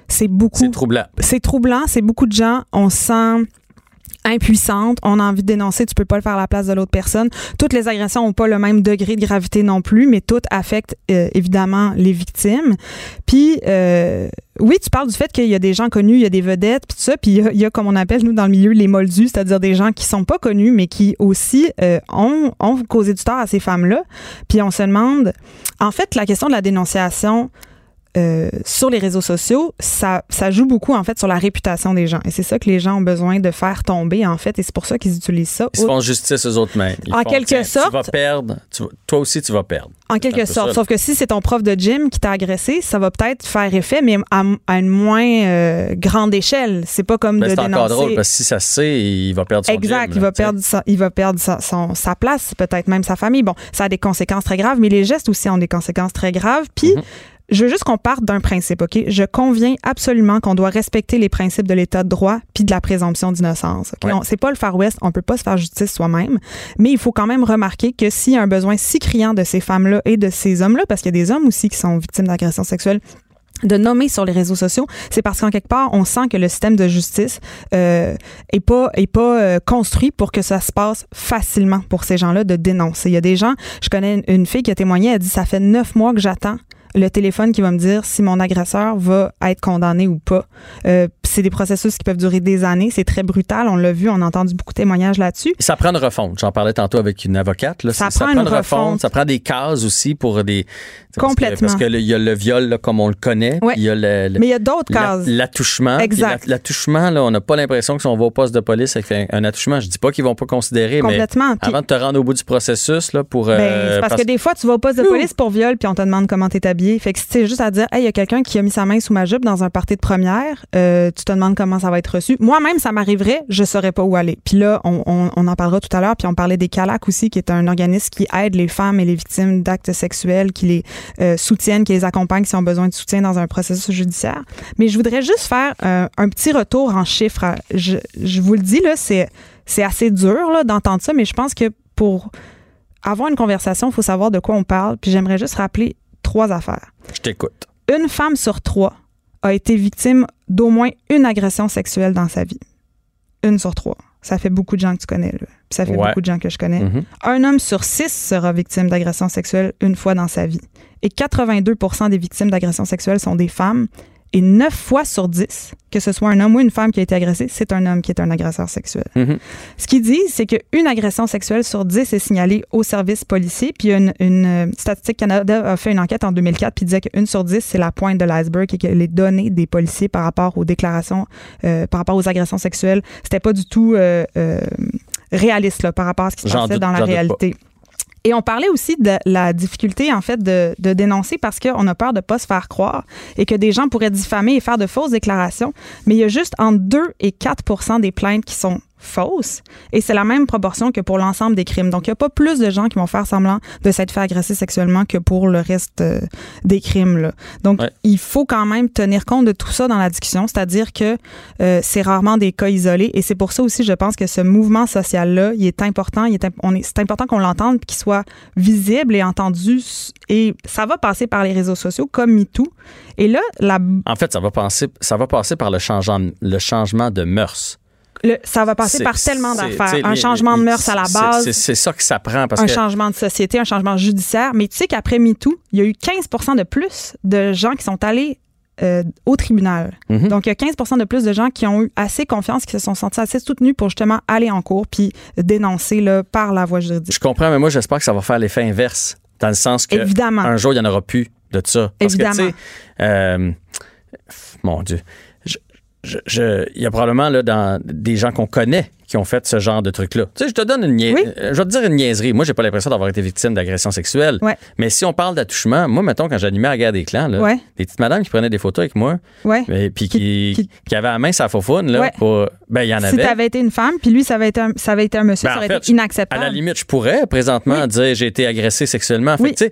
C'est beaucoup. C'est troublant. C'est troublant, c'est beaucoup de gens. On se sent impuissante, on a envie de dénoncer, tu peux pas le faire à la place de l'autre personne. Toutes les agressions ont pas le même degré de gravité non plus, mais toutes affectent euh, évidemment les victimes. Puis euh, oui, tu parles du fait qu'il y a des gens connus, il y a des vedettes, puis tout ça, puis il y a, comme on appelle nous dans le milieu les moldus, c'est-à-dire des gens qui sont pas connus mais qui aussi euh, ont, ont causé du tort à ces femmes-là. Puis on se demande, en fait, la question de la dénonciation euh, sur les réseaux sociaux, ça, ça joue beaucoup en fait sur la réputation des gens. Et c'est ça que les gens ont besoin de faire tomber en fait. Et c'est pour ça qu'ils utilisent ça. Ils se font justice aux autres mêmes. Ils En font, quelque sorte. Tu vas perdre. Tu toi aussi, tu vas perdre. En quelque sorte. ça. Sauf que si c'est ton prof de gym qui t'a agressé, ça va peut-être faire effet, mais à, à une moins euh, grande échelle. C'est pas comme Ben, de c'est encore drôle parce que si ça se sait, il va perdre son Exact, gym, il va perdre, sa, il va perdre sa, son- sa place, peut-être même sa famille. Bon, ça a des conséquences très graves, mais les gestes aussi ont des conséquences très graves. Puis, Mm-hmm. Je veux juste qu'on parte d'un principe, OK? Je conviens absolument qu'on doit respecter les principes de l'état de droit puis de la présomption d'innocence. OK? Ouais. C'est pas le Far West, on peut pas se faire justice soi-même, mais il faut quand même remarquer que s'il y a un besoin si criant de ces femmes-là et de ces hommes-là, parce qu'il y a des hommes aussi qui sont victimes d'agressions sexuelles, de nommer sur les réseaux sociaux, c'est parce qu'en quelque part, on sent que le système de justice euh, est pas est pas euh, construit pour que ça se passe facilement pour ces gens-là de dénoncer. Il y a des gens, je connais une, une fille qui a témoigné, elle dit ça fait neuf mois que j'attends le téléphone qui va me dire si mon agresseur va être condamné ou pas. Euh, c'est des processus qui peuvent durer des années. C'est très brutal. On l'a vu, on a entendu beaucoup de témoignages là-dessus. Ça prend une refonte. J'en parlais tantôt avec une avocate. Là. Ça prend une refonte. Ça prend des cases aussi pour des. parce que- Complètement. Parce qu'il y a le viol là, comme on le connaît. Ouais. puis Il y a le, le- Mais il y a d'autres cases. L'attouchement. Exact. la- L'attouchement, là, on n'a pas l'impression que si on va au poste de police avec un, un attouchement, je dis pas qu'ils vont pas considérer, Complètement. mais Puis- avant de te rendre au bout du processus, là, pour. Ben, euh, parce, que des fois, tu vas au poste de police pour viol, puis on te demande comment t'es habillé. Fait que si juste à dire, hey, il y a quelqu'un qui a mis sa main sous ma jupe dans un party de première, euh, tu te demandes comment ça va être reçu. Moi-même, ça m'arriverait, je saurais pas où aller. Puis là, on, en parlera tout à l'heure. Puis on parlait des CALAC aussi, qui est un organisme qui aide les femmes et les victimes d'actes sexuels, qui les euh, soutiennent, qui les accompagne, qui ont besoin de soutien dans un processus judiciaire. Mais je voudrais juste faire euh, un petit retour en chiffres. Je, vous le dis, là, c'est c'est assez dur d'entendre ça, mais je pense que pour avoir une conversation, il faut savoir de quoi on parle. Puis j'aimerais juste rappeler trois affaires. Je t'écoute. Une femme sur trois a été victime d'au moins une agression sexuelle dans sa vie. Une sur trois. Ça fait beaucoup de gens que tu connais. Là. Ça fait Ouais. beaucoup de gens que je connais. Mhm. Un homme sur six sera victime d'agression sexuelle une fois dans sa vie. Et 82 des victimes d'agression sexuelle sont des femmes. Et 9 fois sur 10, que ce soit un homme ou une femme qui a été agressé, c'est un homme qui est un agresseur sexuel. Mhm. Ce qu'ils disent, c'est qu'une agression sexuelle sur 10 est signalée au service policier. Puis une, une, euh, Statistique Canada a fait une enquête en 2004 puis disait qu'une sur 10, c'est la pointe de l'iceberg et que les données des policiers par rapport aux déclarations, euh, par rapport aux agressions sexuelles, c'était pas du tout euh, euh, réaliste là, par rapport à ce qui se passait dans la réalité. Et on parlait aussi de la difficulté, en fait, de, dénoncer parce qu'on a peur de pas se faire croire et que des gens pourraient diffamer et faire de fausses déclarations. Mais il y a juste entre 2 et 4% des plaintes qui sont fausses. Et c'est la même proportion que pour l'ensemble des crimes. Donc, il n'y a pas plus de gens qui vont faire semblant de s'être fait agresser sexuellement que pour le reste euh, des crimes. Là. Donc, il faut quand même tenir compte de tout ça dans la discussion, c'est-à-dire que euh, c'est rarement des cas isolés. Et c'est pour ça aussi, je pense que ce mouvement social-là, il est important. Il est, imp- on est, c'est important qu'on l'entende qu'il soit visible et entendu. Et ça va passer par les réseaux sociaux comme MeToo. Et là, la, En fait, ça va passer, ça va passer par le changement, le changement de mœurs. Le- ça va passer par tellement d'affaires. Un changement de mœurs à la base. C'est ça que ça prend parce un que changement de société, un changement judiciaire. Mais tu sais qu'après MeToo, il y a eu 15 de plus de gens qui sont allés euh, au tribunal. Mhm. Donc, il y a 15 de plus de gens qui ont eu assez confiance, qui se sont sentis assez soutenus pour justement aller en cours puis dénoncer là, par la voie juridique. je comprends, mais moi, j'espère que ça va faire l'effet inverse. Dans le sens que Évidemment. un jour, il n'y en aura plus de ça. Parce Évidemment. tu sais, euh, mon Dieu, je- je- il y a probablement là, dans des gens qu'on connaît qui ont fait ce genre de truc-là. Tu sais, je te donne une nia- euh, Je vais te dire une niaiserie. Moi, j'ai pas l'impression d'avoir été victime d'agression sexuelle. Ouais. Mais si on parle d'attouchement, moi, mettons, quand j'animais à la guerre des clans, là, Ouais. des petites madames qui prenaient des photos avec moi, Ouais. et puis qui, qui, avaient la main la faufoune, là, pour- ben, il y en Si avait. tu avais été une femme, puis lui, ça avait été un, ça avait été un monsieur, Ben, ça aurait fait, été inacceptable. À la limite, je pourrais présentement dire j'ai été agressé sexuellement. Fait que, sais,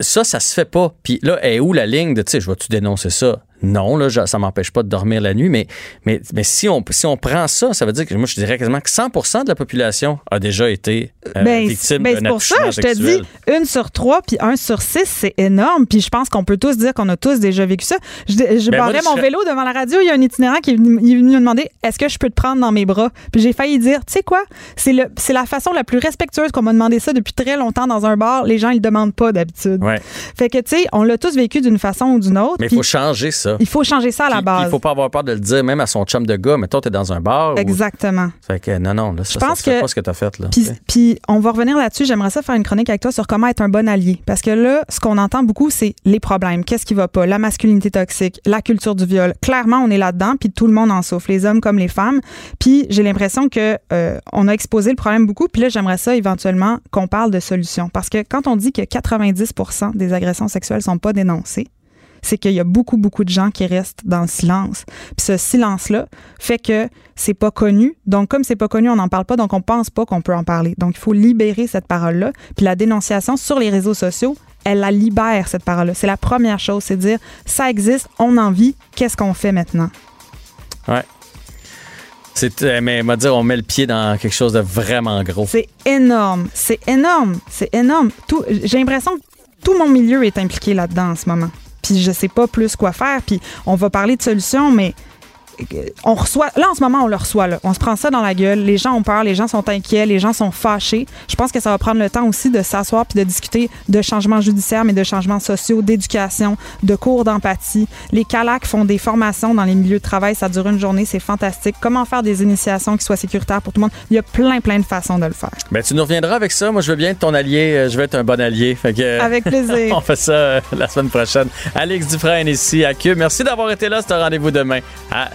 ça, ça se fait pas. Puis là, est où la ligne de, tu sais, je vais-tu dénoncer ça? Non, là, ça m'empêche pas de dormir la nuit, mais, mais, mais si, on, si on prend ça, ça veut dire que moi, je dirais quasiment que 100% de la population a déjà été euh, Ben, victime ben, d'un c'est pour ça, je te dis, une sur trois, puis un sur six, c'est énorme. Puis je pense qu'on peut tous dire qu'on a tous déjà vécu ça. Je, je Ben, barrais mon vélo devant la radio, il y a un itinérant qui est venu, il est venu me demander est-ce que je peux te prendre dans mes bras? Puis j'ai failli dire tu sais quoi? C'est la façon la plus respectueuse qu'on m'a demandé ça depuis très longtemps dans un bar. Les gens ils le demandent pas d'habitude. Ouais. Fait que tu sais, on l'a tous vécu d'une façon ou d'une autre. Mais il faut changer ça. Il faut changer ça à la Puis, base. Il faut pas avoir peur de le dire, même à son chum de gars. Mettons, t'es dans un bar. ou- Exactement. Fait que non, non, là, ça, Je ça pense se fait que- pas ce que t'as fait, là. Puis, puis on va revenir là-dessus. J'aimerais ça faire une chronique avec toi sur comment être un bon allié. Parce que là, ce qu'on entend beaucoup, c'est les problèmes. Qu'est-ce qui va pas? La masculinité toxique, la culture du viol. Clairement, on est là-dedans, puis tout le monde en souffre, les hommes comme les femmes. Puis j'ai l'impression que euh, on a exposé le problème beaucoup. Puis là, j'aimerais ça éventuellement qu'on parle de solutions. Parce que quand on dit que 90 des agressions sexuelles sont pas dénoncées, c'est qu'il y a beaucoup, beaucoup de gens qui restent dans le silence. Puis ce silence-là fait que c'est pas connu. Donc, comme c'est pas connu, on n'en parle pas, donc on pense pas qu'on peut en parler. Donc, il faut libérer cette parole-là. Puis la dénonciation sur les réseaux sociaux, elle la libère, cette parole-là. C'est la première chose, c'est dire, ça existe, on en vit, qu'est-ce qu'on fait maintenant? Ouais. C'est, euh, mais on va dire, on met le pied dans quelque chose de vraiment gros. C'est énorme, c'est énorme, c'est énorme. Tout, j'ai l'impression que tout mon milieu est impliqué là-dedans en ce moment. Puis je sais pas plus quoi faire. Puis on va parler de solutions, mais on reçoit. Là, en ce moment, on le reçoit. Là. On se prend ça dans la gueule. Les gens ont peur, les gens sont inquiets, les gens sont fâchés. Je pense que ça va prendre le temps aussi de s'asseoir puis de discuter de changements judiciaires, mais de changements sociaux, d'éducation, de cours d'empathie. Les CALAC font des formations dans les milieux de travail. Ça dure une journée, c'est fantastique. Comment faire des initiations qui soient sécuritaires pour tout le monde? Il y a plein, plein de façons de le faire. Ben, tu nous reviendras avec ça. Moi, je veux bien être ton allié. Euh, Je veux être un bon allié. Fait que, Avec (laughs) plaisir. on fait ça euh, la semaine prochaine. Alex Dufresne ici à Cube. Merci d'avoir été là. C'est un rendez-vous demain à